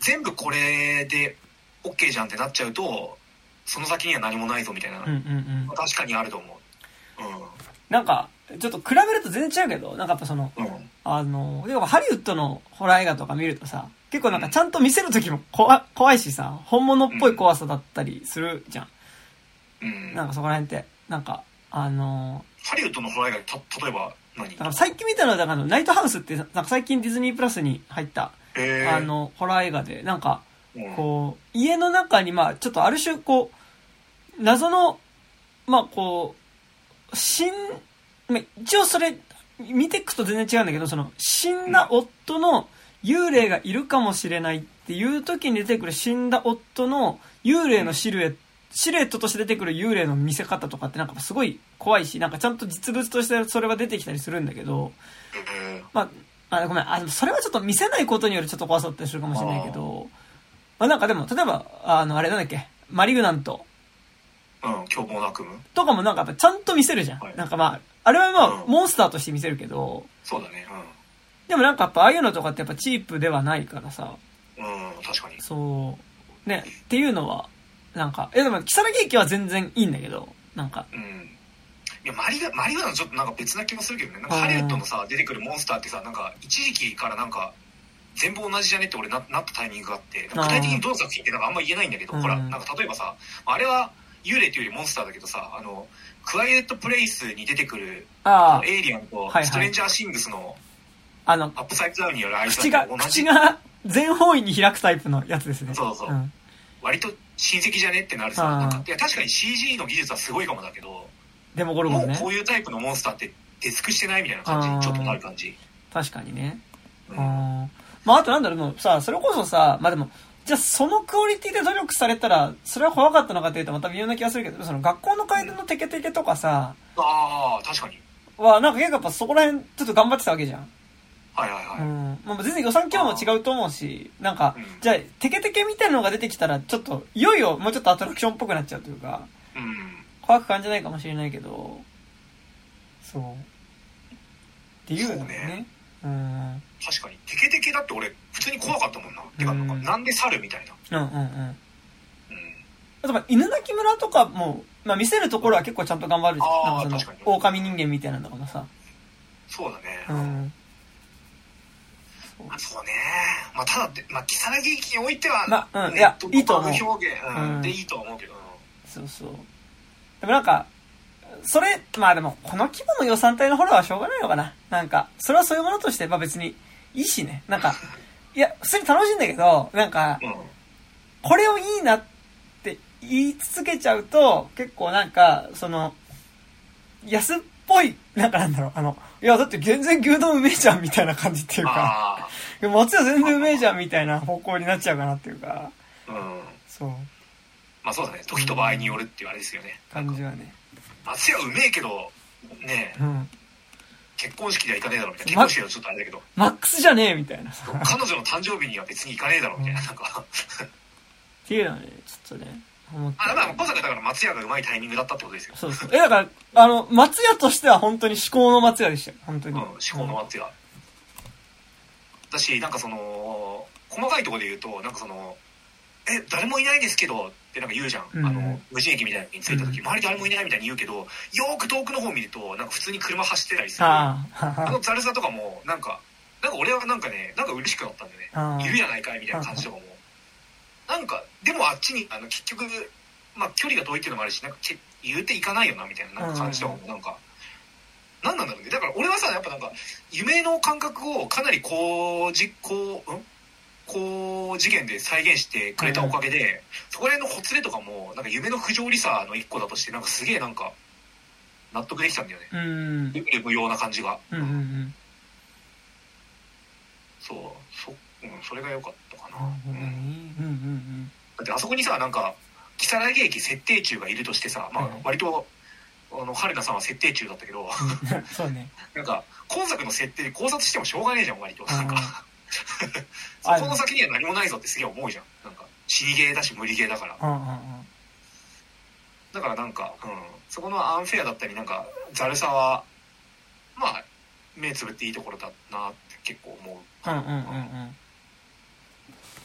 全部これで OK じゃんってなっちゃうとその先には何もないぞみたいな、うんうんうん。確かにあると思う。なんかちょっと比べると全然違うけどなんかやっぱそのうん。うんあの要はハリウッドのホラー映画とか見るとさ結構なんかちゃんと見せる時も怖怖いしさ本物っぽい怖さだったりするじゃん。うん。なんかそこら辺ってなんかあのハリウッドのホラー映画た例えば何？だから最近見たのはだからナイトハウスってなんか最近ディズニープラスに入ったえー。あのホラー映画でなんかうん。こう家の中にまあちょっとある種こう謎のまあこう死んまあ一応それ見ていくと全然違うんだけどその死んだ夫の幽霊がいるかもしれないっていう時に出てくる死んだ夫の幽霊のシルエットシルエットとして出てくる幽霊の見せ方とかってなんかすごい怖いしなんかちゃんと実物としてそれは出てきたりするんだけどえーまあ、あ、ごめん、あ、それはちょっと見せないことによるちょっと怖さだったりするかもしれないけど、まあなんかでも、例えば、あの、あれなんだっけ、マリグナント。うん凶暴な悪夢とかもなんかやっぱちゃんと見せるじゃん。はい。なんかまあ、あれはまあ、うん。モンスターとして見せるけど、そうだね。でもなんかやっぱああいうのとかってやっぱチープではないからさ、うんうん確かに。そう、ね、っていうのは、なんか、え、でも、キサラケーキは全然いいんだけど、なんか、うん。いやマリガマリガのちょっとなんか別な気もするけどね。なんかうんハリウッドのさ出てくるモンスターってさなんか一時期からなんか全部同じじゃねって俺ななったタイミングがあって具体的にどの作品ってなんかあんま言えないんだけど、うん。ほらなんか例えばさあれは幽霊というよりモンスターだけどさあのクワイエットプレイスに出てくるあエイリアンとストレンジャーシングスのあ、あの、アップサイドダウンによる相口が、口が全方位に開くタイプのやつですね。そうそう。うん。割と親戚じゃねってなるさいや確かに CG の技術はすごいかもだけどでもゴルゴンねもうこ。ういうタイプのモンスターって出尽くしてないみたいな感じちょっとなる感じ確かにね。うんうん。まあ、あとなんだろう、もうさ、それこそさ、まあでも、じゃあそのクオリティで努力されたら、それは怖かったのかっていうとまた微妙な気がするけど、その学校の階段のテケテケとかさ、ああ、確かに。は、なんか結構やっぱそこら辺ちょっと頑張ってたわけじゃん。はいはいはい。うん。まあ全然予算規模も違うと思うし、なんかうん、じゃあ、テケテケみたいなのが出てきたら、ちょっと、いよいよもうちょっとアトラクションっぽくなっちゃうというか、うん。怖く感じないかもしれないけど、そう。っていうのもね。うん。確かに。テケテケだって俺、普通に怖かったもんな。てか、なんかうんなんで猿みたいな。うんうんうん。うん。あとまあ、犬鳴村とかも、まあ見せるところは結構ちゃんと頑張るじゃん。かそ確かにの、狼人間みたいなのとかもさ。そうだね。うん。まあそうね。まあ、ただって、まあ、木更木駅においては、まあうんネいやいいと思う表現、でいいとは思うけど。そうそう。でもなんか、それ、まあでも、この規模の予算帯のホラーはしょうがないのかな。なんか、それはそういうものとして、まあ別にいいしね。なんか、いや、普通に楽しいんだけど、なんか、うん。これをいいなって言い続けちゃうと、結構なんか、その、安っぽい、なんかなんだろう、あの、いや、だって全然牛丼うめえじゃんみたいな感じっていうか、松屋全然うめえじゃんみたいな方向になっちゃうかなっていうか、あ、うん。そう、まあそうだね。時と場合によるっていうあれですよね。感じはね。松屋うめえけど、ねえうん。結婚式では行かねえだろみたいな。結婚式はちょっとあれだけど、マックスじゃねえみたいなさ。彼女の誕生日には別に行かねえだろみたいな。なんか、っていうのはね、ちょっとね、思った。あ、まあ、小坂だから松屋がうまいタイミングだったってことですよ。そうそう。え、だから、あの、松屋としては本当に至高の松屋でしたよ。本当に。うん、至高の松屋。だし、なんかその、細かいところで言うと、なんかその、え、誰もいないですけどってなんか言うじゃん。うんあの、無人駅みたいに着いた時、うん周り誰もいないみたいに言うけど、よーく遠くの方見ると、なんか普通に車走ってたりする。あのザルさとかも、なんか、なんか俺はなんかね、なんか嬉しくなったんだよね。いるやないかいみたいな感じとかも。なんか、でもあっちに、あの、結局、まあ距離が遠いっていうのもあるし、なんかけ言うていかないよなみたいななんか感じとかもなんか、なんなんだろうね。だから俺はさ、やっぱなんか、夢の感覚をかなり高じ、高、ん？高次元で再現してくれたおかげで、そこら辺のほつれとかも、なんか夢の不条理さの一個だとして、なんかすげえなんか、納得できたんだよね。うん。無用な感じが。うんうんうん。そう、そ、うん、それが良かっただってあそこにさ、なんか、木更木駅設定中がいるとしてさ、まあうん、割と、あの、春菜さんは設定中だったけど、うん。そうね。なんか、今作の設定で考察してもしょうがねえじゃん、割と。なんか、そあこの先には何もないぞってすげえ思うじゃん。なんか、死にゲーだし無理ゲーだから。だからなんか、うん、そこのアンフェアだったり、なんか、ざるさは、まあ、目つぶっていいところだなって結構思う。うんうんうんうん。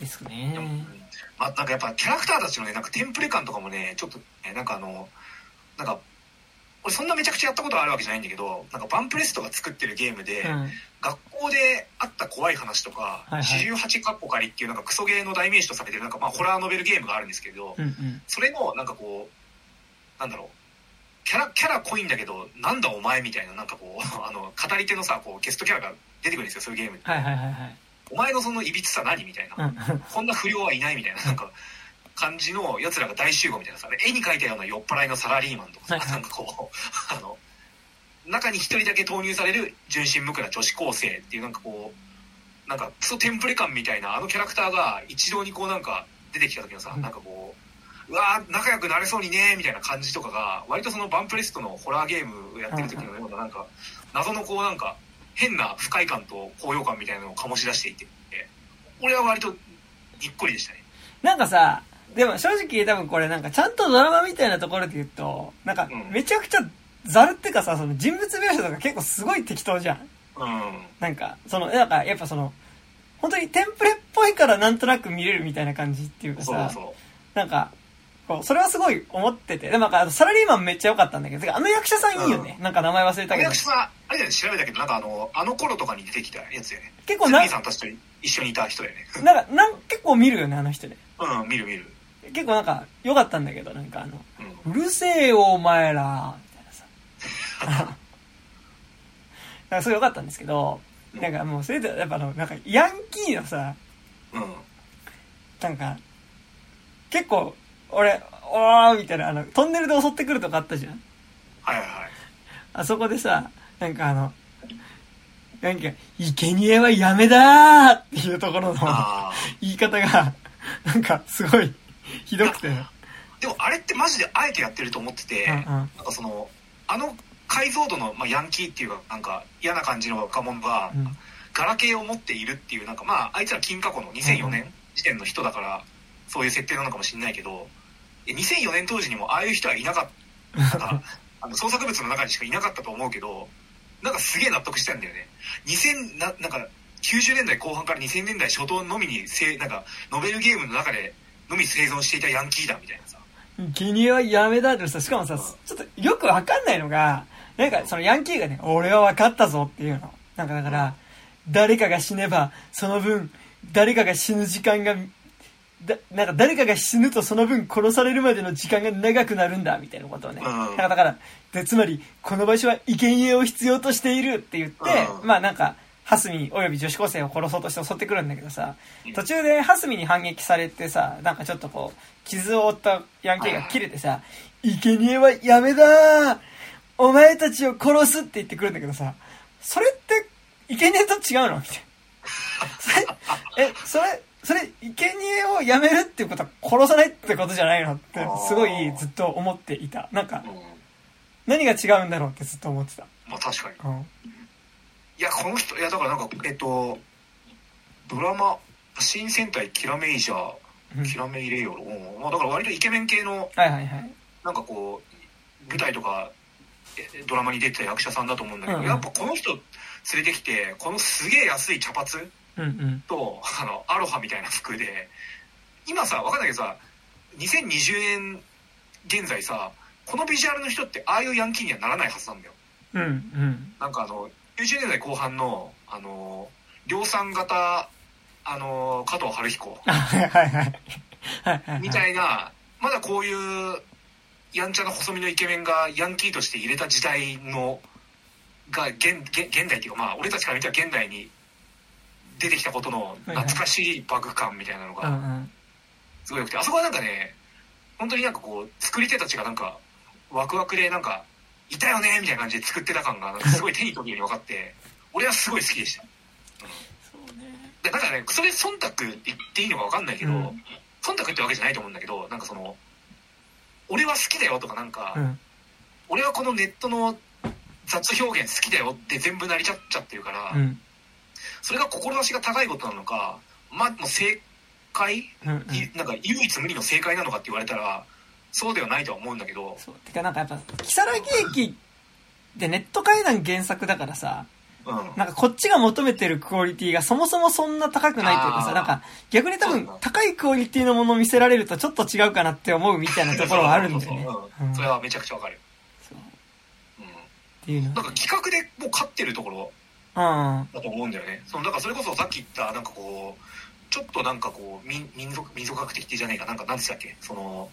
ですね。うんまあ、なんかやっぱキャラクターたちのね、なんかテンプレ感とかもね、ちょっとね、なんかあの、なんか、俺そんなめちゃくちゃやったことあるわけじゃないんだけど、なんかバンプレストが作ってるゲームで、うん。学校であった怖い話とか、はいはい四十八カッコ仮っていうなんかクソゲーの代名詞とされてるなんかまあホラーノベルゲームがあるんですけど、うんうん。それのなんかこう、なんだろう、キャラ、キャラ濃いんだけど、なんだお前みたいな、なんかこう、あの、語り手のさ、こう、ゲストキャラが出てくるんですよ、そういうゲームって。はいはいはいはい。お前のそのいびつさ何みたいな。うん。こんな不良はいないみたいな、なんか、感じの奴らが大集合みたいなさ、絵に描いたような酔っ払いのサラリーマンとかさ、はいはい。なんかこう、[laughs] あの、中に一人だけ投入される純真無垢な女子高生っていうなんかこう、なんかクソテンプレ感みたいなあのキャラクターが一堂にこうなんか出てきた時のさ、うん。なんかこう、うわー仲良くなれそうにねみたいな感じとかが、割とそのバンプレストのホラーゲームをやってる時のようななんか、謎のこうなんか、変な不快感と高揚感みたいなのを醸し出していて、俺は割とにっこりでしたね。なんかさ、でも正直多分これなんかちゃんとドラマみたいなところで言うと、なんかうんめちゃくちゃザルってかさ、その人物描写とか結構すごい適当じゃん。うん。なんか、その、なんかやっぱその、本当にテンプレっぽいからなんとなく見れるみたいな感じっていうかさ、そうそなんか、こう、それはすごい思ってて、でもなんかサラリーマンめっちゃ良かったんだけど、あの役者さんいいよね。なんか名前忘れう。たけど役。者さん、あれだよね、調べたけど、なんかあの、あの頃とかに出てきたやつだよね。結構なさんたちと一緒にいた人だよね。なんか、なん、結構見るよね、あの人ね。うん、見る見る。結構なんか良かったんだけど、なんかあの、うん。うるせえよ、お前ら、みたいなさ。なんかそれ良かったんですけど、なんかもうそれで、やっぱあの、なんかヤンキーのさ、うん。なんか、結構、俺、おーみたいな、あの、トンネルで襲ってくるとかあったじゃん。はいはいはい。あそこでさ、なんかあの、なんか、生贄はやめだーっていうところのあ言い方が、なんかすごいひどくて。ーでもあれってマジであえてやってると思ってて、うんうんなんかそのあの解像度の、まあ、ヤンキーっていうかなんか嫌な感じの若者が、うんガラケーを持っているっていうなんかまああいつら金過去の2004うん年時点の人だからそういう設定なのかもしれないけどえ2004年当時にもああいう人はいなかった。[laughs] あの創作物の中にしかいなかったと思うけどなんかすげえ納得したんだよね。2000ななんか90年代後半から2000年代初頭のみにせなんかノベルゲームの中でのみ生存していたヤンキーだみたいなさ。生贄はやめだってさ、しかもさ、ちょっとよくわかんないのが、なんかそのヤンキーがね、俺は分かったぞっていうの。なんかだから、誰かが死ねば、その分、誰かが死ぬ時間が、だなんか誰かが死ぬとその分殺されるまでの時間が長くなるんだみたいなことをね。うんだからで、つまり、この場所は生贄を必要としているって言って、うんまあなんか、ハスミおよび女子高生を殺そうとして襲ってくるんだけどさ、途中でハスミに反撃されてさ、なんかちょっとこう、傷を負ったヤンキーが切れてさ、生贄はやめだーお前たちを殺すって言ってくるんだけどさ、それって、生贄と違うの？みたいな。それ、え、それ、それ、生贄をやめるっていうことは殺さないってことじゃないのって、すごいずっと思っていた。なんかう、ん何が違うんだろうってずっと思ってた。まあ確かにうん。いやこの人いやだからなんかえっとドラマ「新戦隊キラメイジャー」うんキラメイレイヨロ、うんまあ、だから割とイケメン系のはいはいはい。なんかこう舞台とかえドラマに出てた役者さんだと思うんだけど、うんうんやっぱこの人連れてきてこのすげえ安い茶髪。とあのアロハみたいな服で今さわかんないけどさ2020年現在さこのビジュアルの人ってああいうヤンキーにはならないはずなんだようんうん。なんかあの90年代後半のあの量産型あの加藤晴彦あ [laughs] はいはいはい。はいはい。みたいなまだこういうやんちゃな細身のイケメンがヤンキーとして入れた時代のが現現現代っていうかまあ俺たちから見たら現代に出てきたことの懐かしいバグ感みたいなのがん。すごい良くてあそこはなんかね本当になんかこう作り手たちがなんかワクワクでなんかいたよねみたいな感じで作ってた感がすごい手に取るように分かって [laughs] 俺はすごい好きでしたそうね。でだからねそれ忖度って言っていいのか分かんないけど、うん忖度ってわけじゃないと思うんだけどなんかその俺は好きだよとかなんか、うん。俺はこのネットの雑表現好きだよって全部成りちゃっちゃってるから、うん。それが志が高いことなのかまあもう正解、うんうん。いなんか唯一無二の正解なのかって言われたらそうではないとは思うんだけど。そう。てかなんかやっぱ、木更木駅でネット階段原作だからさ、うん。なんかこっちが求めてるクオリティがそもそもそんな高くないというかさ、なんか逆に多分高いクオリティのものを見せられるとちょっっと違うかなって思うみたいなところはあるんだよね。それはめちゃくちゃわかる、そう。うん、っていうの。なんか企画でもう勝ってるところうん。だと思うんだよね。そのだからそれこそさっき言ったなんかこうちょっとなんかこう民民族民族学的じゃないかなんか何でしたっけ？その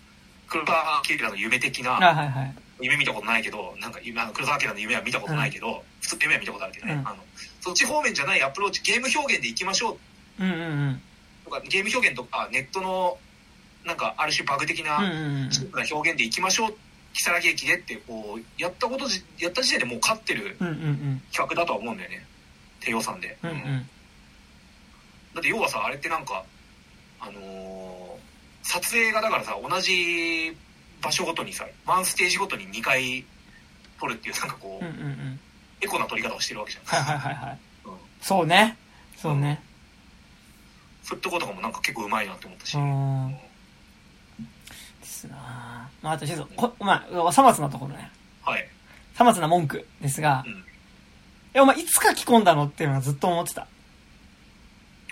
黒澤明の夢的あ、なはいはい。夢見たことないけどなんか夢あの黒澤明の夢は見たことないけど、普通夢は見たことあるけどね、うん。あのそっち方面じゃないアプローチゲーム表現でいきましょう。うんうんうん。とかゲーム表現とかネットのなんかある種バグ的な表現でいきましょう如月駅でってこうやったことじやった時点でもう勝ってるうんうんうん。企画だとは思うんだよね低予算で、うんうん。だって要はさあれってなんかあのー撮影がだからさ同じ場所ごとにさワンステージごとに2回撮るっていうなんかこう、うんうんうん。エコな撮り方をしてるわけじゃん、はいはいはいはい。うんそうね。そうね。そういうとことかもなんか結構うまいなって思ったし、うん。ですなあまあ、あとちょっと、こまあ、おさまつなところね。はい。さまつな文句ですが、うん。え、お前いつ書き込んだのっていうのはずっと思ってた。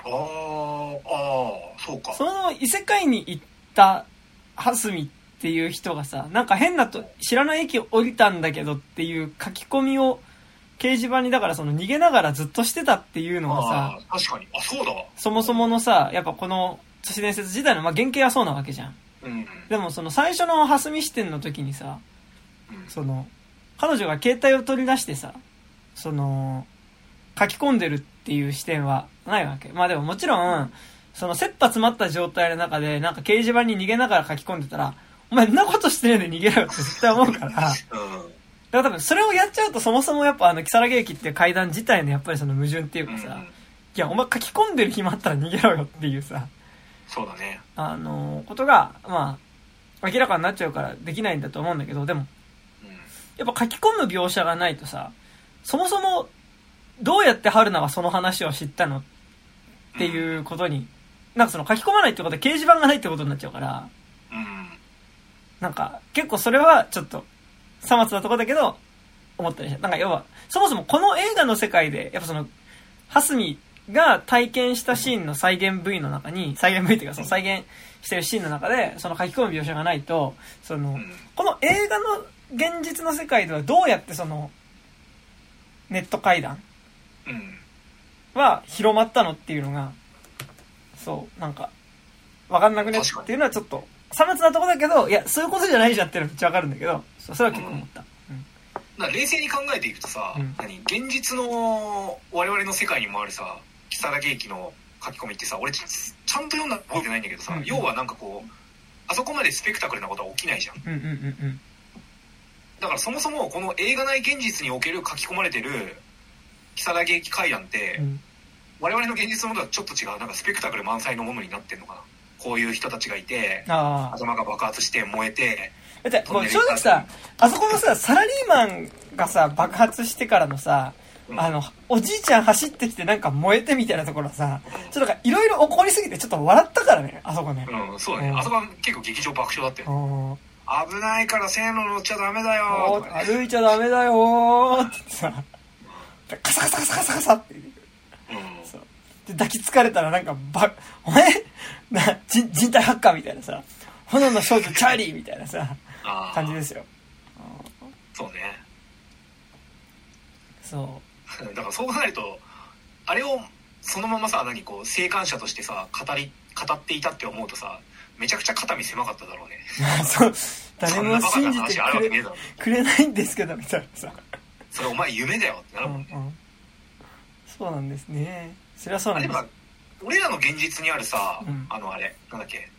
あーあーそうか。その異世界に行ったハスミっていう人がさ、なんか変なと、知らない駅降りたんだけどっていう書き込みを掲示板にだからその逃げながらずっとしてたっていうのがさ、確かに。あそうだ。わそもそものさ、やっぱこの都市伝説自体の、まあ、原型はそうなわけじゃん。うん。でもその最初の蓮見視点の時にさ、うんその、彼女が携帯を取り出してさ、その、書き込んでるっていう視点はないわけ。まあでももちろん、その切羽詰まった状態の中で、なんか掲示板に逃げながら書き込んでたら、お前んなことしてねえで逃げろよって絶対思うから、うん。だから多分それをやっちゃうとそもそもやっぱあの、木更木駅っていう階段自体のやっぱりその矛盾っていうかさ、うん。いや、お前書き込んでる暇あったら逃げろよっていうさ、そうだね。あの、ことが、まあ、明らかになっちゃうからできないんだと思うんだけど、でも、うん。やっぱ書き込む描写がないとさ、そもそも、どうやって春菜はその話を知ったのっていうことに、なんかその書き込まないってことは掲示板がないってことになっちゃうから、うん。なんか結構それはちょっと、さまつなとこだけど、思ったりした。なんか要は、そもそもこの映画の世界で、やっぱその、ハスミが体験したシーンの再現部位の中に、再現部位っていうかその再現してるシーンの中で、その書き込む描写がないと、その、うん。この映画の現実の世界ではどうやってその、ネット会談うん。は広まったのっていうのが、そう、なんか、わかんなくね？っていうのはちょっと、さまつなとこだけど、いや、そういうことじゃないじゃんっていうのはめっちゃわかるんだけど、それは結構思った。冷静に考えていくとさ、うん。何？現実の我々の世界にもあるさ木更木駅の書き込みってさ俺ちちゃんと読んだ覚えてないんだけどさ、うん要はなんかこうあそこまでスペクタクルなことは起きないじゃんうんうんうんうん。だからそもそもこの映画内現実における書き込まれてる木更木駅階段って、うん我々の現実のものとはちょっと違うなんかスペクタクル満載のものになってんのかなこういう人たちがいて。頭が爆発して燃えてだって、正直さ、あそこのさ、サラリーマンがさ、爆発してからのさ、うんあの、おじいちゃん走ってきてなんか燃えてみたいなところさ、ちょっとなんかいろいろ起こりすぎてちょっと笑ったからね、あそこね。うんそうだね、うん。あそこは結構劇場爆笑だったよ。危ないから線路乗っちゃダメだよ。ねー歩いちゃダメだよー。ってさ、カサカサカサカサカサって言う。うん。そう。で、抱きつかれたらなんか、ば、お前な、人人体ハッカーみたいなさ、炎の少女チャーリーみたいなさ、感じですよ。そうね。そだからそう考えるとあれをそのままさ何こう生還者としてさ語り語っていたって思うとさめちゃくちゃ肩身狭かっただろうねう。[laughs] そう。[laughs] 誰も信じて話あるわくれけねえだろくれないんですけど、みたいなさ。それお前夢だよってなうんうるもんね、ん。そうなんですね。それはそうなんです。俺らの現実にあるさ、うんあのあれなんだっけ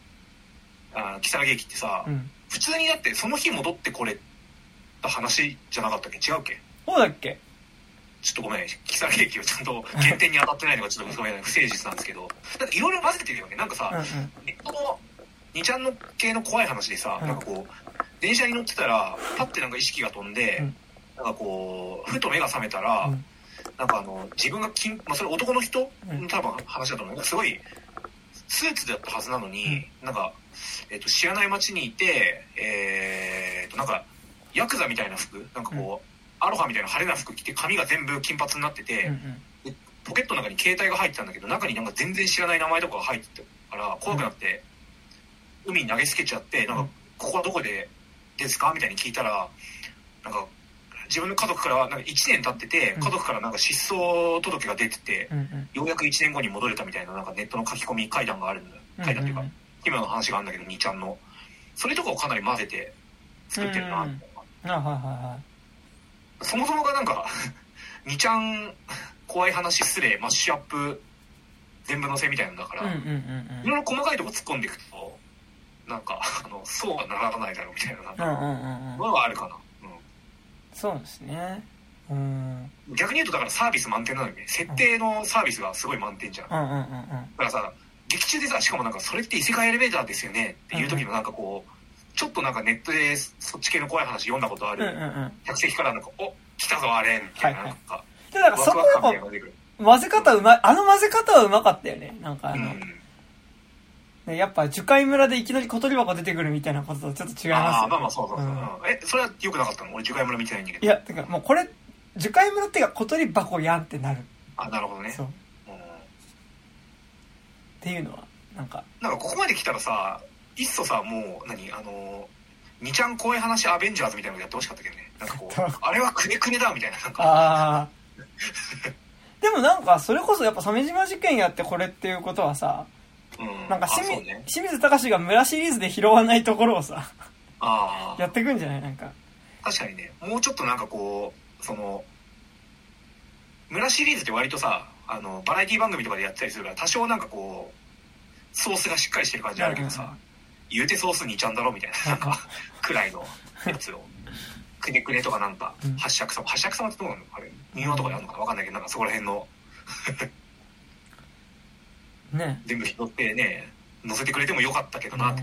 あ木更木駅ってさ、うん。普通にだってその日戻ってこれた話じゃなかったっけ？違うっけ？そうだっけ？ちょっとごめん、木更木駅をちゃんと原点に当たってないのがちょっとごめん不誠実なんですけど、なんかいろいろ混ぜてるよね。なんかさ。ネットの2ちゃんの系の怖い話でさ、うんなんかこう、電車に乗ってたら、パッてなんか意識が飛んで、うんなんかこう、ふと目が覚めたら、うんなんかあの、自分が金、まあそれ男の人うんの多分話だと思う。なんかすごい、スーツだったはずなのに、なんか、えっ、と、知らない街にいて、えー、と、なんか、ヤクザみたいな服、なんかこう、アロハみたいな派手な服着て、髪が全部金髪になってて、うんうん。ポケットの中に携帯が入ってたんだけど中になんか全然知らない名前とかが入ってたから怖くなって、海に投げつけちゃってなんかうん「ここはどこでですか?」みたいに聞いたらなんか自分の家族からはなんか1年経っててうん。家族からなんか失踪届が出てて、うんうん。ようやく1年後に戻れたみたいななんかネットの書き込み階段があるんだよ階段っていうか、うんうん今の話があるんだけど兄ちゃんの。それとかをかなり混ぜて作ってるな、う。んあ、はいはいはそもそもがなんか [laughs] 2ちゃん怖い話失礼マッシュアップ全部載せみたいなんだから、い。うんうんうんいろいろ細かいとこ突っ込んでいくとなんか [laughs] あのそうはならないだろうみたいな。のはあるかな、そうですね。うん。うん、逆に言うとだからサービス満点なのにね設定のサービスがすごい満点じゃんだうんうんうんうん。からさ劇中でさしかもなんかそれって異世界エレベーターですよねっていう時のなんかこうちょっとなんかネットでそっち系の怖い話読んだことあうんうんるうん。客席からなんか「お来たぞあれ」みたいなはいはい。なんか。で、だからそこワクワク感みたいやっなのが出てくる。ぱ混ぜ方うまい、あの混ぜ方はうまかったよね。なんかあの、うん。ねやっぱ樹海村でいきなり小鳥箱出てくるみたいなこととちょっと違いますよ、ね。ああまあまあそうそうそう、うん。うんえそれは良くなかったの？俺樹海村見てないんだけどいや、てかもうこれ、樹海村っていうか小鳥箱やんってなる。あなるほどね。そう。っうん。ていうのは、なんか、なんかここまで来たらさいっそさもう何あの2ちゃん怖い話アベンジャーズみたいなのやってほしかったけどね。なんかこうあれはくねくねだみたいな。なんかああ。でもなんか、それこそやっぱ鮫島事件やってこれっていうことはさ、うん。なんか清ね。清水隆が村シリーズで拾わないところをさ、ああやってくんじゃない？なんか。確かにね。もうちょっとなんかこうその村シリーズって割とさあのバラエティ番組とかでやってたりするから多少なんかこうソースがしっかりしてる感じあるけどさ、うんうん言うてソース2ちゃんだろみたいななんかくらいのやつを [laughs] くねくねとかなんかうん、八尺様、八尺様ってどうなの？あれ、民話とかやるのかなわかんないけど、なんかそこら辺の [laughs] ね全部拾ってね、載せてくれてもよかったけどな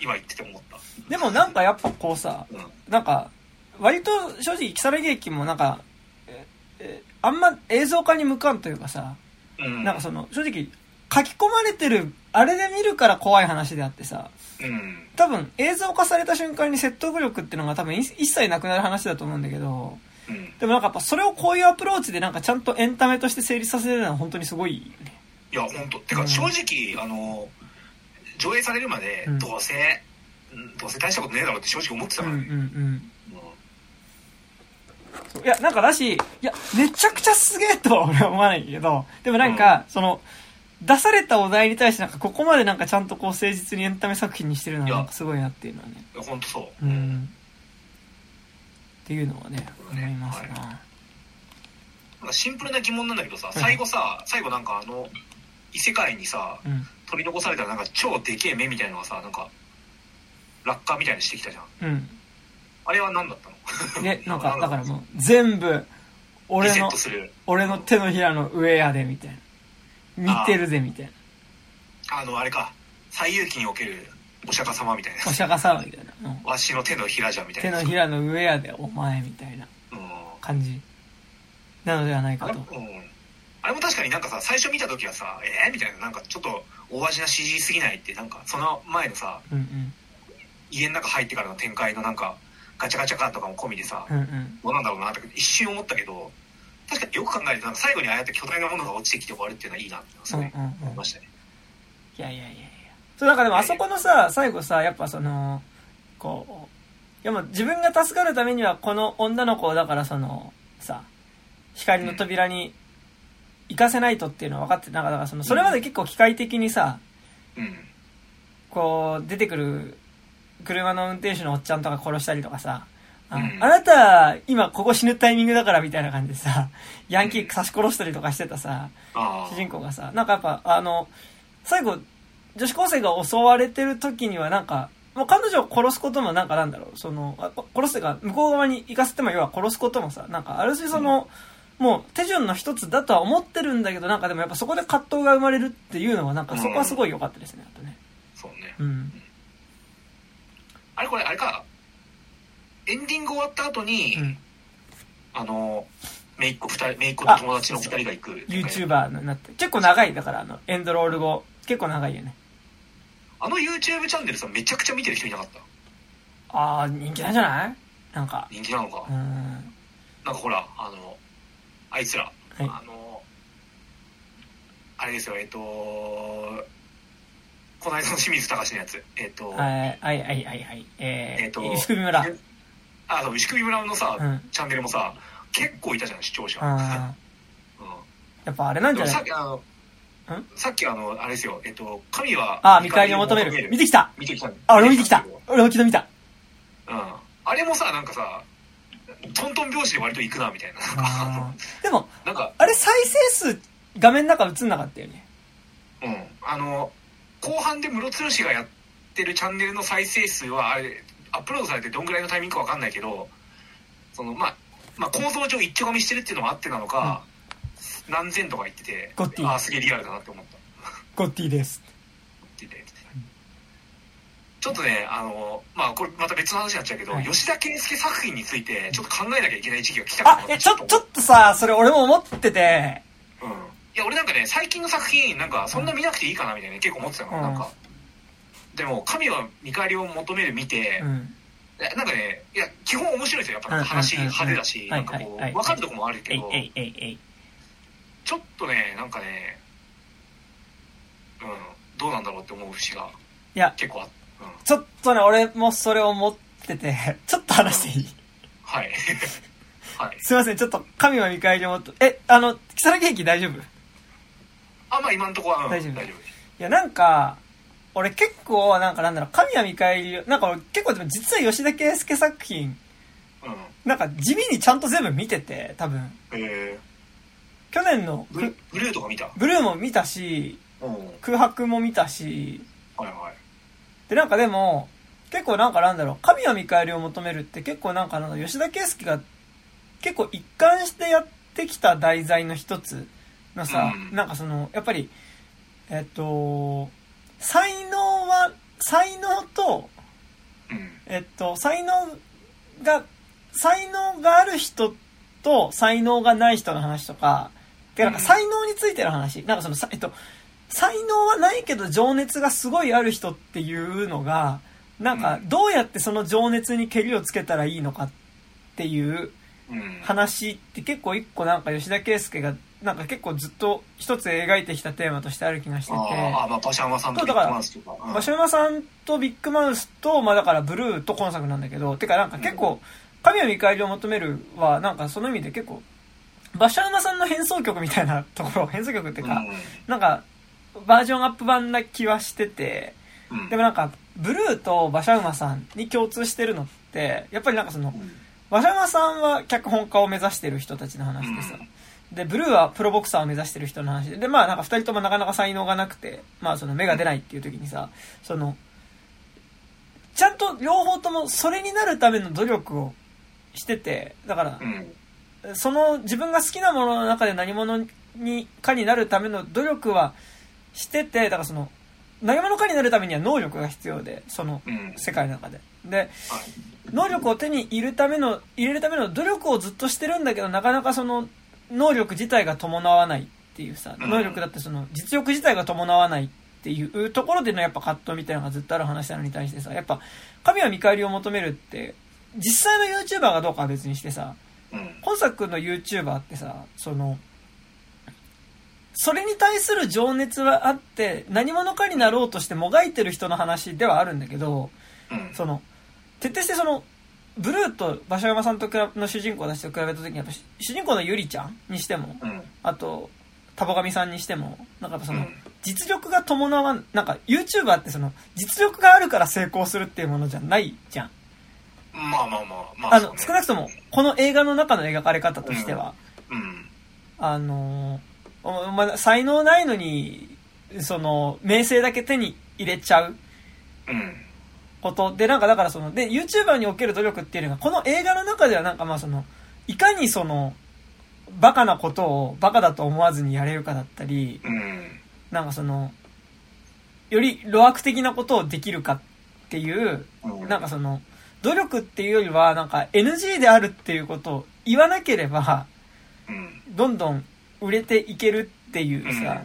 今言ってて思った。でもなんかやっぱこうさうん。なんか割と正直如月劇もなんかええあんま映像化に向かんというかさうん。なんかその正直書き込まれてるあれで見るから怖い話であってさうん。多分映像化された瞬間に説得力っていうのが多分い一切なくなる話だと思うんだけどうん。でもなんかやっぱそれをこういうアプローチでなんかちゃんとエンタメとして成立させるのは本当にすごいよね。いや、本当。てか、うん。正直、あの、上映されるまでうん、どうせ、うんどうせ大したことねえだろうって正直思ってたうんうんからね。うん。うん。そう。いやなんかだしいやめちゃくちゃすげえとは俺は思わないけどでもなんか、その出されたお題に対してなんかここまでなんかちゃんとこう誠実にエンタメ作品にしてるのはなんかすごいなっていうのはね。いや本当そう。うん。っていうのはねうん思いますな、なんかシンプルな疑問なんだけどさ、最後さ、最後なんかあの、異世界にさ、うん。取り残されたなんか超でけえ目みたいのがさ、なんか、落下みたいにしてきたじゃん。うん。あれは何だったの？ね [laughs] なんかだからもう全部俺の。俺の手のひらの上やでみたいな見てるぜみたいな。あの、あれか、西遊記におけるお釈迦様みたいな。お釈迦様みたいな、うん。わしの手のひらじゃみたいな。手のひらの上やでお前みたいなうん。感じ。なのではないかあれ,、とうん、あれも確かになんかさ最初見た時はさえー、みたいな。なんかちょっと大味な CG すぎないって。なんかその前のさうん家の中入ってからの展開のなんかガチャガチャ感とかも込みでさ、うんうんうん。どうなんだろうなって一瞬思ったけど確かによく考えるとなんか最後にああやって巨大なものが落ちてきて終わるっていうのはいいなってすごいうんうんうん思いましたね、いやいやいやいや。そうなんかでもあそこのさ最後さやっぱそのこういやもう自分が助かるためにはこの女の子をだからそのさ光の扉に行かせないとっていうのは分かってなんかだからそのそれまで結構機械的にさうん。こう出てくる車の運転手のおっちゃんとか殺したりとかさあ,、なた今ここ死ぬタイミングだからみたいな感じでさヤンキー刺し殺したりとかしてたさあ主人公がさなんかやっぱあの最後女子高生が襲われてる時にはなんかもう彼女を殺すこともなんかなんだろう。そのあ殺すというか向こう側に行かせても要は殺すこともさなんかある種その、もう手順の一つだとは思ってるんだけどなんかでもやっぱそこで葛藤が生まれるっていうのはなんかそこはすごい良かったですねあとね。そうね。うん。あれこれあれかエンディング終わった後に、うん。あの姪っ子二人姪っ子と友達の二人が行く YouTuber になって結構長いだからあのエンドロール後結構長いよね。あの YouTube チャンネルさめちゃくちゃ見てる人いなかった？ああ人気なんじゃない？なんか。人気なのか、うん。なんかほらあのあいつら、はい。あのあれですよえっ、とこの間の清水隆のやつ。えっ、と、はいはいはいはいはい。えー、えっ、と石首村あそう牛首村のさ、うん。チャンネルもさ結構いたじゃん視聴者、あ [laughs] うん。ーやっぱあれなんじゃない？さっきあのさっきあのあれですよ。えっ、と神はああ見返りを求める。見てきた。見てきた。あ俺も見てきた。俺も昨日見た。うん。あれもさなんかさトントン拍子で割と行くなみたいな。でもなんかあれ再生数画面の中映んなかったよね。うん。あの後半でムロツヨシがやってるチャンネルの再生数はあれアップロードされてどんぐらいのタイミングかわかんないけどそのまあまあ構造上一丁噛みしてるっていうのもあってなのか、何千とか言っててゴッティ。ああすげえリアルだなって思った。ゴッティです。ちょっとねあのまあこれまた別の話になっちゃうけど、はい。吉田圭佑作品についてちょっと考えなきゃいけない時期が来たかなあえちょちょっとさそれ俺も思ってて。うん、いや俺なんかね最近の作品なんかそんな見なくていいかなみたいな、結構思ってたの、うん。なんかでも神は見返りを求める見て、うん。なんかねいや基本面白いですよやっぱうん話派手だし、はいなんかこう、分かるとこもあるけど、ちょっとねなんかねうんどうなんだろうって思う節がいや結構あっうん。ちょっとね俺もそれ思ってて [laughs] ちょっと話していい？はい。[laughs] はい。すいませんちょっと神は見返りをもっとえあの木更木駅大丈夫？いあまあ今のところは、うん大丈夫。大丈夫やなんか俺結構なんかなんだろう神は見返りをなんか俺結構でも実は吉田圭佑作品うん。なんか地味にちゃんと全部見てて多分。え去年のー、ブルブルーとか見た？ブルーも見たしうん。はい空白も見たし。はいでなんかでも結構なんかなんだろう、神は見返りを求めるって結構なんかなん吉田圭佑が結構一貫してやってきた題材の一つのさ、うん。なんかその、やっぱり、えっと、才能は、才能と、うん。えっと、才能が、才能がある人と才能がない人の話とか、で、なんか才能についての話、なんかその、さえっと、才能はないけど情熱がすごいある人っていうのが、なんかどうやってその情熱にけりをつけたらいいのかっていううん。話って結構一個なんか吉田圭佑がなんか結構ずっと一つ描いてきたテーマとしてある気がしてて、ああ、まあ、馬車馬さんとビッグマウスとか。うん。場所山さんとビッグマウスと、まあだからブルーと今作なんだけど、てかなんか結構、神は見返りを求めるは、なんかその意味で結構、場所山さんの変奏曲みたいなところ、変奏曲っていうか、なんか、バージョンアップ版な気はしてて、でもなんか、ブルーと馬車馬さんに共通してるのって、やっぱりなんかその、馬車馬さんは脚本家を目指してる人たちの話でさ、で、ブルーはプロボクサーを目指してる人の話で、で、まあなんか二人ともなかなか才能がなくて、まあその目が出ないっていう時にさ、その、ちゃんと両方ともそれになるための努力をしてて、だからう、ん。その自分が好きなものの中で何者にかになるための努力はしてて、だからその、何者かになるためには能力が必要で、そのうん。世界の中で。で、はい。能力を手に入れるための、入れるための努力をずっとしてるんだけど、なかなかその、能力自体が伴わないっていうさ、うん能力だってその、実力自体が伴わないっていうところでのやっぱ葛藤みたいなのがずっとある話なのに対してさ、やっぱ、神は見返りを求めるって、実際の YouTuber がどうかは別にしてさ、うん。本作の YouTuber ってさ、その、それに対する情熱はあって、何者かになろうとしてもがいてる人の話ではあるんだけど、うん。その、徹底してその、ブルーと馬車山さんと比べの主人公たちと比べた時にやっぱし主人公のゆりちゃんにしても、うん。あと、タボガミさんにしても、なんかその、うん実力が伴わん、なんか YouTuber ってその、実力があるから成功するっていうものじゃないじゃん。まあまあまあ、まあ。あの、少なくとも、この映画の中の描かれ方としては、うん。あのーおまあ、才能ないのに、その、名声だけ手に入れちゃううん。ことで、なんかだからその、で、YouTuber における努力っていうのが、この映画の中ではなんかまあその、いかにその、バカなことをバカだと思わずにやれるかだったり、うん。なんかその、より路悪的なことをできるかっていう、うんなんかその、努力っていうよりは、なんか NG であるっていうことを言わなければ、うん。どんどん売れていけるっていうさ、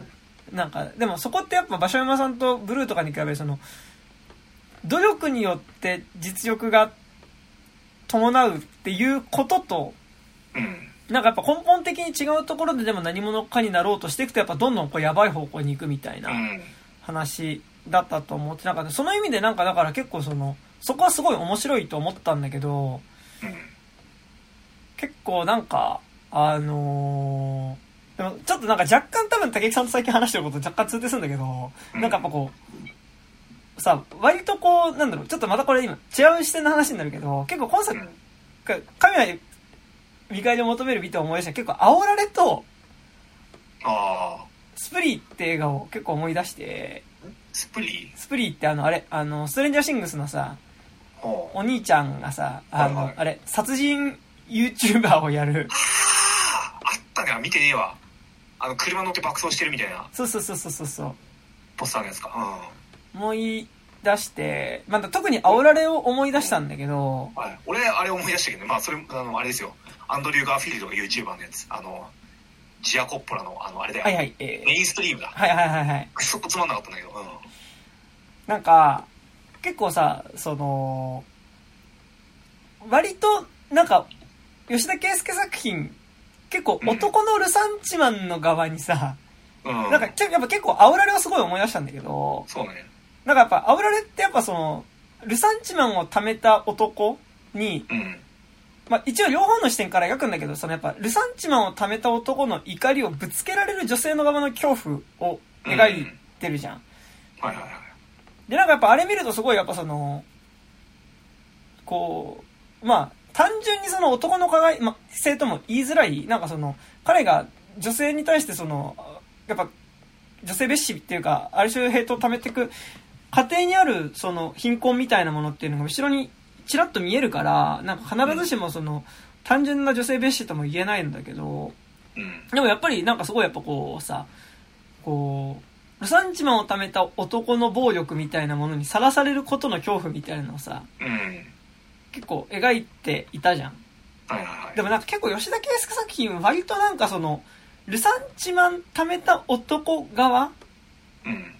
なんか、でもそこってやっぱ、馬車山さんとブルーとかに比べて、その、努力によって実力が伴うっていうことと、うん。なんかやっぱ根本的に違うところででも何者かになろうとしていくと、やっぱどんどんこうやばい方向に行くみたいなうん。話だったと思って、なんかその意味でなんかだから結構その、そこはすごい面白いと思ったんだけど、うん。結構なんか、あのーでもちょっとなんか若干多分竹木さんと最近話してること若干通底するんだけど、うんなんかやっぱこう、さ、割とこう、なんだろう、ちょっとまたこれ今違う視点の話になるけど、結構今作、か神は見返りを求める美と思い出した結構煽られとああ。スプリーって映画を結構思い出して、スプリー？スプリーってあのあれ、あの、ストレンジャーシングスのさ。お兄ちゃんがさ、あの、はいはいあれ、殺人 YouTuber をやる、あったね。見てねえわ。あの、車乗って爆走してるみたいなそうそうそうそうそうそう。ポスターのやつか。思い出して、まあ、特に煽られを思い出したんだけど、うん。はい。俺、あれ思い出したけどね。まあ、それ、あの、あれですよ。アンドリュー・ガーフィールドが YouTuber のやつ。あの、ジアコッポラの、あの、あれだよ。はいはい、えメインストリームだ。ー、はいはいはいはい。くそつまんなかったんだけど。うん。なんか、結構さ、その、割と、なんか、吉田圭佑作品、結構男のルサンチマンの側にさ、うん。なんか、ちょやっぱ結構煽られをすごい思い出したんだけど、そうね。なんかやっぱ煽られってやっぱその、ルサンチマンを貯めた男に、うん。まあ一応両方の視点から描くんだけど、そのやっぱルサンチマンを貯めた男の怒りをぶつけられる女性の側の恐怖を描いてるじゃん。はいはいはい。で、なんかやっぱあれ見るとすごいやっぱその、こう、まあ、単純にその男の加害、まあ、性とも言いづらい、なんかその、彼が女性に対してその、やっぱ、女性蔑視っていうか、ある種ヘイトを溜めていく家庭にあるその貧困みたいなものっていうのが後ろにちらっと見えるからなんか必ずしもその単純な女性蔑視とも言えないんだけどうん。でもやっぱりなんかすごいやっぱこうさこうルサンチマンを貯めた男の暴力みたいなものにさらされることの恐怖みたいなのをさうん。結構描いていたじゃん。でもなんか結構吉田圭佑作品は割となんかそのルサンチマン貯めた男側うん。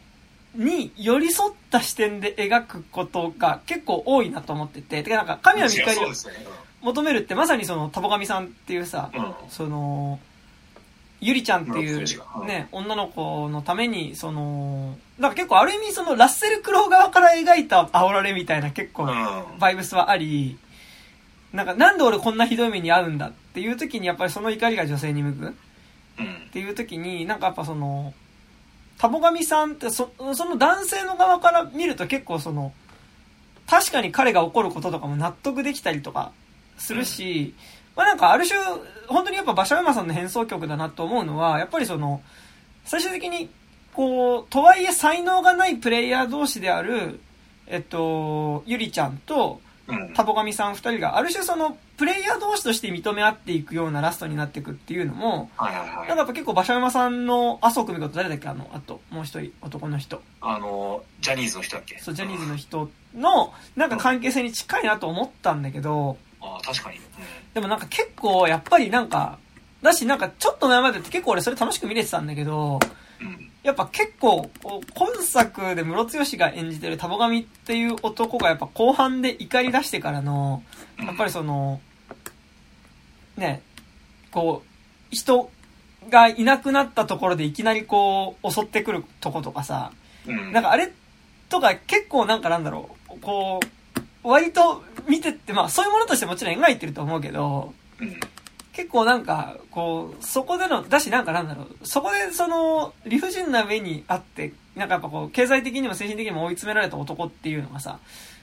に寄り添った視点で描くことが結構多いなと思ってて、てかなんか神谷いや光を。求めるってまさにそのタボガミさんっていうさ、うん。その、ゆりちゃんってい室うね、女の子のために、その、なんか結構ある意味そのラッセル・クロウ側から描いた煽られみたいな結構うん。バイブスはあり、なんかなんで俺こんなひどい目に遭うんだっていう時にやっぱりその怒りが女性に向くうんっ。ていう時になんかやっぱそのタボガミさんってそその男性の側から見ると結構その確かに彼が怒ることとかも納得できたりとかするし、まあなんかある種本当にやっぱ馬車馬さんの変奏曲だなと思うのはやっぱりその最終的にこうとはいえ才能がないプレイヤー同士であるえっとゆりちゃんとうん。タボガミさん二人がある種そのプレイヤー同士として認め合っていくようなラストになっていくっていうのもはいはいはい。なんかやっぱ結構馬車馬さんの麻生久美子と誰だっけあの、あと、もう一人、男の人。あの、ジャニーズの人だっけ？そう、ジャニーズの人の、なんか関係性に近いなと思ったんだけど、ああ、確かに。でもなんか結構、やっぱりなんか、だしなんかちょっと前までって結構俺それ楽しく見れてたんだけど、うん。うん。やっぱ結構、今作でムロツヨシが演じてるタボガミっていう男がやっぱ後半で怒り出してからの、やっぱりその、ね、こう、人がいなくなったところでいきなりこう、襲ってくるとことかさ、うん。なんかあれとか結構なんかなんだろう、こう、割と見てって、まあそういうものとしてもちろん描いてると思うけど、うん。結構なんか、こう、そこでの、だしなんかなんだろう、そこでその、理不尽な目にあって、なんかやっぱこう、経済的にも精神的にも追い詰められた男っていうのがさ、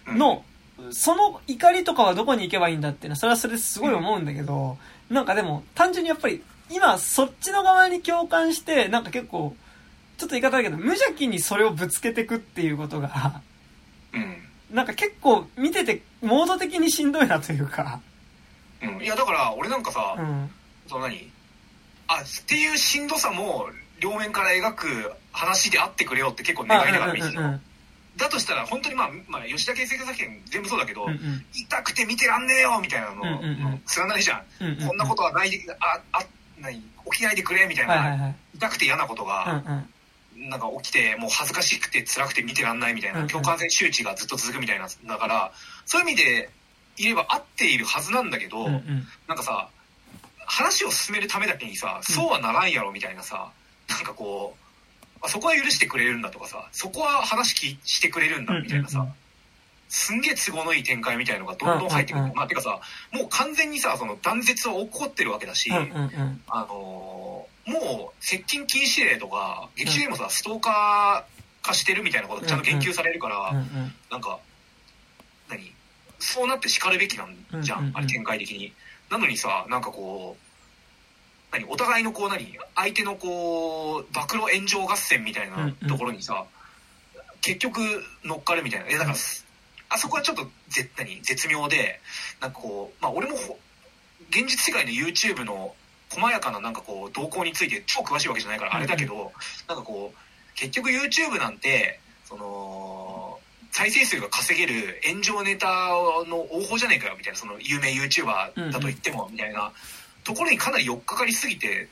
うん、の、その怒りとかはどこに行けばいいんだっていうのは、それはそれですごい思うんだけど、なんかでも、単純にやっぱり、今、そっちの側に共感して、なんか結構、ちょっと言い方だけど、無邪気にそれをぶつけてくっていうことが、うん。なんか結構見てて、モード的にしんどいなというか、うん。いや、だから、俺なんかさ、うん。その何？あ、っていうしんどさも、両面から描く話であってくれよって結構願いながら見てた。だとしたら、本当にまあ、まあ、吉田圭介作品全部そうだけど、うんうん痛くて見てらんねえよみたいなの、うんうんうんつらないじゃん。うんうんうんこんなことはないで、あ、あ、何起きないでくれみたいな、はいはいはい。痛くて嫌なことうんが、うん。なんか起きて、もう恥ずかしくて辛くて見てらんないみたいな、うんうん共感性周知がずっと続くみたいな、だから、そういう意味で言えば合っているはずなんだけど、うんうん。なんかさ、話を進めるためだけにさ、そうはならんやろみたいなさ、なんかこう、あそこは許してくれるんだとかさ、そこは話きしてくれるんだみたいなさ、うんうんうんすんげえ都合のいい展開みたいのがどんどん入ってくる。うんうんうんまあ、てかさ、もう完全にさ、その断絶は起こってるわけだし、うんうんうん。あのーもう接近禁止令とか、劇中でもさ、ストーカー化してるみたいなことちゃんと言及されるから、うんうん。なんか、何そうなって叱るべきなんじゃん、うんうんうんあれ展開的に。なのにさ、なんかこう、何お互いのこう何相手のこう、暴露炎上合戦みたいなところにさ、結局乗っかるみたいな。え、だから、あそこはちょっとぜ何絶妙で、なんかこう、まあ俺もほ現実世界の YouTube の細やかななんかこう動向について超詳しいわけじゃないからあれだけど、なんかこう結局 YouTube なんてその再生数が稼げる炎上ネタの応報じゃねえかよみたいなその有名 YouTuber だと言ってもみたいなところにかなり寄っかかりすぎて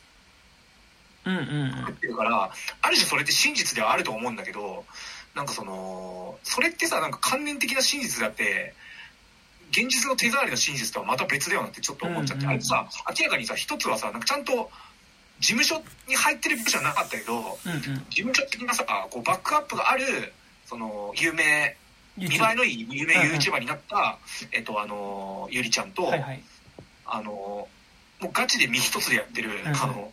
うんうんうん。ってるからある種それって真実ではあると思うんだけどなんかそのそれってさなんか観念的な真実だって現実の手触りの真実とはまた別だよなってちょっと思っちゃって、あれさ明らかにさ一つはさなんかちゃんと事務所に入ってる部じゃなかったけど。事務所的なさこうバックアップがあるその有名見栄えのいい有名うんうん YouTuber になった、えっとあのゆりちゃんと、はいはい。あのもうガチで身一つでやってる、んあの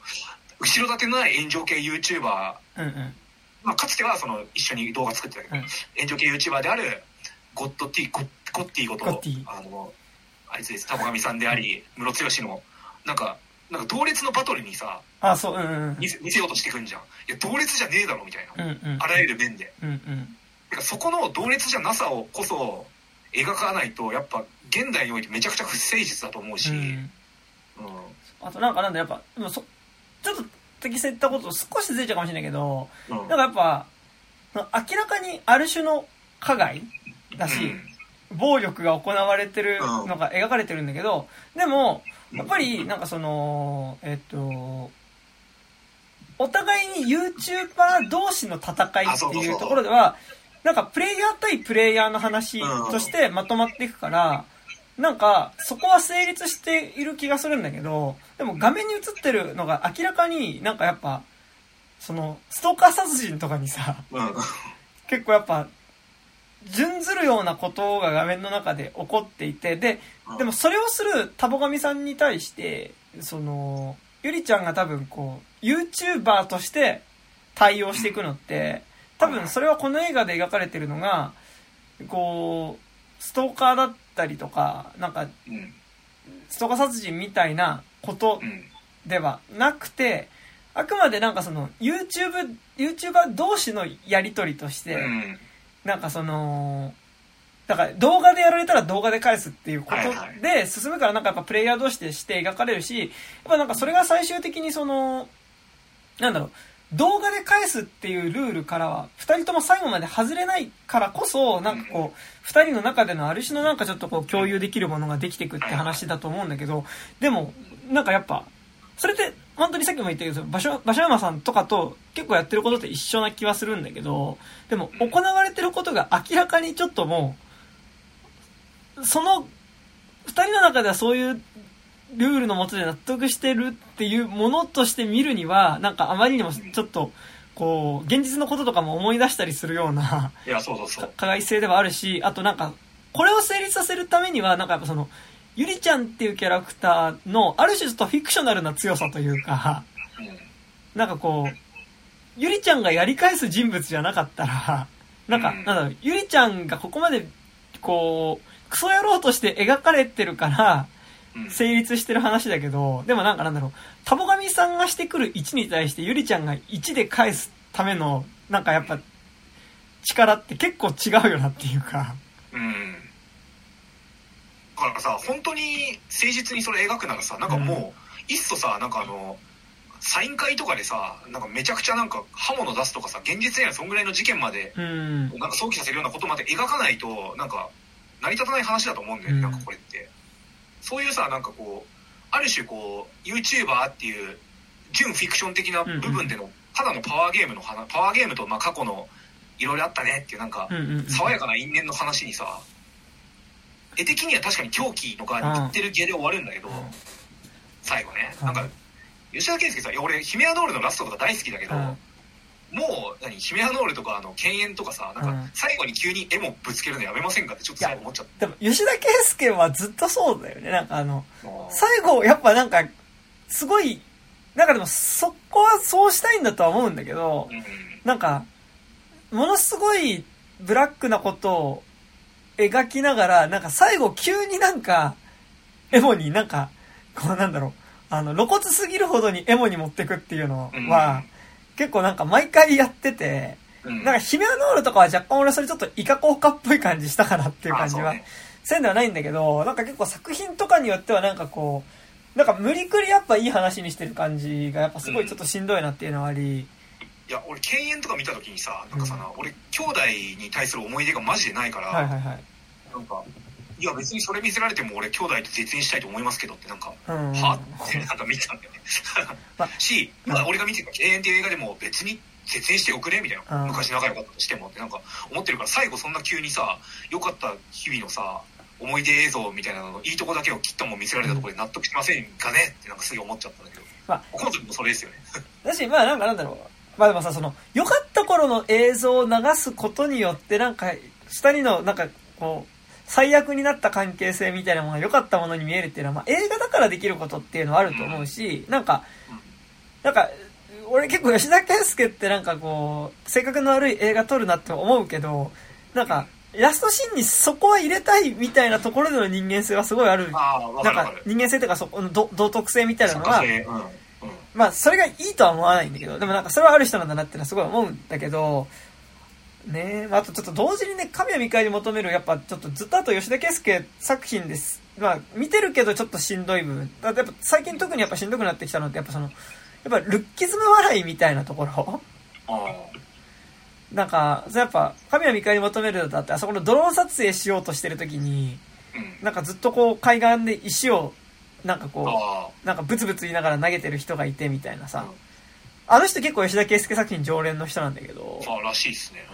後ろ盾のない炎上系 YouTuber うんうん。まあ、かつてはその一緒に動画作ってたけど、うん炎上系 YouTuber であるゴッドティゴッゴッティことあのあいつです田上さんでありムロツヨシのなんかなんか同列のバトルにさあ、そう、うんうん見せようとしてくんじゃんいや同列じゃねえだろみたいな、うん。うんうん。あらゆる面でうんうん。そこの同列じゃなさをこそ描かないとやっぱ現代においてめちゃくちゃ不誠実だと思うし、うん。うん。あとなんかなんだやっぱでもそちょっと適切ったこと少しずれちゃうかもしれないけどうん。なんかやっぱ明らかにある種の加害だし、暴力が行われてるのが描かれてるんだけど、でも、やっぱり、なんかその、えっと、お互いに YouTuber 同士の戦いっていうところでは、なんかプレイヤー対プレイヤーの話としてまとまっていくから、なんか、そこは成立している気がするんだけど、でも画面に映ってるのが明らかになんかやっぱ、その、ストーカー殺人とかにさ、結構やっぱ、準ずるようなことが画面の中で起こっていて、で、でもそれをするタボガミさんに対して、その、ゆりちゃんが多分こう、YouTuber として対応していくのって、多分それはこの映画で描かれてるのが、こう、ストーカーだったりとか、なんか、うんストーカー殺人みたいなことうんではなくて、あくまでなんかその YouTube、YouTuber 同士のやりとりとして、うん。なんかその、だから動画でやられたら動画で返すっていうことで進むからなんかやっぱプレイヤー同士でして描かれるし、やっぱなんかそれが最終的にその、なんだろう、動画で返すっていうルールからは、二人とも最後まで外れないからこそ、なんかこう、二人の中でのある種のなんかちょっとこう共有できるものができていくって話だと思うんだけど、でも、なんかやっぱ、それって、本当にさっきも言ったけど、場所、場所山さんとかと結構やってることって一緒な気はするんだけど、でも行われてることが明らかにちょっともう、その、二人の中ではそういうルールのもとで納得してるっていうものとして見るには、なんかあまりにもちょっと、こう、現実のこととかも思い出したりするような、いやそうそうそう。加害性ではあるし、あとなんか、これを成立させるためには、なんかやっぱその、ゆりちゃんっていうキャラクターの、ある種ちょっとフィクショナルな強さというか、うん。なんかこう、ゆりちゃんがやり返す人物じゃなかったら、なんか、うん。なんだろう、ゆりちゃんがここまで、こう、クソ野郎として描かれてるから、うん成立してる話だけど、でもなんかなんだろう、タボガミさんがしてくる1に対してゆりちゃんが1で返すための、なんかやっぱ、力って結構違うよなっていうか。うん。だからさ本当に誠実にそれ描くならさなんかもう、いっそさなんかあのサイン会とかでさなんかめちゃくちゃなんか刃物出すとかさ現実にはそんぐらいの事件までうん。なんか想起させるようなことまで描かないとなんか成り立たない話だと思うんだよね、うん。なんかこれってそういうさなんかこうある種こう YouTuber っていう純フィクション的な部分での、ただのパワーゲームの話パワーゲームとまあ過去のいろいろあったねっていうなんか。爽やかな因縁の話にさ絵的には確かに狂気の側に言ってる芸で終わるんだけど、最後ね、うん。なんか吉田圭佑さんいや俺ヒメアノールのラストとか大好きだけど、うんもう何ヒメアノールとかあの犬猿とかさなんかうん。最後に急に絵もぶつけるのやめませんかってちょっと最後思っちゃっでも、吉田圭佑はずっとそうだよね。なんかあの、た最後、やっぱなんか、すごい、なんかでも、そこはそうしたいんだとは思うんだけど、うん。なんか、ものすごいブラックなことを描きながら、なんか最後急になんか、エモになんか、こうなんだろう、あの、露骨すぎるほどにエモに持ってくっていうのは、結構なんか毎回やってて、うん。なんかヒメアノールとかは若干俺それちょっとイカ効果っぽい感じしたかなっていう感じはせんではないんだけど、なんか結構作品とかによってはなんかこう、なんか無理くりやっぱいい話にしてる感じがやっぱすごいちょっとしんどいなっていうのはあり、いや俺犬猿とか見た時にさなんかさ、うん。俺兄弟に対する思い出がマジでないから、はいはいはい。なんかいや別にそれ見せられても俺兄弟と絶縁したいと思いますけどってなんかうん。は？ってなんか見たんだよね。[laughs] まし、まあ、俺が見てた「永遠」っていう映画でも別に絶縁しておくねみたいな、うん。昔仲良かったとしてもってなんか思ってるから最後そんな急にさ良かった日々のさ思い出映像みたいなののいいとこだけを切ったもん見せられたところで納得しませんかねってなんかすぐ思っちゃったんだけど、まあ。この時もそれですよね。だし、まあなんかなんだろう。まあでもさ、その、良かった頃の映像を流すことによって、なんか、下にの、なんか、こう、最悪になった関係性みたいなものが良かったものに見えるっていうのは、まあ映画だからできることっていうのはあると思うし、なんか、なんか、俺結構吉田圭佑ってなんかこう、性格の悪い映画撮るなって思うけど、なんか、ラストシーンにそこは入れたいみたいなところでの人間性はすごいある。なんか人間性というかそこの道道徳性みたいなのは、まあ、それがいいとは思わないんだけど、でもなんかそれはある人なんだなってのはすごい思うんだけど、ねまあ、あとちょっと同時にね、神は見返り求める、やっぱちょっとずっとあと吉田圭介作品です。まあ、見てるけどちょっとしんどい部分。だってやっぱ最近特にやっぱしんどくなってきたのって、やっぱその、やっぱルッキズム笑いみたいなところ。なんか、やっぱ、神は見返り求めるだって、あそこのドローン撮影しようとしてる時に、なんかずっとこう海岸で石を、なんかこう、なんかブツブツ言いながら投げてる人がいてみたいなさ。あの人結構吉田圭介作品常連の人なんだけど。あらしいっすね。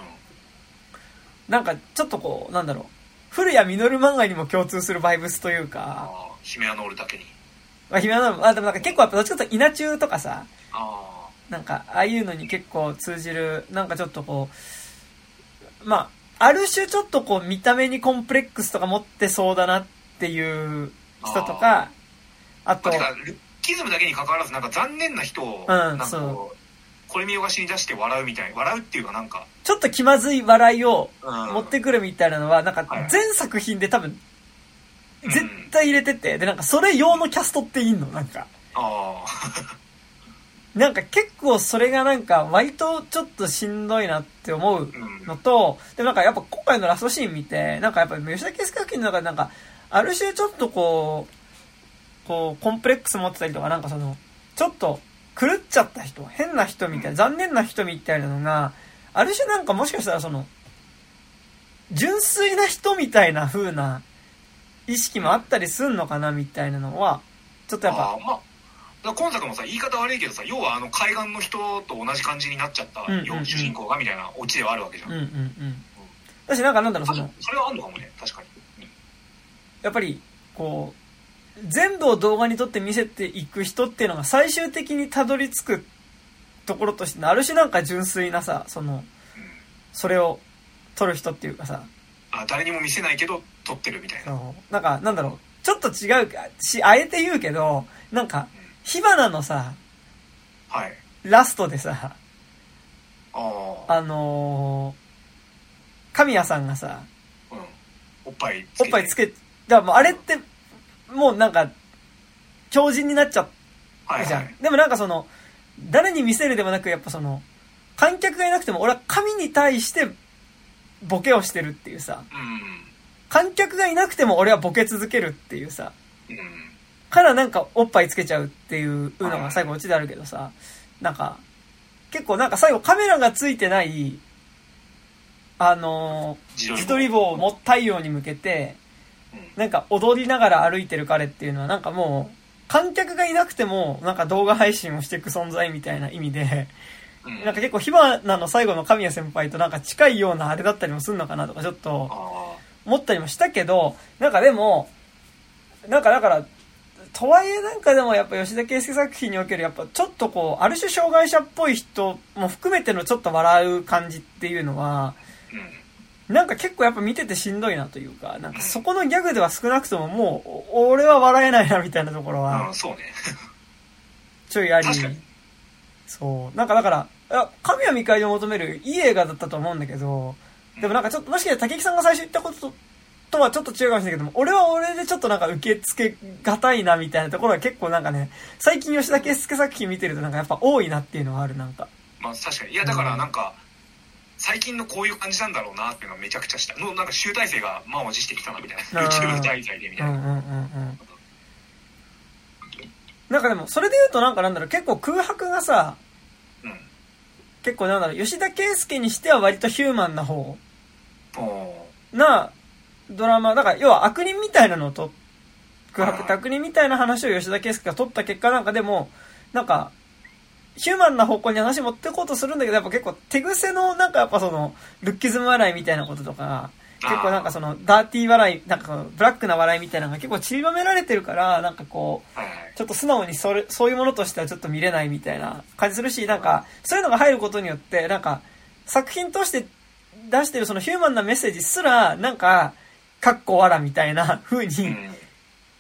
うん。なんかちょっとこう、なんだろう。古谷実漫画にも共通するバイブスというか。ああ、ヒメアノールだけに。まあ、ヒメアノール、あ、でもなんか結構やっぱどっちかというと稲中とかさ。ああ。なんか、ああいうのに結構通じる、なんかちょっとこう、まあ、ある種ちょっとこう見た目にコンプレックスとか持ってそうだなっていう人とか、あと、キズムだけに関わらずなんか残念な人を、なんかこうこれ見よがしに出して笑うみたい笑うっていうかなんかちょっと気まずい笑いを持ってくるみたいなのは、なんか全作品で多分絶対入れてて、でなんかそれ用のキャストっていんの？なんか。ああ [laughs] なんか結構それがなんか割とちょっとしんどいなって思うのと、でもなんかやっぱ今回のラストシーン見て、なんかやっぱ吉田圭介作品の中でなんか、ある種ちょっとこう、こう、コンプレックス持ってたりとか、なんかその、ちょっと狂っちゃった人、変な人みたいな、残念な人みたいなのが、ある種なんかもしかしたらその、純粋な人みたいな風な意識もあったりすんのかなみたいなのは、ちょっとやっぱ。まあ、今作もさ、言い方悪いけどさ、要はあの海岸の人と同じ感じになっちゃった、主人公がみたいなオチではあるわけじゃん。うんうんうん。私なんかなんだろう、その。それはあんのかもね、確かに。うん、やっぱり、こう、全部を動画に撮って見せていく人っていうのが最終的にたどり着くところとしてある種なんか純粋なさそのそれを撮る人っていうかさ。あ誰にも見せないけど撮ってるみたいな。なんかなんだろう。ちょっと違うしあえて言うけどなんか火花のさ、はい、ラストでさああのー、神谷さんがさ、うん、おっぱいつけおっぱいつけだもうあれってもうなんか、強靭になっちゃったじゃん。はいはい、でもなんかその、誰に見せるでもなく、やっぱその、観客がいなくても、俺は神に対してボケをしてるっていうさ、うん、観客がいなくても俺はボケ続けるっていうさ、うん、からなんかおっぱいつけちゃうっていうのが最後オチであるけどさ、なんか、結構なんか最後カメラがついてない、あのー、自撮り棒。をも太陽に向けて、なんか踊りながら歩いてる彼っていうのはなんかもう、観客がいなくても、なんか動画配信をしていく存在みたいな意味で、なんか結構火花の最後の神谷先輩となんか近いようなあれだったりもするのかなとかちょっと思ったりもしたけど、なんかでも、なんかだから、とはいえなんかでもやっぱ吉田圭介作品におけるやっぱちょっとこう、ある種障害者っぽい人も含めてのちょっと笑う感じっていうのは、なんか結構やっぱ見ててしんどいなというか、なんかそこのギャグでは少なくとももう、俺は笑えないなみたいなところは、[laughs] そうね。ちょいあり。そう。なんかだから、神は見返りを求めるいい映画だったと思うんだけど、でもなんかちょっと、もしかしたら竹木さんが最初言ったこととはちょっと違うかもしれないけども、俺は俺でちょっとなんか受け付けがたいなみたいなところは結構なんかね、最近吉田圭介作品見てるとなんかやっぱ多いなっていうのはある、なんか。まあ確かに。いやだからなんか、うん最近のこういう感じなんだろうなっていうのがめちゃくちゃした。のなんか集大成が満を持してきたなみたいな。YouTube 題材でみたいな、うんうんうんうん、なんかでもそれで言うとなんかなんだろう結構空白がさ、うん、結構なんだろう吉田圭佑にしては割とヒューマンな方うなドラマだから要は悪人みたいなのをと空白って悪人みたいな話を吉田圭佑が取った結果なんかでもなんかヒューマンな方向に話持っていこうとするんだけど、やっぱ結構手癖のなんかやっぱその、ルッキズム笑いみたいなこととか、結構なんかその、ダーティー笑い、なんかブラックな笑いみたいなのが結構散りばめられてるから、なんかこう、ちょっと素直にそれ、そういうものとしてはちょっと見れないみたいな感じするし、なんか、そういうのが入ることによって、なんか、作品として出してるそのヒューマンなメッセージすら、なんか、かっこわらみたいな風に、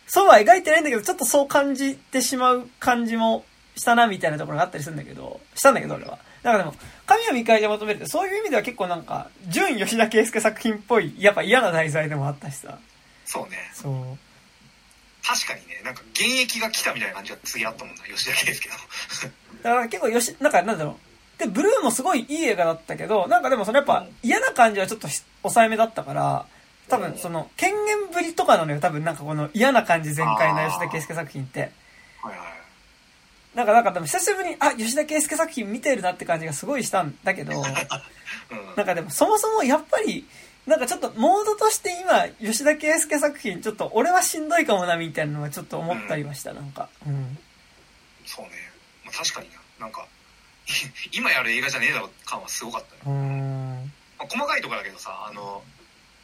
そうは描いてないんだけど、ちょっとそう感じてしまう感じもしたなみたいなところがあったりするんだけど、したんだけど俺は。だからでも、神を見返りで求めるって、そういう意味では結構なんか、純吉田圭介作品っぽい、やっぱ嫌な題材でもあったしさ。そうね。そう。確かにね、なんか現役が来たみたいな感じが次あったもんな、吉田圭介の。[laughs] だから結構吉、なんかなんだろう、で、ブルーもすごいいい映画だったけど、なんかでもそのやっぱ嫌な感じはちょっとし抑えめだったから、多分その、権限ぶりとかなのよ、多分なんかこの嫌な感じ全開の吉田圭介作品って。はいはい。なんかなんかでも久しぶりに、あ、吉田圭介作品見てるなって感じがすごいしたんだけど、うん。なんかでもそもそもやっぱり、なんかちょっとモードとして今、吉田圭介作品ちょっと俺はしんどいかもなみたいなのはちょっと思ったりました、なんか。うん。そうね。まあ、確かにな。なんか、[laughs] 今やる映画じゃねえだろ感はすごかったよ。うーん。まあ、細かいところだけどさ、あの、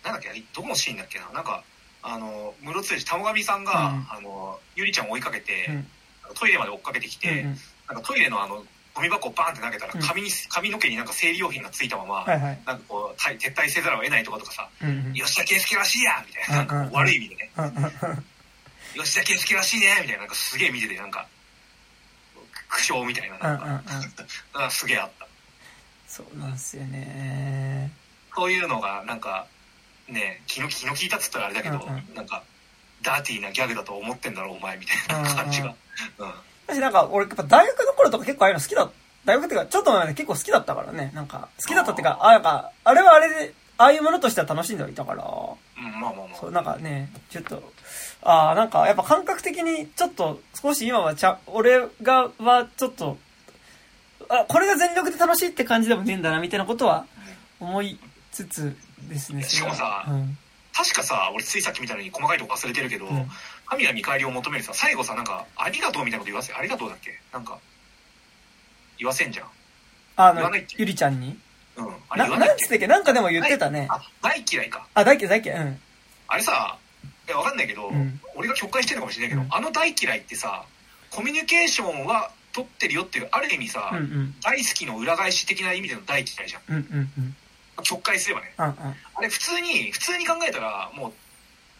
なんだっけ、どこのシーンだっけな。なんか、あの、室津田上さんが、うんあの、ゆりちゃんを追いかけて、うんトイレまで追っかけてきて、なんかトイレのあの、ゴミ箱をバーンって投げたらうん髪に、髪の毛になんか生理用品がついたまま、はいはい。なんかこう、退撤退せざるを得ないとかとかさ、うんうん。吉田圭介らしいやみたいな、なんか悪い意味でね、吉田圭介らしいねみたいな、なんかすげえ見てて、なんか、苦笑みたいな、なんか、うんすげえあった。そうなんですよね。そういうのが、なんか、ね、気の気の利いたっつったらあれだけど、うんうんなんか、ダーティーなギャグだと思ってんだろ、お前、みたいな感じが。うん。私なんか、俺やっぱ大学の頃とか結構ああいうの好きだ、大学っていうか、ちょっと前まで結構好きだったからね。なんか、好きだったっていうか、あ、なんか、あれはあれで、ああいうものとしては楽しんではいたから、うん、まあまあまあ。そう、なんかね、ちょっと、ああ、なんか、やっぱ感覚的に、ちょっと、少し今はちゃ、俺が、は、ちょっと、あ、これが全力で楽しいって感じでもねえんだな、みたいなことは、思いつつですね。しかもさうん。確かさ、俺ついさっき見たのに細かいとこ忘れてるけど、うん神が見返りを求めるさ、最後さ、なんか、ありがとうみたいなこと言わせ、ありがとうだっけ？なんか、言わせんじゃん。あの言わないっけ、ゆりちゃんに？うん。あれな、言わないっけ？なんつってっけ？なんかでも言ってたね。あ、大嫌いか。あ、大嫌い大嫌い。うん。あれさ、いや、わかんないけど、うん俺が曲解してるのかもしれないけど、うんあの大嫌いってさ、コミュニケーションは取ってるよっていう、ある意味さ、うんうん。大好きの裏返し的な意味での大嫌いじゃん。うんうんうん。曲解すればね。うんうん。あれ普通に、普通に考えたら、もう、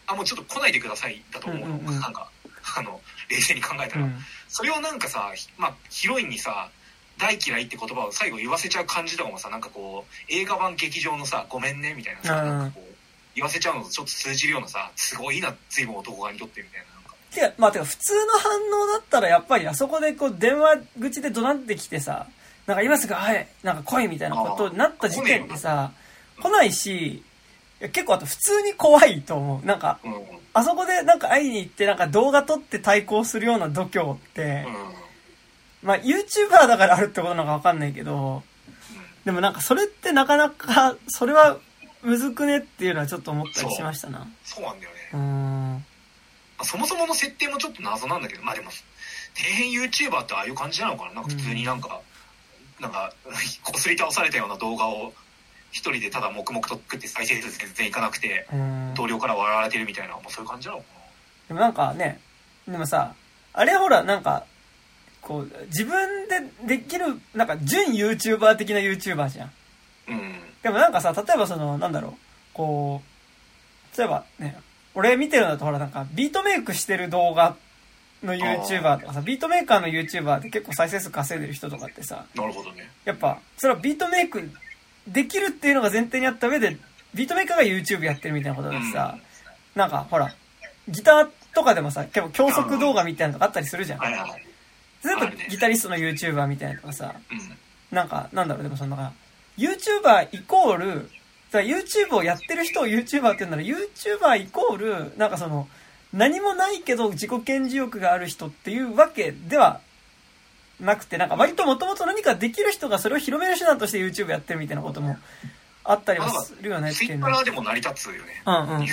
あ、もうちょっと来ないでくださいだと思うの。うんうんうんなんか、あの、冷静に考えたら。うん。それをなんかさ、ひまあ、ヒロインにさ、大嫌いって言葉を最後言わせちゃう感じとかもさ、なんかこう、映画版劇場のさ、ごめんね、みたいなさ、うんなんかこう、言わせちゃうのとちょっと通じるようなさ、すごいな、随分男側にとってみたいな。なんかてか、まあ、てか普通の反応だったらやっぱりあそこでこう電話口で怒鳴ってきてさ、なんか今すぐ、はい、なんか来いみたいなことになった時点でさ、来ないし、いや結構あと普通に怖いと思う。なんか、うん。うん。あそこでなんか会いに行ってなんか動画撮って対抗するような度胸って、まあ YouTuber だからあるってことなのかわかんないけど、でもなんかそれってなかなか、それはむずくねっていうのはちょっと思ったりしましたな。そうなんだよね。うーん。まあそもそもの設定もちょっと謎なんだけど、まあでも、底辺 YouTuber ってああいう感じなのかな？なんか普通になんか、なんか、こすり倒されたような動画を一人でただ黙々と作って再生数全然いかなくて。同僚から笑われてるみたいな、もうそういう感じなのかでもなんかね、でもさ、あれほら、なんか、こう、自分でできる、なんか、準 YouTuber 的な YouTuber じゃん。なうん。でもなんかさ、例えばその、なんだろう、こう、例えばね、俺見てるんだとほら、なんか、ビートメイクしてる動画の YouTuber とかさ、ビートメーカーの YouTuber で結構再生数稼いでる人とかってさ、なるほどね。やっぱ、それはビートメイクできるっていうのが前提にあった上で、ビートメーカーが YouTube やってるみたいなことだしさ、なんか、ほら、ギターとかでもさ、結構教則動画みたいなのとかあったりするじゃん。はいはいはい。全部あるねギタリストの YouTuber みたいなのとかさ、うん。なんか、なんだろう、でもその、なんか YouTuber イコール、だ YouTube をやってる人を YouTuber って言うなら、YouTuber イコール、なんかその、何もないけど自己顕示欲がある人っていうわけではなくて、なんか割ともともと何かできる人がそれを広める手段として YouTube やってるみたいなこともあったりはするよねってツイッタ。ーでも成り立つよね。うんうんうん。ツ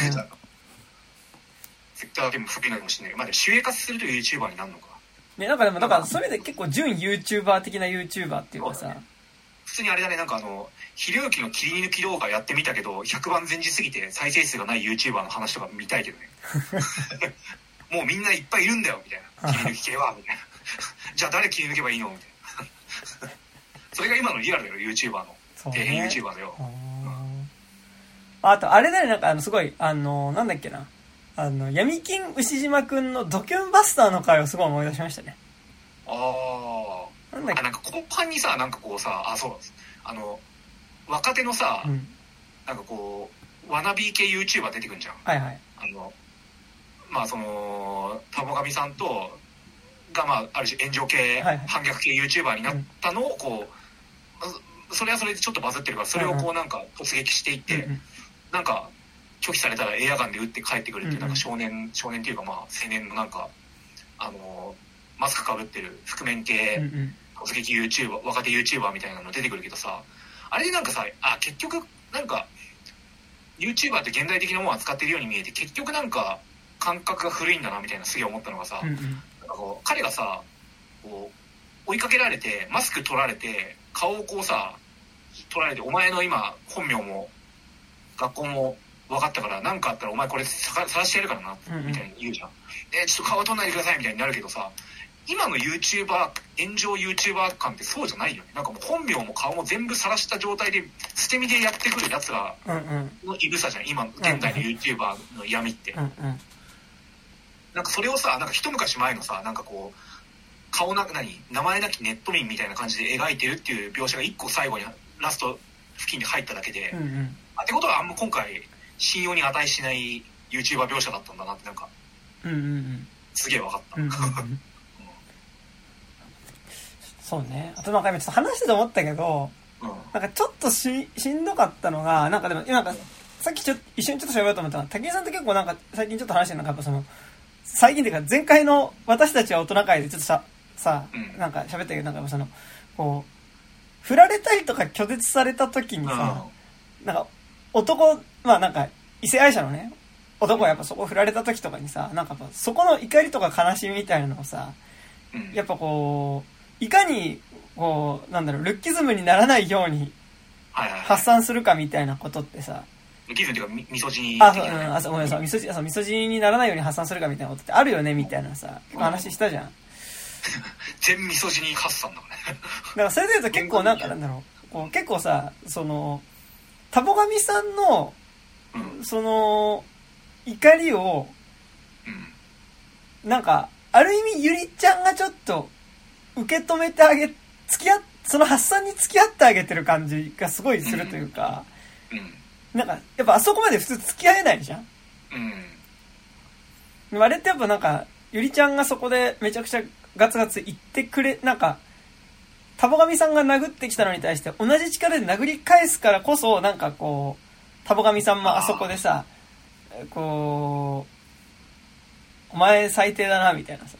イッターでも不利なのかもしれないけど、まあでも、収益化すると YouTuber になるのか。ね、なんかでも、だからそれで結構準 YouTuber 的な YouTuber っていうかさ、普通にあれだね、なんかあの、ひろゆきの切り抜き動画やってみたけど、100番前日すぎて再生数がない YouTuber の話とか見たいけどね。[laughs] もうみんないっぱいいるんだよ、みたいな。切り抜き系は、みたいな。[laughs] じゃあ誰切り抜けばいいのみたいな。[laughs] それが今のリアルだよ、YouTuber の。底辺ね。YouTuber だよ。ああと、あれだよ、なんかあの、すごい、あの、なんだっけな。あの、闇金牛島くんのドキュンバスターの回をすごい思い出しましたね。ああ。なんだっけあ、なんか後半にさ、なんかこうさ、あ、そう、あの、若手のさ、うん。なんかこう、ワナビー系 YouTuber 出てくんじゃん。はいはい。あの、まあその、田母神さんと、がまあ、ある種炎上系、はいはい反逆系 YouTuber になったのを、こう、それはそれでちょっとバズってるからそれをこうなんか突撃していって、うんうんなんか拒否されたらエアガンで撃って帰ってくるっていううんうんなんか少年少年っていうかまあ青年のなんかあのマスクかぶってる覆面系うんうん突撃 YouTuber 若手 YouTuber みたいなの出てくるけどさあれでなんかさあ結局なんか YouTuber って現代的なものを扱ってるように見えて結局なんか感覚が古いんだなみたいなすげえ思ったのがさ、うんうん。なんかこう彼がさこう追いかけられてマスク取られて顔をこうさ取られてお前の今本名も学校も分かったから何かあったらお前これさか晒してやるからなうんうん。みたいに言うじゃん、えちょっと顔取んないでくださいみたいになるけどさ今の YouTuber 炎上 YouTuber 感ってそうじゃないよね。なんかもう本名も顔も全部晒した状態で捨て身でやってくるやつらうんうん。のいぐさじゃん今現代の YouTuber の闇って、うんうん。なんかそれをさなんか一昔前のさなんかこう顔な何名前なきネット民みたいな感じで描いてるっていう描写が一個最後にラスト付近に入っただけで、うんうん。あってことはあんま今回信用に値しない YouTuber 描写だったんだなってなんかうんうんうん。すげえ分かった、うんうんうんそうね。あとなんか今ちょっと話してて思ったけど、うん。なんかちょっとししんどかったのが、なんかでも、なんかさっきちょっと一緒にちょっと喋ろうと思ったのは、竹井さんって結構なんか最近ちょっと話してるのが、やっぱその、最近っていうか前回の私たちは大人会でちょっとさ、さう、ん。なんか喋ったけど、なんかその、こう、振られたりとか拒絶された時にさ、なんか男、まあなんか異性愛者のね、男がやっぱそこ振られた時とかにさ、なんかそこの怒りとか悲しみみたいなのをさ、うんうん。やっぱこう、いかに、こう、なんだろう、ルッキズムにならないように発散するかみたいなことってさ、ルキズムっていうかみみそじにあ、そう、うん、あ、そう、ごめんなさい、みそじ、そう、みそじにならないように発散するかみたいなことってあるよね、みたいなさ、結構話したじゃん。[laughs] だ全みそじに発散だからねからそれで言うと結構なんかなんだろう、こう結構さ、その、タボガミさんの、うん。その、怒りを、うん。なんか、ある意味ゆりちゃんがちょっと、受け止めてあげ、付き合っ、その発散に付き合ってあげてる感じがすごいするというか、うん。なんか、やっぱあそこまで普通付き合えないじゃん。うんあれってやっぱなんか、ゆりちゃんがそこでめちゃくちゃガツガツ言ってくれ、なんか、タボガミさんが殴ってきたのに対して同じ力で殴り返すからこそ、なんかこう、タボガミさんもあそこでさ、こう、お前最低だな、みたいなさ、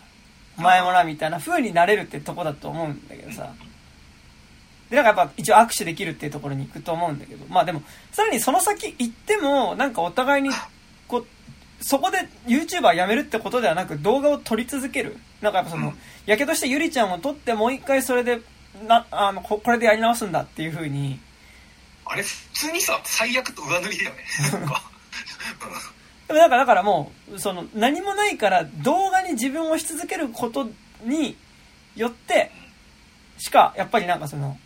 お前もな、みたいな風になれるってとこだと思うんだけどさ、で、なんかやっぱ一応握手できるっていうところに行くと思うんだけど、まあでも、さらにその先行っても、なんかお互いに、こう、そこで YouTuber 辞めるってことではなく動画を撮り続ける。なんかやっぱそのうん、やけどしてゆりちゃんを撮ってもう一回それで、な、あの、ここれでやり直すんだっていう風に、あれ普通にさ最悪と上塗りだよね。[laughs] なんかでもだか、だからもう、その、何もないから動画に自分をし続けることによって、しか、やっぱりなんかその、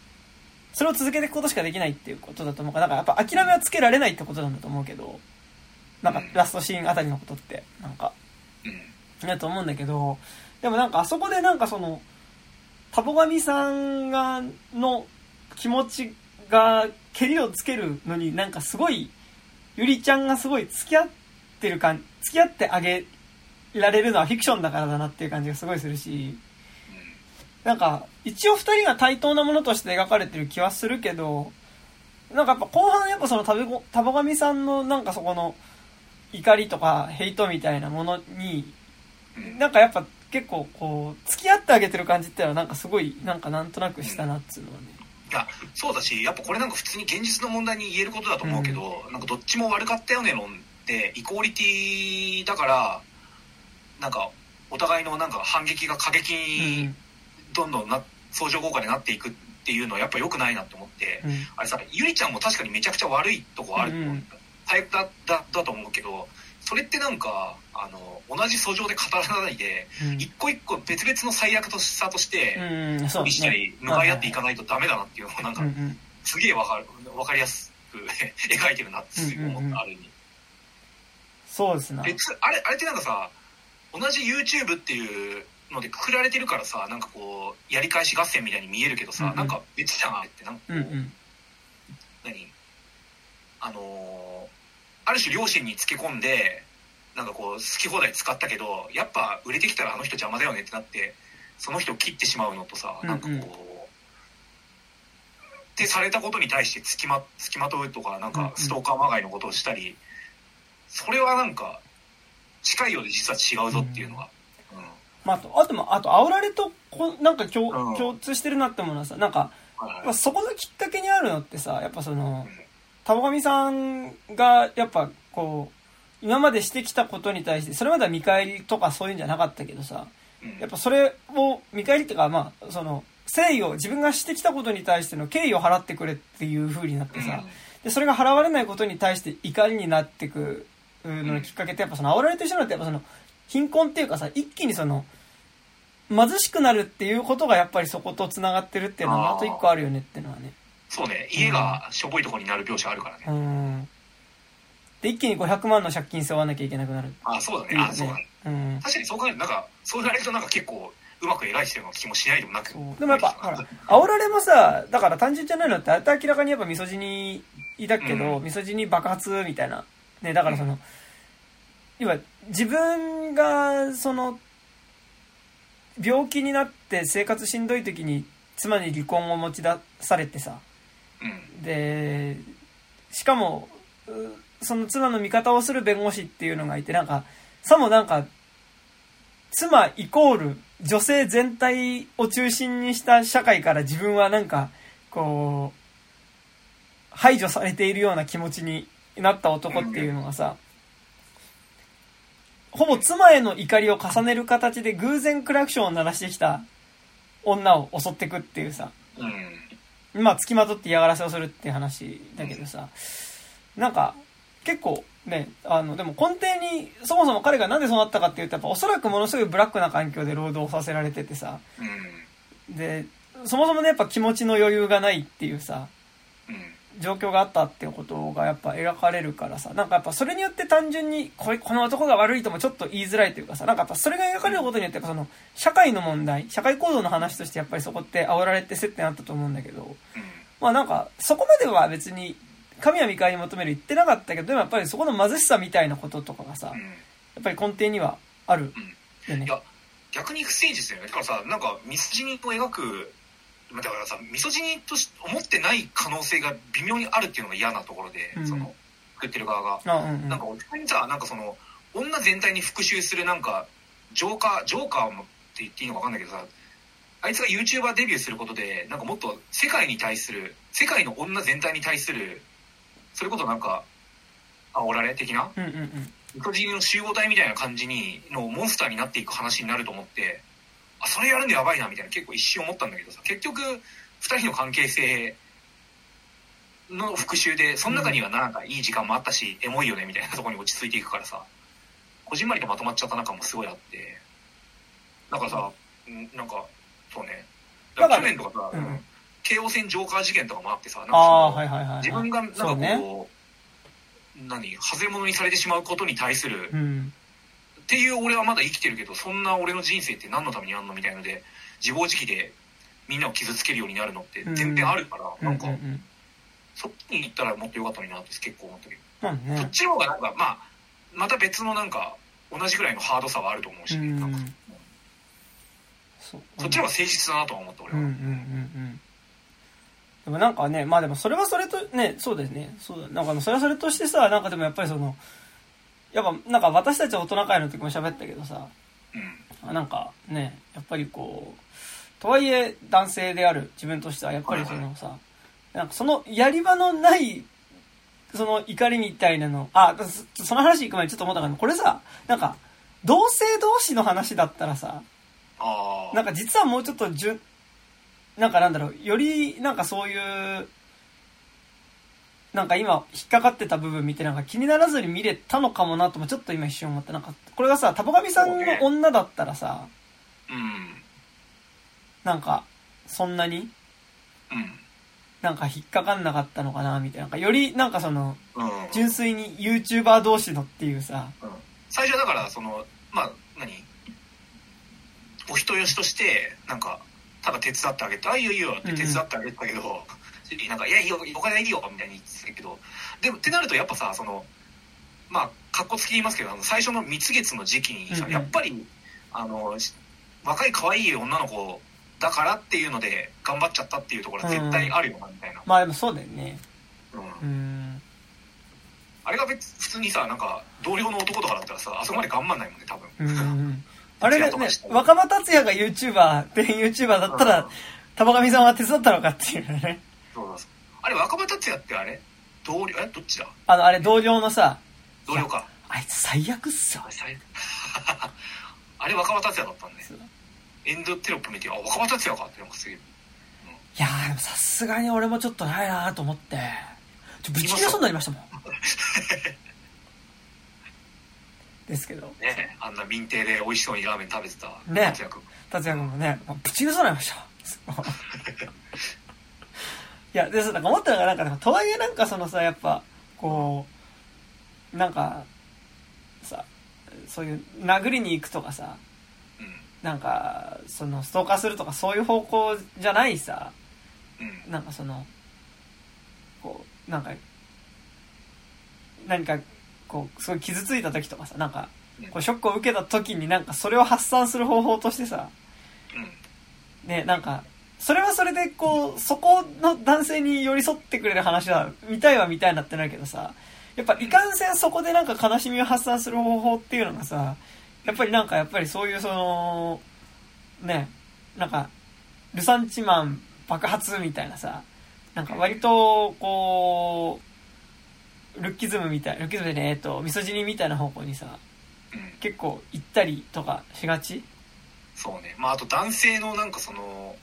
それを続けていくことしかできないっていうことだと思う。から、だかやっぱ諦めはつけられないってことなんだと思うけど、なんかラストシーンあたりのことって、なんか、だと思うんだけど、でもなんかあそこでなんかその、タボガミさんが、の気持ちが、蹴りをつけるのになんかすごい、ゆりちゃんがすごい付き合ってる感、付き合ってあげられるのはフィクションだからだなっていう感じがすごいするし、なんか、一応二人が対等なものとして描かれてる気はするけど、なんかやっぱ後半やっぱそのタボタボガミさんのなんかそこの怒りとかヘイトみたいなものにうんなんかやっぱ結構こう、付き合ってあげてる感じってのはなんかすごい、なんかなんとなくしたなっつうのはね。いやそうだしやっぱこれなんか普通に現実の問題に言えることだと思うけど、なんかどっちも悪かったよね論ってイコーリティだからなんかお互いのなんか反撃が過激にどんどんな相乗効果でなっていくっていうのはやっぱ良くないなと思って、うん。あれさゆりちゃんも確かにめちゃくちゃ悪いとこあると思う、うんタイプだだだと思うけどそれってなんかあの同じ訴状で語らないでうん。一個一個別々の最悪とさとして、うん、そう一緒に向かい合っていかないとダメだなっていうのをなんかうんうん。すげえわかるわかりやすく [laughs] 描いてるなって思った、ある意味そうですな。別あれあれってなんかさ同じ YouTube っていうのでくくられてるからさなんかこうやり返し合戦みたいに見えるけどさ、うんうんなんか別じゃんあれってなんかこう、うんうん。何？あのーある種両親につけ込んでなんかこう好き放題使ったけどやっぱ売れてきたらあの人邪魔だよねってなってその人を切ってしまうのとさ、うんうんなんかこってされたことに対して付きま付きまとうとかなんかストーカーまがいのことをしたり、それはなんか近いようで実は違うぞっていうのが、うん。まあ、あと、あとも、あと、煽られと、こうなんか共,、うん。共通してるなって思うのはさ、なんか、はいそこのきっかけにあるのってさ、やっぱその、田上さんが、やっぱ、こう、今までしてきたことに対して、それまでは見返りとかそういうんじゃなかったけどさ、うん。やっぱそれを、見返りっていうか、まあ、その、誠意を、自分がしてきたことに対しての敬意を払ってくれっていう風になってさ、で、それが払われないことに対して怒りになってくののきっかけって、やっぱその、煽られと一緒になって、やっぱその、貧困っていうかさ、一気にその、貧しくなるっていうことがやっぱりそこと繋がってるっていうのがあと一個あるよねっていうのはね。そうね家がしょぼいところになる描写あるからね、うん。で、一気に500万の借金背負わなきゃいけなくなるっあそうだねていうあそうだねね。うん。確かにそう考えるとなんかそう言われるとなんか結構うまく描いてるような気もしないでもなくそうでもやっぱ、ほら、煽られもさ、だから単純じゃないのって、あれって明らかにやっぱミソジニだけど、うんミソジニ爆発みたいな。ね、だからその、要は、自分が、その、病気になって生活しんどい時に、妻に離婚を持ち出されてさ、うん。で、しかも、うその妻の味方をする弁護士っていうのがいて、なんか、さもなんか、妻イコール女性全体を中心にした社会から自分はなんか、こう、排除されているような気持ちになった男っていうのがさ、ほぼ妻への怒りを重ねる形で偶然クラクションを鳴らしてきた女を襲ってくっていうさ、うんまあ、付きまとって嫌がらせをするっていう話だけどさ、なんか、結構ね、あの、でも根底に、そもそも彼がなんでそうなったかっていうと、やっぱおそらくものすごいブラックな環境で労働させられててさ、うん。で、そもそもね、やっぱ気持ちの余裕がないっていうさ、うん状況があったっていうことがやっぱ描かれるからさ、なんかやっぱそれによって単純に、これ、この男が悪いともちょっと言いづらいというかさ、なんかやっぱそれが描かれることによって、その、社会の問題、社会行動の話としてやっぱりそこって煽られて接点あったと思うんだけど、まあなんか、そこまでは別に、神は見返り求める言ってなかったけど、でもやっぱりそこの貧しさみたいなこととかがさ、やうん。っぱり根底にはあるよね。逆に不誠実だよね。だからさなんかミソジニを描くだからさミソジニとし思ってない可能性が微妙にあるっていうのが嫌なところで、うんその作ってる側が、あ、うんうん。なんかお互いにさなんかその女全体に復讐するなんかジョーカージョーカーもって言っていいのか分かんないけどさあいつが YouTuber デビューすることでなんかもっと世界に対する世界の女全体に対するそれこそなんか煽られ的な？うんうんうん。の集合体みたいな感じにのモンスターになっていく話になると思ってあそれやるのやばいなみたいな結構一瞬思ったんだけどさ結局2人の関係性の復讐でその中にはなんかいい時間もあったし、エモいよねみたいなところに落ち着いていくからさこじんまりとまとまっちゃった中もすごいあってなんかさんなんかそうねだから去年とかさ、京王線ジョーカー事件とかもあってさなんか。自分がなんかこう。何外れ者にされてしまうことに対する、うん。っていう俺はまだ生きてるけどそんな俺の人生って何のためにあんのみたいので自暴自棄でみんなを傷つけるようになるのって全然あるから、うんうんなんか、うん。そっちに行ったらもっと良かったのになって結構思ったけど、まあそっね。ちの方がなんかまあまた別のなんか同じぐらいのハードさはあると思うし、うんなんかそっちの方が誠実だなとは思った俺は、うんうんうんうん。でもなんかね、まあでもそれはそれと、ね、そうですね。そうだ。なんかそれはそれとしてさ、なんかでもやっぱりその、やっぱなんか私たち大人会の時も喋ったけどさ、うん。なんかね、やっぱりこう、とはいえ男性である自分としてはやっぱりそのさ、なんかそのやり場のない、その怒りみたいなの、あ、そその話行く前にちょっと思ったから、これさ、なんか、同性同士の話だったらさ、なんか実はもうちょっとじゅん、なんかなんだろう、よりなんかそういう、なんか今引っかかってた部分見てなんか気にならずに見れたのかもなともちょっと今一瞬思った。なんか、これがさ、タボガミさんの女だったらさ、うんなんか、そんなにうんなんか引っかかんなかったのかなみたいな。なんかよりなんかその、うん純粋に YouTuber 同士のっていうさ、うん最初はだからそのまあ何？お人よしとしてなんかただ手伝ってあげて「あいいよいいよ」って手伝ってあげてたけど、なんか「いやいいよお金いいよ」みたいに言ってたけどでもってなるとやっぱさそのまあかっこつき言いますけどあの最初の蜜月の時期にさ、うんうん。やっぱりあのし若い可愛い女の子だからっていうので頑張っちゃったっていうところは絶対あるよなみたいな、まあでもそうだよね。うん。うん。あれが別普通にさなんか同僚の男とかだったらさあそこまで頑張んないもんね多分。うんうん [laughs] あれね徹夜とかして。若葉達也が YouTuber で YouTuber だったら玉上さんは手伝ったのかっていうねそうだそうあれ若葉達也ってあれ？同僚えどっちだ？あのあれ同僚のさ同僚か。あいつ最悪っすよ。あ最 [laughs] あれ若葉達也だったんねそう。エンドテロップ見てあ若葉達也かってなんかすげえ。いやーでもさすがに俺もちょっとないなと思って。ちょぶち切れそうになりましたもん。[laughs] ですけど。ねあんな民邸で美味しそうにラーメン食べてたね。達也君。達也君もねぶち切れそうになりました。い [laughs] やでさなんか思ったのがなんかとはいえなんかそのさやっぱこうなんかさそういう殴りに行くとかさうん。なんかそのストーカーするとかそういう方向じゃないさうん。なんかそのこうなんか何かこうすごい傷ついた時とかさなんかこうショックを受けた時になんかそれを発散する方法としてさうん。ねなんかそれはそれでこうそこの男性に寄り添ってくれる話は見たいは見たいなってなるけどさやっぱいかんせんそこでなんか悲しみを発散する方法っていうのがさやっぱりなんかやっぱりそういうそのねなんかルサンチマン爆発みたいなさなんか割とこうルッキズムみたいルッキズムでねえっとミソジニみたいな方向にさ結構行ったりとかしがち？そうね。まああと男性のなんかその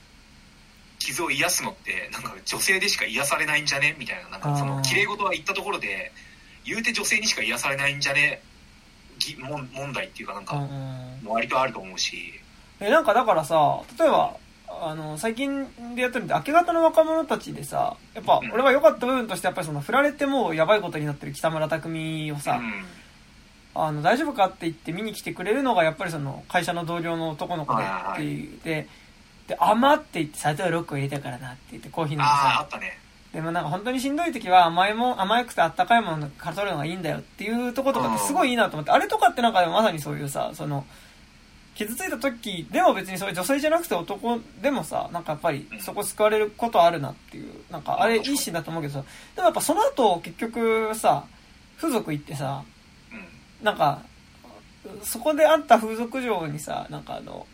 傷を癒すのってなんか女性でしか癒されないんじゃね？みたいななんかその綺麗事は言ったところで言うて女性にしか癒されないんじゃね？ぎ問問題っていうかなんか割とあると思うし。えなんかだからさ例えばあの最近でやってるんで明け方の若者たちでさやっぱうん。俺は良かった部分としてやっぱりその振られてもうやばいことになってる北村匠海をさ、うん。あの大丈夫かって言って見に来てくれるのがやっぱりその会社の同僚の男の子ではいはいはい。ってでで甘って言って砂糖6個入れたからなって言ってコーヒー飲んでさ。あああったね。でもなんか本当にしんどい時は甘いもん甘くてあったかいものから取るのがいいんだよっていうところとかってすごいいいなと思って。あれとかってなんかでもまさにそういうさその傷ついた時でも別にそれ女性じゃなくて男でもさなんかやっぱりそこ救われることあるなっていうなんかあれいいシーンだと思うけどさ。でもやっぱその後結局さ風俗行ってさうん。なんかそこであった風俗嬢にさなんかあの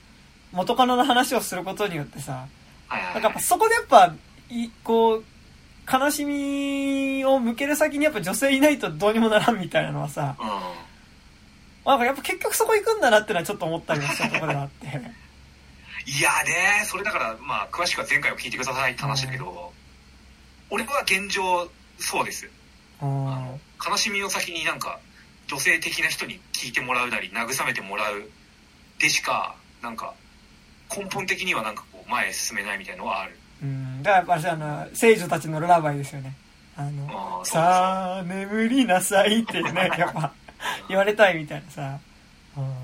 元カノの話をすることによってさなんかやっぱそこでやっぱいこう悲しみを向ける先にやっぱ女性いないとどうにもならんみたいなのはさうん。なんかやっぱ結局そこ行くんだなってのはちょっと思ったりもしたところがあって。[laughs] いやねそれだからまあ詳しくは前回を聞いてくださいって話だけど、俺は現状そうです。うん。悲しみの先になんか女性的な人に聞いてもらうなり慰めてもらうでしかなんか根本的にはなんかこう前へ進めないみたいのはある。うん。だからやっぱあの聖女たちのルラバイですよね。あのあーさあ眠りなさいってね [laughs] やっぱ言われたいみたいなさ。うん。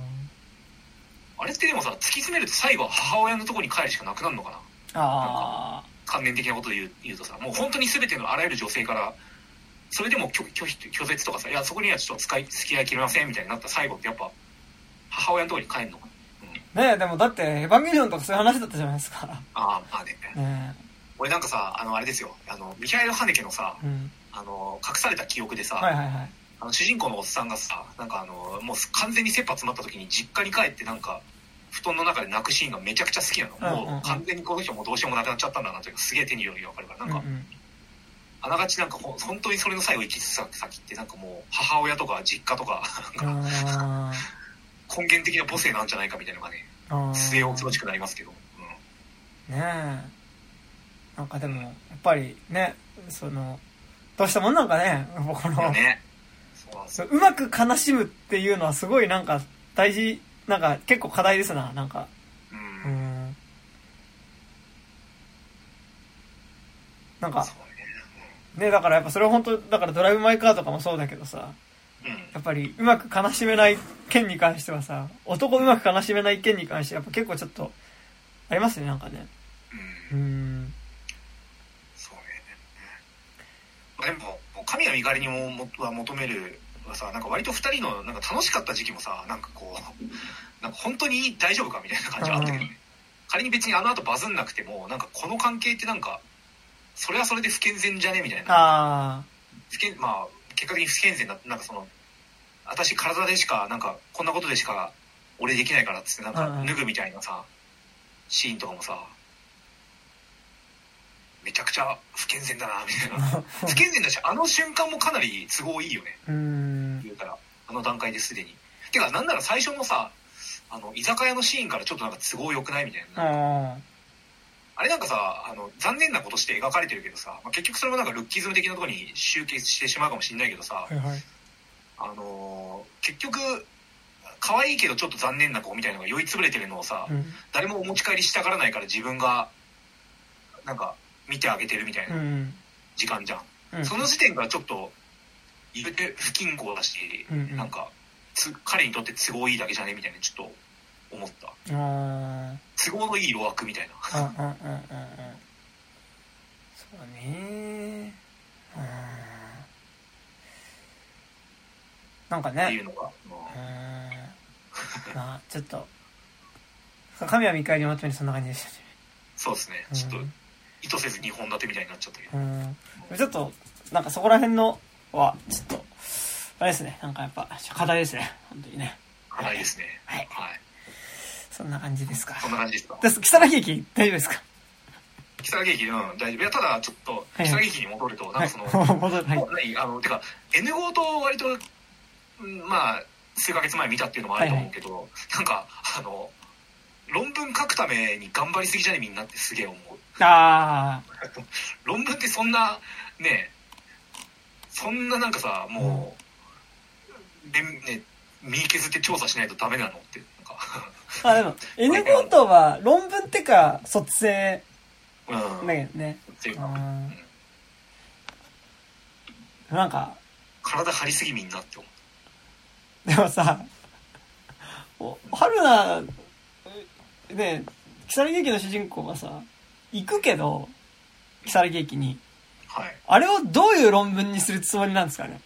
あれってでもさ突き詰めると最後は母親のところに帰るしかなくなるのかな？あ観念的なことで言う言うとさもう本当に全てのあらゆる女性からそれでも拒拒否拒絶とかさいやそこにはちょっと使い付き合いきれませんみたいになった最後ってやっぱ母親のところに帰るのかな、ねえでもだってエヴァンゲリオンとかそういう話だったじゃないですか。ああまあね。ね俺なんかさあのあれですよ。あのミハエル・ハネケのさえうん。あの隠された記憶でさ、はいはいはい。あの主人公のおっさんがさなんかあのもう完全に切羽詰まった時に実家に帰ってなんか布団の中で泣くシーンがめちゃくちゃ好きなの、もう完全にこの人もうどうしようもなくなっちゃったんだなというかすげえ手にように分かるから。なんか、うんうん。あながちなんか本当にそれの最後行き着く先ってなんかもう母親とか実家とかなんかあ根源的な母性なんじゃないかみたいなのがねー。あー末恐ろしくなりますけど、うん。ねえ。なんかでもやっぱりねそのどうしたもんなんかねこいのやね。そうううまく悲しむっていうのはすごいなんか大事なんか結構課題ですななんか。うん、うん。なんか。ね。だからやっぱそれは本当だからドライブ・マイ・カーとかもそうだけどさ。ねやっぱりうまく悲しめない件に関してはさ男うまく悲しめない件に関してはやっぱ結構ちょっとありますねなんかね。うん、そうね。まあでも、神が身代わりにももは求めるはさ、なんか割と二人のなんか楽しかった時期もさ、なんかこう、なんか本当に大丈夫かみたいな感じはあったけどね。仮に別にあの後バズんなくてもなんかこの関係ってなんかそれはそれで不健全じゃねみたいな。あ不健まあ結果的に不健全ななんかその私体でしかなんかこんなことでしか俺できないからっつってなんか脱ぐみたいなさシーンとかもさめちゃくちゃ不健全だなみたいな [laughs] 不健全だしあの瞬間もかなり都合いいよね。言うたらあの段階ですでにてかなんなら最初のさあの居酒屋のシーンからちょっとなんか都合良くないみたいなああれなんかさあの残念なことして描かれてるけどさ、まあ、結局それもなんかルッキズム的なところに集結してしまうかもしれないけどさあ。はいはい。あのー結局可愛いけどちょっと残念な子みたいなのが酔いつぶれてるのをさ、うん。誰もお持ち帰りしたがらないから自分がなんか見てあげてるみたいうなん。時間じゃん、うん。その時点からちょっと言うて不均衡だし、うんうん。なんかつ彼にとって都合いいだけじゃねみたいなちょっと思った。都合のいい路枠みたいな。うんうんうんうんうん。そうだねうんなんかってねいうのが、うんまあちょっと。神は見返りのまとめにそんな感じでしたね。そうですね。ちょっと意図せず2本立てみたいになっちゃったけど、うん。ちょっとなんかそこら辺のはちょっとあれですね。なんかやっぱ課題ですね。本当にね。早いですね。はい。はい。そんな感じですか。そんな感じですか。です。木更木駅大丈夫ですか？木更木駅うん大丈夫。いやただちょっとはい木更木駅に戻ると、なんかその、はい。[laughs] 戻る。はい。あのてか N 号と割とうんまあ数ヶ月前見たっていうのもあると思うけど、なんかあの論文書くために頑張りすぎじゃねみんなってすげえ思う。あ [laughs] 論文ってそんなねそんななんかさもう、でね身削って調査しないとダメなのってなんか。ああでも N [laughs] ゴートは論文ってか卒生。うん。だけどね。っていうか。うん。なんか。体張りすぎみんなって思うでもさお春菜ね木更木駅の主人公がさ行くけど木更木駅に。はい。あれをどういう論文にするつもりなんですかね？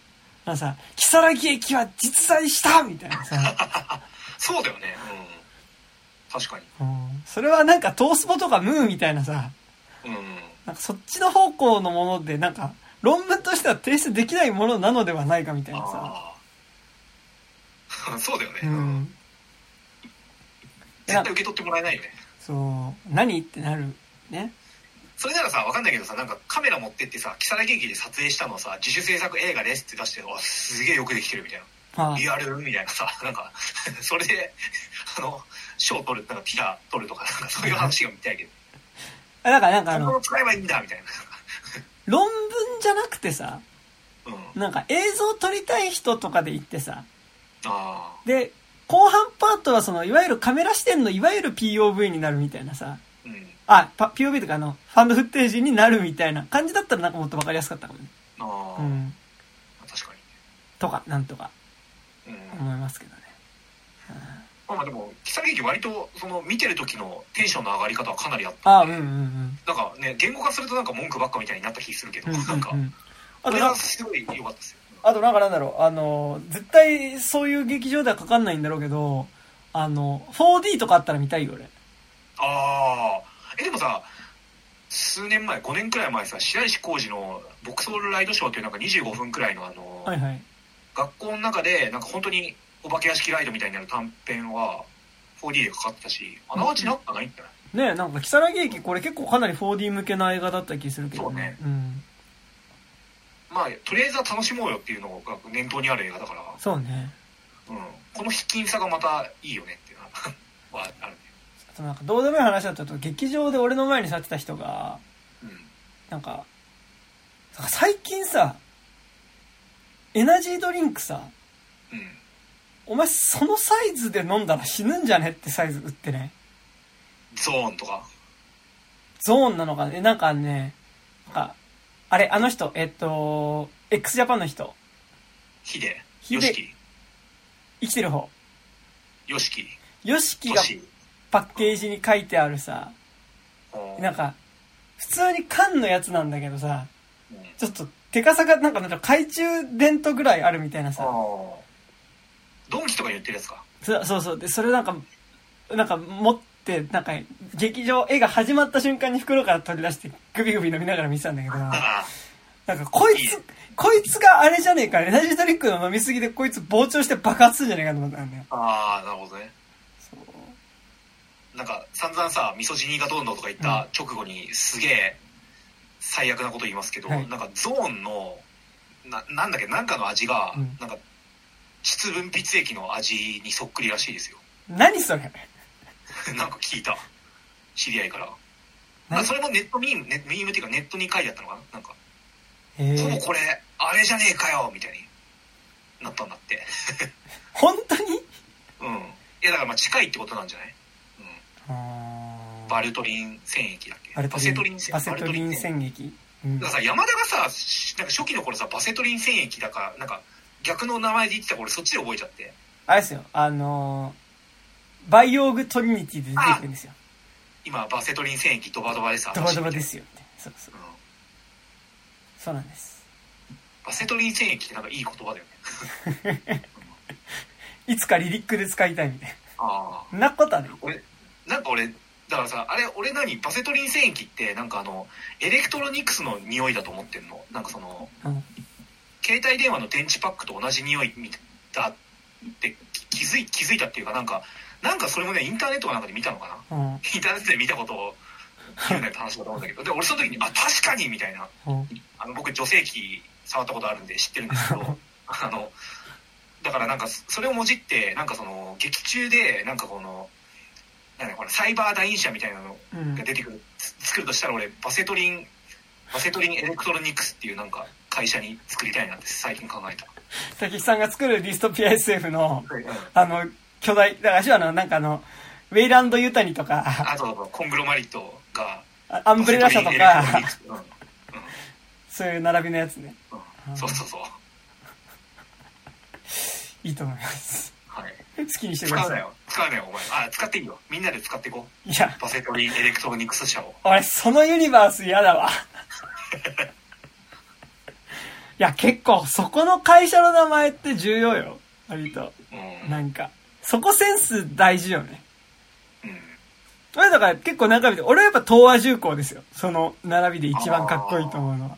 なんかさ、木更木駅は実在したみたいなさ、[laughs] そうだよね。うん。確かに。うん。それはなんかトースポとかムーみたいなさ、うん。なんかそっちの方向のもので、なんか論文としては提出できないものなのではないかみたいなさ、[laughs] そうだよね、うん。絶対受け取ってもらえないよね。そう、何ってなる。ね。それならさわかんないけどさなんかカメラ持ってってさ木更木駅で撮影したのをさ自主制作映画ですって出してわすげえよくできてるみたいな。あリアルみたいなさなんか [laughs] それであの賞取るなんかピラ取るとかなんかそういう話が見たいけど。あだからなんかあの使えばいいんだみたい論文じゃなくてさ、なうん。なんか映像撮りたい人とかで行ってさ、あで、後半パートはその、いわゆるカメラ視点のいわゆる POV になるみたいなさ、あうんあ、パ POV とかあの、ファンドフッテージになるみたいな感じだったらなんかもっとわかりやすかったかもね。ああ、うん。確かとか、なんとかに、うん思いますけどね。まあまあでも木更木駅割とその見てる時のテンションの上がり方はかなりあったあ、うんうんうん。なんかね言語化するとなんか文句ばっかみたいになった気するけど、うんうんなんかうん。なんか、はすごい良かったですよあとなんかなんだろう、あの、絶対そういう劇場ではかかんないんだろうけど、あの、4D とかあったら見たいよ俺。ああえでもさ数年前5年くらい前さ白石浩二の「ボクソールライドショー」っていうなんか25分くらいのあの、はいはい。学校の中でなんか本当にお化け屋敷ライドみたいになる短編は 4D でかかってたしあながちなったないんだよねなんか、木更木駅これ結構かなり 4D 向けな映画だった気するけどね。うん。まあとりあえずは楽しもうよっていうのが念頭にある映画だから、そうね。うん、この卑近さがまたいいよねっていうのは [laughs] はあるねあとなんかどうでもいい話だったと、劇場で俺の前に座ってた人が、うんなんか、なんか最近さ、エナジードリンクさ、うんお前そのサイズで飲んだら死ぬんじゃねってサイズ売ってね。ゾーンとかゾーンなのかね。なんかね、なんか、あれ、あの人、えっと、x ジャパンの人、ヒデ。ヒデ。生きてる方。ヨシキ。ヨシキがパッケージに書いてあるさ、なんか、普通に缶のやつなんだけどさ、うん。ちょっと、手かさが、なんか、なんか懐中電灯ぐらいあるみたいなあさ、ードンキとかに売ってるやつか。そそうそう。で、それなんか、なんか持っって、なんか、劇場、絵が始まった瞬間に袋から取り出して、グビグビ飲みながら見てたんだけど、あなんか、こいつ、こいつがあれじゃねえか、エナジードリンクの飲みすぎでこいつ膨張して爆発するんじゃねえかと思ったんだよ。あー、なるほどね。そう。なんか、散々さ、ミソジニがどんどんとか言った直後に、すげえ、最悪なこと言いますけど、はいなんか、ゾーンの、な、なんだっけ、なんかの味が、うんなんか、質分泌液の味にそっくりらしいですよ。何それ？[laughs] なんか聞いた。知り合いから。まあ、何それもネットミーム、ネミームっていうかネットに書いてあったのかな？なんか、えー、もうこれ、あれじゃねえかよみたいになったんだって。[laughs] 本当に？うん。いや、だからまあ近いってことなんじゃない？うん。バルトリン腺液だっけ？バルトリンバセトリン腺バセトリン腺腺液。うんだからさ、山田がさ、しなんか初期の頃さ、バセトリン腺液だか、なんか逆の名前で言ってたから俺そっちで覚えちゃって。あれですよ、あのー、バイオーグトリニティで出てくるんですよ。今、バセトリン腺液ドバドバでさ。ドバドバですよって。そうそう。うん。そうなんです。バセトリン腺液ってなんかいい言葉だよね。[laughs] いつかリリックで使いたいみたいああ。な。なことはね。俺、なんか俺、だからさ、あれ、俺何？バセトリン腺液って、なんかあの、エレクトロニクスの匂いだと思ってんの？なんかその、うん。携帯電話の電池パックと同じ匂いだって気気づい気づいたっていうかなんかなんかそれもねインターネットかなんかで見たのかな？うん。インターネットで見たことを言うなって話だと思うんだけどで俺その時にあ確かにみたいなうん。あの僕女性器触ったことあるんで知ってるんですけど [laughs] あのだからなんかそれをもじってなんかその劇中でなんかこのなんだこれサイバーダイン社みたいなのうんが。出てくる、つ作るとしたら俺バセトリンバセトリンエレクトロニクスっていうなんか会社に作りたいなって最近考えた、[laughs] 滝木さんが作るディストピア SF の、うん、あの、巨大、だから私はあの、なんかあの、ウェイランド・ユタニとか、あとコングロマリットがあアンブレラ社とか、[laughs] そういう並びのやつね。うん。そうそうそう。[laughs] いいと思います。はい。好きにしてくださ。使うないよ。使うなよお前。あ使っていいよ。みんなで使っていこう。いや、バセトリンエレクトロニクス社を。俺、そのユニバース嫌だわ。[laughs] いや、結構、そこの会社の名前って重要よ。割と。うん。なんか、そこセンス大事よね。うん俺だから結構中身で、俺はやっぱ東亜重工ですよ。その並びで一番かっこいいと思うのは。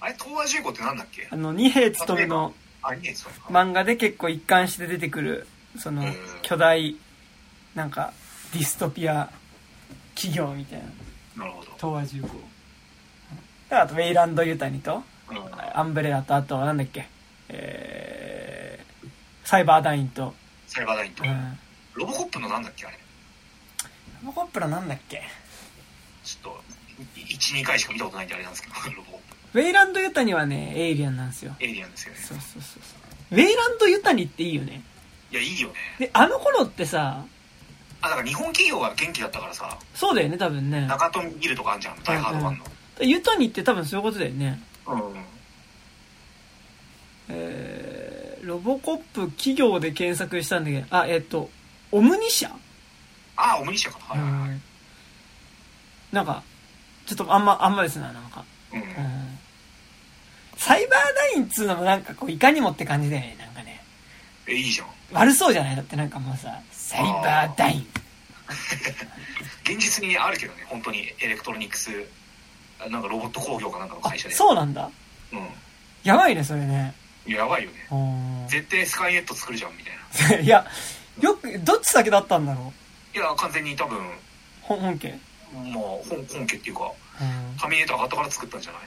あれ東和重工ってなんだっけ？あの、二平勤の漫画で結構一貫して出てくる、そのうん、巨大、なんか、ディストピア企業みたいな。なるほど東亜重工。であと、ウェイランド・ユタニと、うんアンブレラと、あと、なんだっけ、えー、サイバーダインと、サイバーダインとうん。ロボコップのなんだっけあれ？ロボコップのなんだっけ？ちょっと12回しか見たことないんであれなんですけど [laughs] ロボコッウェイランド・ユタニはね、エイリアンなんですよ。プエイリアンですよねそうそうそうそう。ウェイランド・ユタニっていいよね？いやいいよねで、あの頃ってさ、あだから日本企業が元気だったからさそうだよね、多分ね。中富ギルとかあんじゃんダイハードファンのユタニって多分そういうことだよね。うんえー、ロボコップ企業で検索したんだけど、あ、えっ、と、オムニ社ああオムニシャか。はいはいなんか、ちょっとあんま、あんまですね、なんか。うん。うん。サイバーダインっつうのもなんかこう、いかにもって感じだよね、なんかね。えいいじゃん。悪そうじゃない？だってなんかもうさ、サイバーダイン。[laughs] 現実にあるけどね本当に。エレクトロニクスあなんかロボット工業かなんかのあ会社、で。そうなんだ。うん。やばいね、それね。いややばいよね。うん。絶対スカイネット作るじゃんみたいな。[laughs] いや、よく、どっち先だったんだろう？いや完全に多分本本家？もう本本家っていうかうん。ターミネーターが後から作ったんじゃない？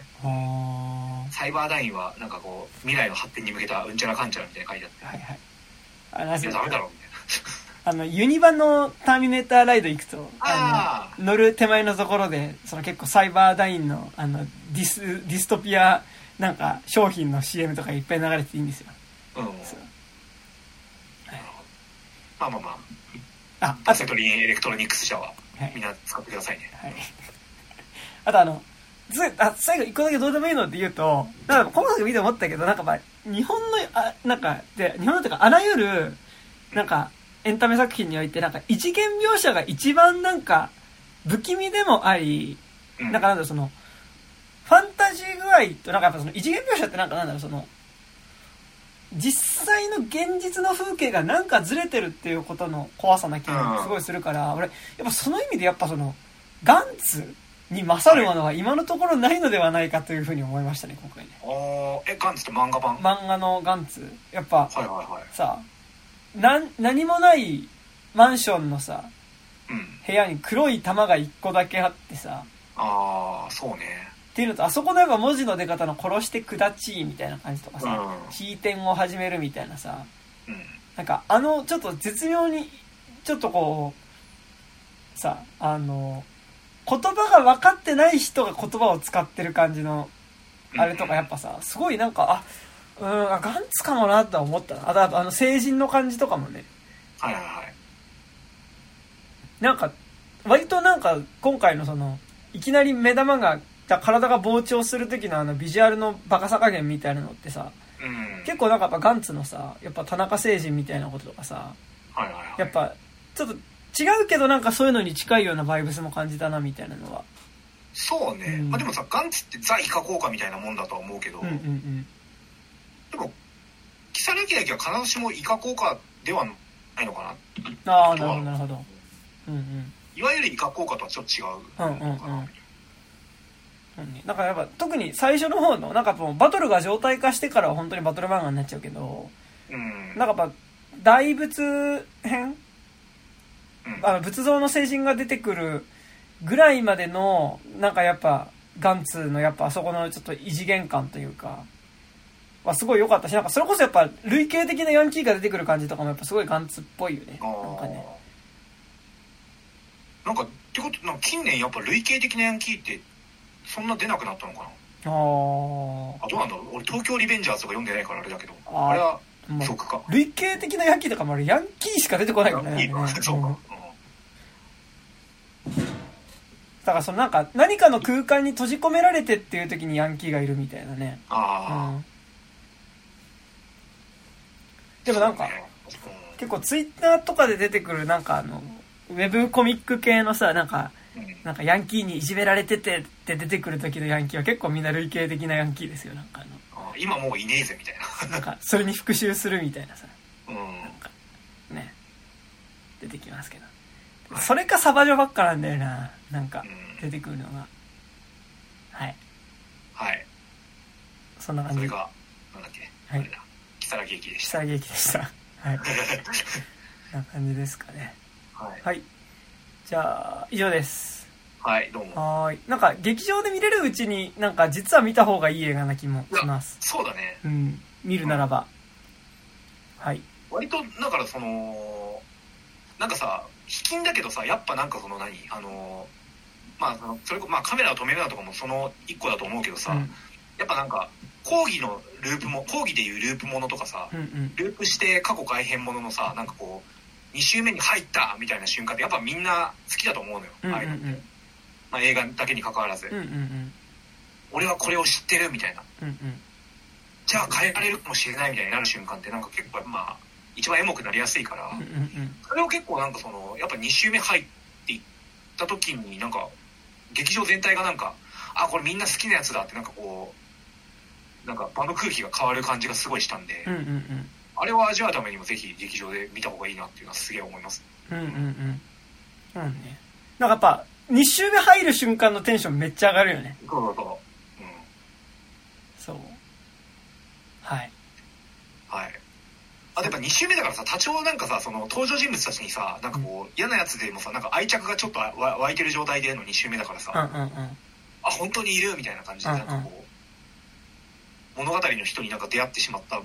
サイバーダインはなんかこう未来の発展に向けたうんちゃらかんちゃらみたいな書いてあって。はいはい。あいやダメだろみたい [laughs] あの、ユニバのターミネーターライド行くと、あの、乗る手前のところで、その結構サイバーダインの、あの、ディス、ディストピア、なんか、商品の CM とかいっぱい流れてていいんですよ。なうん。そう。まあまあまあ。あ、あセ、トリンエレクトロニクス社ははい。みんな使ってくださいね。はい。[laughs] あとあの、ずあ最後一個だけどうでもいいのって言うと、なんか今作見て思ったけど、なんかまあ、日本の、あ、なんか、で、日本のっていうか、あらゆる、なんか、エンタメ作品において、なんか、一元描写が一番なんか、不気味でもあり、うん。なんかなんだその、ファンタジー具合と、なんかやっぱその一元描写ってなんかなんだろう、その、実際の現実の風景がなんかずれてるっていうことの怖さな気がすごいするから、俺、やっぱその意味でやっぱその、ガンツに勝るものは今のところないのではないかというふうに思いましたね、今回ね。あーえガンツって漫画版、漫画のガンツ、やっぱはいはいはい。さ、なん、何もないマンションのさ、うん。部屋に黒い玉が一個だけあってさ、ああそうねっていうのと、あそこのやっぱ文字の出方の殺してくだちみたいな感じとかさ、うん。起点を始めるみたいなさ、うん。なんかあのちょっと絶妙に、ちょっとこう、さ、あの、言葉が分かってない人が言葉を使ってる感じの、あれとかやっぱさ、すごいなんか、あ、うん、あガンツかもなとは思った。な。あとあとあの成人の感じとかもね、はいはいはい。なんか、割となんか今回のその、いきなり目玉が、体が膨張する時のあのビジュアルのバカさ加減みたいなのってさ、うん結構なんかやっぱガンツのさ、やっぱ田中星人みたいなこととかさ、はいはいはいやっぱちょっと違うけどなんかそういうのに近いようなバイブスも感じたなみたいなのは。そうね、うんまあでもさガンツってザ・イカ効果みたいなもんだとは思うけど、うんうんうん。でも如月だけは必ずしもイカ効果ではないのかな？ああ、なるほどなるほど。うんうん。いわゆるイカ効果とはちょっと違ううんうんうんだからやっぱ特に最初の方のなんかもうバトルが状態化してからは本当にバトル漫画になっちゃうけど、うん。なんかやっぱ大仏編？うん。あの仏像の聖人が出てくるぐらいまでのなんかやっぱガンツのやっぱあそこのちょっと異次元感というかはすごい良かったしなんかそれこそやっぱ類型的なヤンキーが出てくる感じとかもやっぱすごいガンツっぽいよね。あなんかね。ーなんかってことなんか近年やっぱ類型的なヤンキーってそんな出なくなったのかな？ああどうなんだろう？俺東京リベンジャーズとか読んでないからあれだけど。あれはそっか。類型的なヤンキーとかもあれヤンキーしか出てこないよね。そうか、うん。うん。だからそのなんか何かの空間に閉じ込められてっていう時にヤンキーがいるみたいなね。うあん。でもなんか、結構ツイッターとかで出てくるなんかあの、ウェブコミック構のさ、なんか、なんかヤンキーにいじめられててって出てくる時のヤンキーは結構みんな類型的なヤンキーですよ。なんかあの、あ今もういねえぜみたいなんかそれに復讐するみたいなさ、なうんね、出てきますけど。それかサバジョばっかなんだよな。なんかうん出てくるのが。はい。はいそんな感じ。それがなんだっけ、はいあれだ如月駅でした下劇でした。はい。[laughs] な感じですかね。はい、はい。じゃあ、以上です。はい、どうもはーい。なんか、劇場で見れるうちに、なんか、実は見た方がいい映画な気もします。そうだねうん。見るならば。はい。割とだからそのなんかさ卑近だけどさやっぱなんかその何？あのまあそのそれこまあカメラを止めるなとかもその一個だと思うけどさ、うん。やっぱなんか講義のループも講義でいうループものとかさ、うんうん。ループして過去改変もののさなんかこう2周目に入ったみたいな瞬間ってやっぱみんな好きだと思うのよ、うんうんああいうのって、まあ、映画だけに関わらず、うん。うんうん俺はこれを知ってるみたいなうん。うんうん。じゃあ変えられるかもしれないみたいになる瞬間ってなんか結構まあ一番エモくなりやすいから、うんうんうん。それを結構なんかそのやっぱ2周目入っていった時になんか劇場全体がなんかあこれみんな好きなやつだってなんかこうなんか場の空気が変わる感じがすごいしたんで、うんうんうん。あれを味わうためにもぜひ劇場で見た方がいいなっていうのはすげえ思いますうんうんうん。うんね。なんかやっぱ、2周目入る瞬間のテンションめっちゃ上がるよね。そうそうそううんそう。はい。はいあとやっぱ2周目だからさ多少なんかさその登場人物たちにさなんかこう嫌なやつでもさなんか愛着がちょっとわ湧いてる状態での2周目だからさ、うんうんうん。あ本当にいるみたいな感じでなんかこう、物語の人になんか出会ってしまった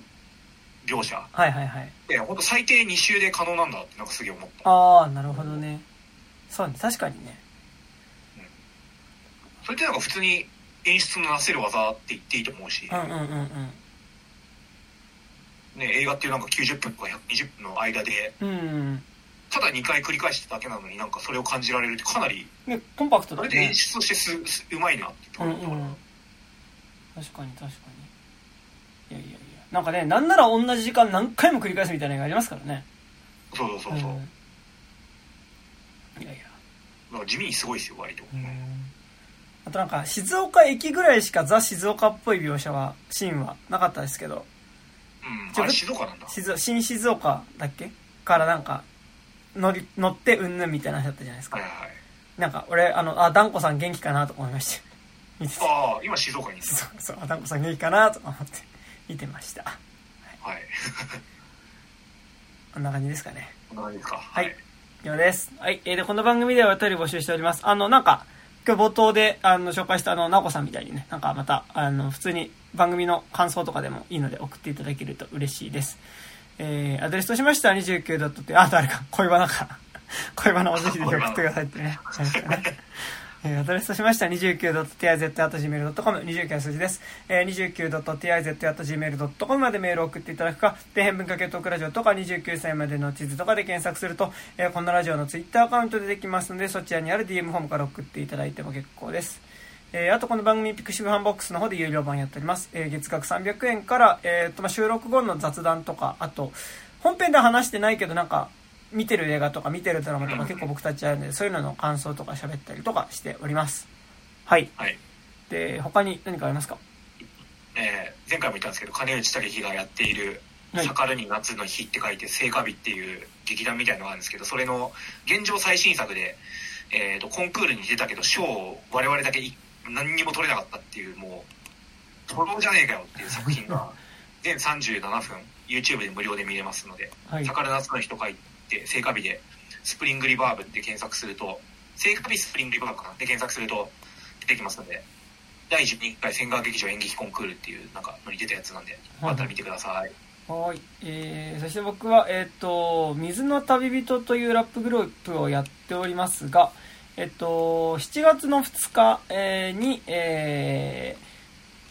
描写はいはいはい。で本当最低2周で可能なんだってなんかすげえ思ったああ、なるほどね。そうね、確かにね。それってなんか普通に演出のなせる技って言っていいと思うし、うんうんうんうん。ね、映画っていうなんか90分とか120分の間でうんうんただ2回繰り返しただけなのになんかそれを感じられるってかなりうん。ね、コンパクトだねそれで演。出としてすすうまいなってうん思ったからうん。確かに確かに。いやいやいや。なんかね、なんなら同じ時間何回も繰り返すみたいな映画ありますからね。そうそうそうそう、んいやいや。なんか地味にすごいですよ割と、あとなんか、静岡駅ぐらいしかザ・静岡っぽい描写は、シーンはなかったですけど、うん。あれ静岡なんだ。静新静岡だっけ？からなんか、乗り、乗ってうんぬんみたいな話だったじゃないですかはい。はいはい。なんか、俺、あの、あ、ダンコさん元気かなと思いました。ああ、今静岡にいる。そうそう、あ、ダンコさん元気かなと思って見てました。はい。[laughs] こんな感じですかね。こんな感じですか。はい。以上です。はい。えーで、この番組ではお便り募集しております。あの、なんか、今日冒頭で、あの、紹介したあの、なおこさんみたいにね、なんかまた、あの、普通に番組の感想とかでもいいので送っていただけると嬉しいです。えー、アドレスとしましては 29. って、あ、誰か、恋バナか。恋バナをぜひぜひ送ってくださいってね。[laughs] えーアドレスとしましては 29.tiz.gmail.com、29の数字です。えー、29.tiz.gmail.com までメールを送っていただくか、底辺文化系トークラジオとか29歳までの地図とかで検索すると、えーこんなラジオのツイッターアカウントでできますので、そちらにある DM フォームから送っていただいても結構です。えーあとこの番組ピクシブファンボックスの方で有料版やっております。えー月額300円から、えーとま、収録後の雑談とか、あと、本編では話してないけどなんか、見てる映画とか見てるドラマとか結構僕たちあるので、そういうのの感想とか喋ったりとかしております。はい。はい。で、他に何かありますか？えー前回も言ったんですけど、金内健樹がやっている、はい盛るに夏の火って書いて、盛夏火っていう劇団みたいのがあるんですけど、それの現状最新作で、えーと、コンクールに出たけど、賞を我々だけい何にも取れなかったっていう、もう、徒労じゃねえかよっていう作品が、[laughs] 全37分、YouTube で無料で見れますので、はい。盛る夏の火と書いて、盛夏火で、スプリングリバーブって検索すると、盛夏火スプリングリバーブかな？で検索すると出てきますので、第12回千川劇場演劇コンクールっていう、なんか、のに出たやつなんで、はいまた見てください。はい。えー、そして僕は、えっ、と、水の旅人というラップグループをやっておりますが、えっ、と、7月の2日、えーに、えー、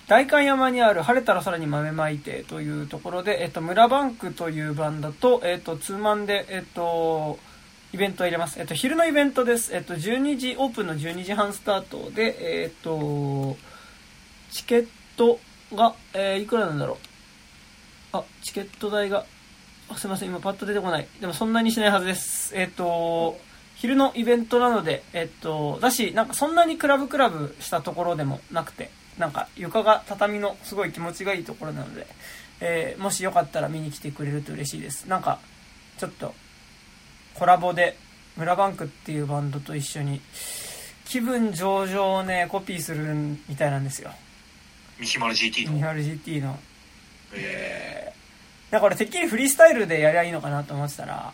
代官山にある晴れたら空に豆まいてというところで、えっ、と、村バンクというバンドと、えっ、と、ツーマンで、えっ、と、イベントを入れます。えっ、と、昼のイベントです。えっ、と、12時、オープンの12時半スタートで、えっ、と、チケットが、えーいくらなんだろう。あ、チケット代が、すいません、今パッと出てこない。でもそんなにしないはずです。えっ、と、昼のイベントなので、えっ、と、だし、なんかそんなにクラブクラブしたところでもなくて、なんか床が畳のすごい気持ちがいいところなので、えーもしよかったら見に来てくれると嬉しいです。なんか、ちょっと、コラボで、村バンクっていうバンドと一緒に、気分上々をね、コピーするみたいなんですよ。ミヒマル GT の。2RGT の。えなんか俺てっきりフリースタイルでやりゃいいのかなと思ってたら、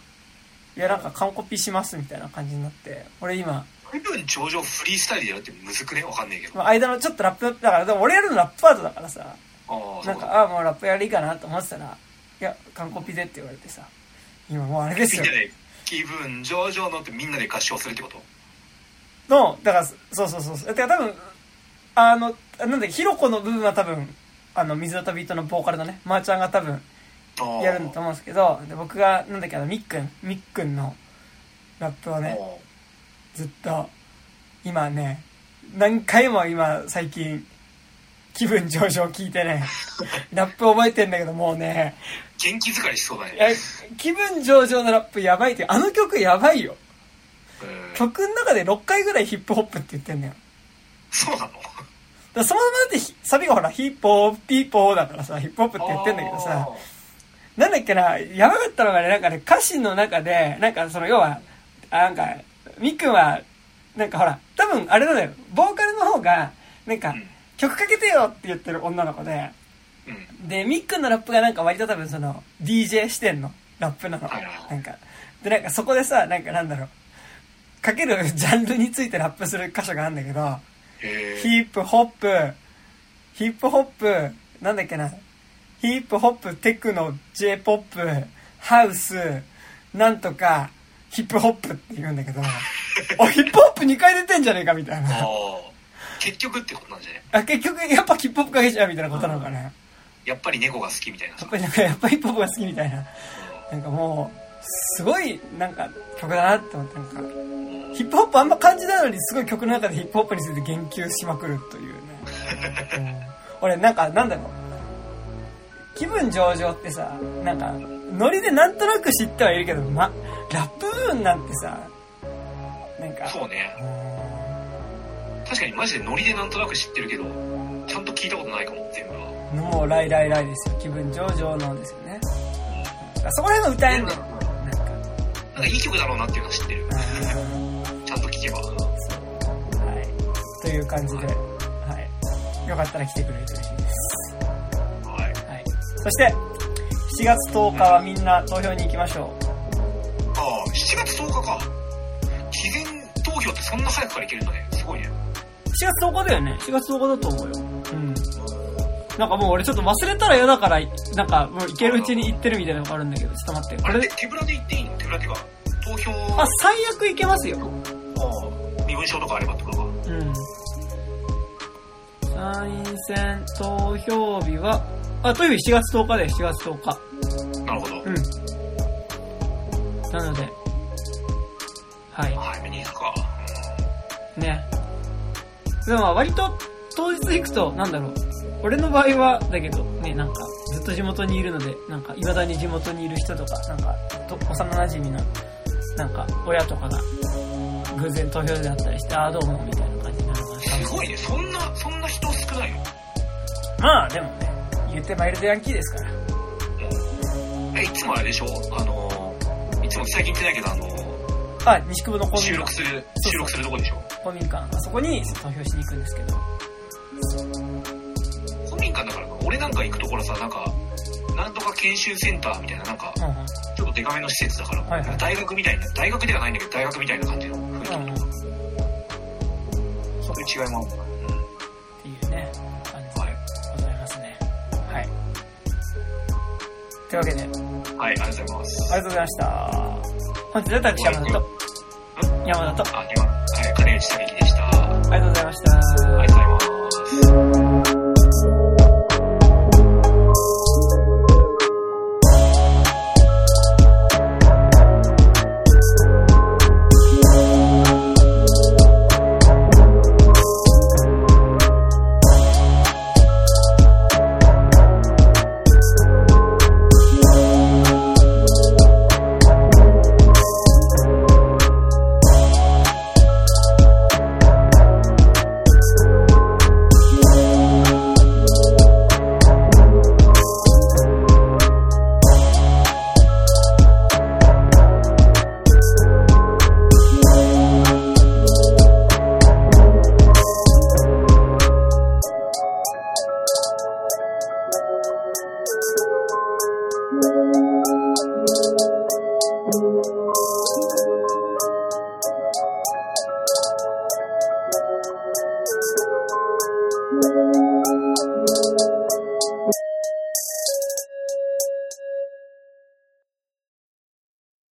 いやなんか完コピしますみたいな感じになって、俺今、ー、気分上々フリースタイルでやるってむずくね？わかんないけど。まあ間のちょっとラップ、だからでも俺やるのラップパートだからさ、ああ、なんか。ああ、もうラップやりいいかなと思ってたら、いや、完コピでって言われてさ、今もうあれですよ気分上々のってみんなで合唱するってこと？の、だから、そうそうそうそう。てか多分、あの、なんだっけ、ヒロコの部分は多分、あの、水の旅人のボーカルのね、まーちゃんが多分、やるんだと思うんですけど、で僕が、なんだっけ、あの、みっくん、みっくんのラップをね、ずっと、今ね、何回も今、最近、気分上々聞いてね、[laughs] ラップ覚えてんだけど、もうね、元気疲れしそうだね。気分上々のラップやばいって、あの曲やばいよ。うん曲の中で6回ぐらいヒップホップって言ってんだよ。そうなの？だそのままだってひサビがほら、ヒップホップ、ピーポーだからさ、ヒップホップって言ってんだけどさ、なんだっけな、やばかったのがね、なんかね、歌詞の中で、なんかその要は、あなんか、みっくんは、なんかほら、多分あれなんだよ、ボーカルの方が、なんか、うん。曲かけてよって言ってる女の子で、うん。で、みっくんのラップがなんか割と多分その、DJ 視点の。ラップなの。なんか、で、なんかそこでさ、なんかなんだろう、かけるジャンルについてラップする箇所があるんだけど、ヒップホップ、ヒップホップ、なんだっけな、ヒップホップ、テクノ、J-POP、ハウス、なんとか、ヒップホップって言うんだけど、[laughs] お、ヒップホップ2回出てんじゃねえかみたいあな。あ結局ってことなんじゃない？あ、結局、やっぱヒップホップかけちゃうみたいなことなのかな。ややっぱり猫が好きみたいなさっぱりなんか、やっぱヒップホップが好きみたいな。なんかもう、すごい、なんか、曲だなって思って、なんか、ヒップホップあんま感じないのに、すごい曲の中でヒップホップについて言及しまくるというね。[laughs] うん俺、なんか、なんだろう。気分上々ってさ、なんか、ノリでなんとなく知ってはいるけど、ま、ラップ部分なんてさ、なんか、そうねうん確かにマジでノリでなんとなく知ってるけど、ちゃんと聞いたことないかも、全部は。もう、ライライライですよ。気分上々のですよね。あそこら辺の歌えんだよ。なんか。なんかいい曲だろうなっていうのは知ってる。ちゃんと聞けば。はい。という感じで、はい。よかったら来てくれると嬉しいです。はい。はい。そして、7月10日はみんな投票に行きましょああ、7月10日か。事前投票ってそんな早くからいけるんだね。すごいね。う。7月10日だよね。7月10日だと思うよ。うん。なんかもう俺ちょっと忘れたら嫌だから、なんかもう行けるうちに行ってるみたいなのがあるんだけど、ちょっと待って。これで、あれで手ぶらで行っていいの？手ぶらっていうか、投票、あ、最悪行けますよ。あ身分証とかあればってことか。うん。参院選投票日は、あ、投票日7月10日だよ、7月10日。なるほど。うん。なので、はい。早めに行くか。ね。でもまあ割と当日行くと、なんだろう。俺の場合は、だけど、ね、なんか、ずっと地元にいるので、なんか、未だに地元にいる人とか、なんか、と幼馴染の、なんか、親とかが、偶然投票であったりして、ああ、どうも、みたいな感じになるからすごいね。そんな、そんな人少ないの？まあ、でもね、言ってマイルドヤンキーですから。え、いつもあれでしょ？あの、いつも最近言ってないけど、あの、あ、西久保の公民館収録。する、収録するとこでしょ？公民館。あそこに投票しに行くんですけど。公民館だからか俺なんか行くところさ、なんか、なんとか研修センターみたいな、なんか、うんうん。ちょっとデカめの施設だから、はいはい大学みたいな、大学ではないんだけど、大学みたいな感じの雰囲気うんうん。っそういう違いもあるのかていうね、というわけで。はい、ありがとうございます。ありがとうございました。本日は私、山田と。山田と。あ、山田。はい、金内さみきでした。ありがとうございました。ありがとうございます。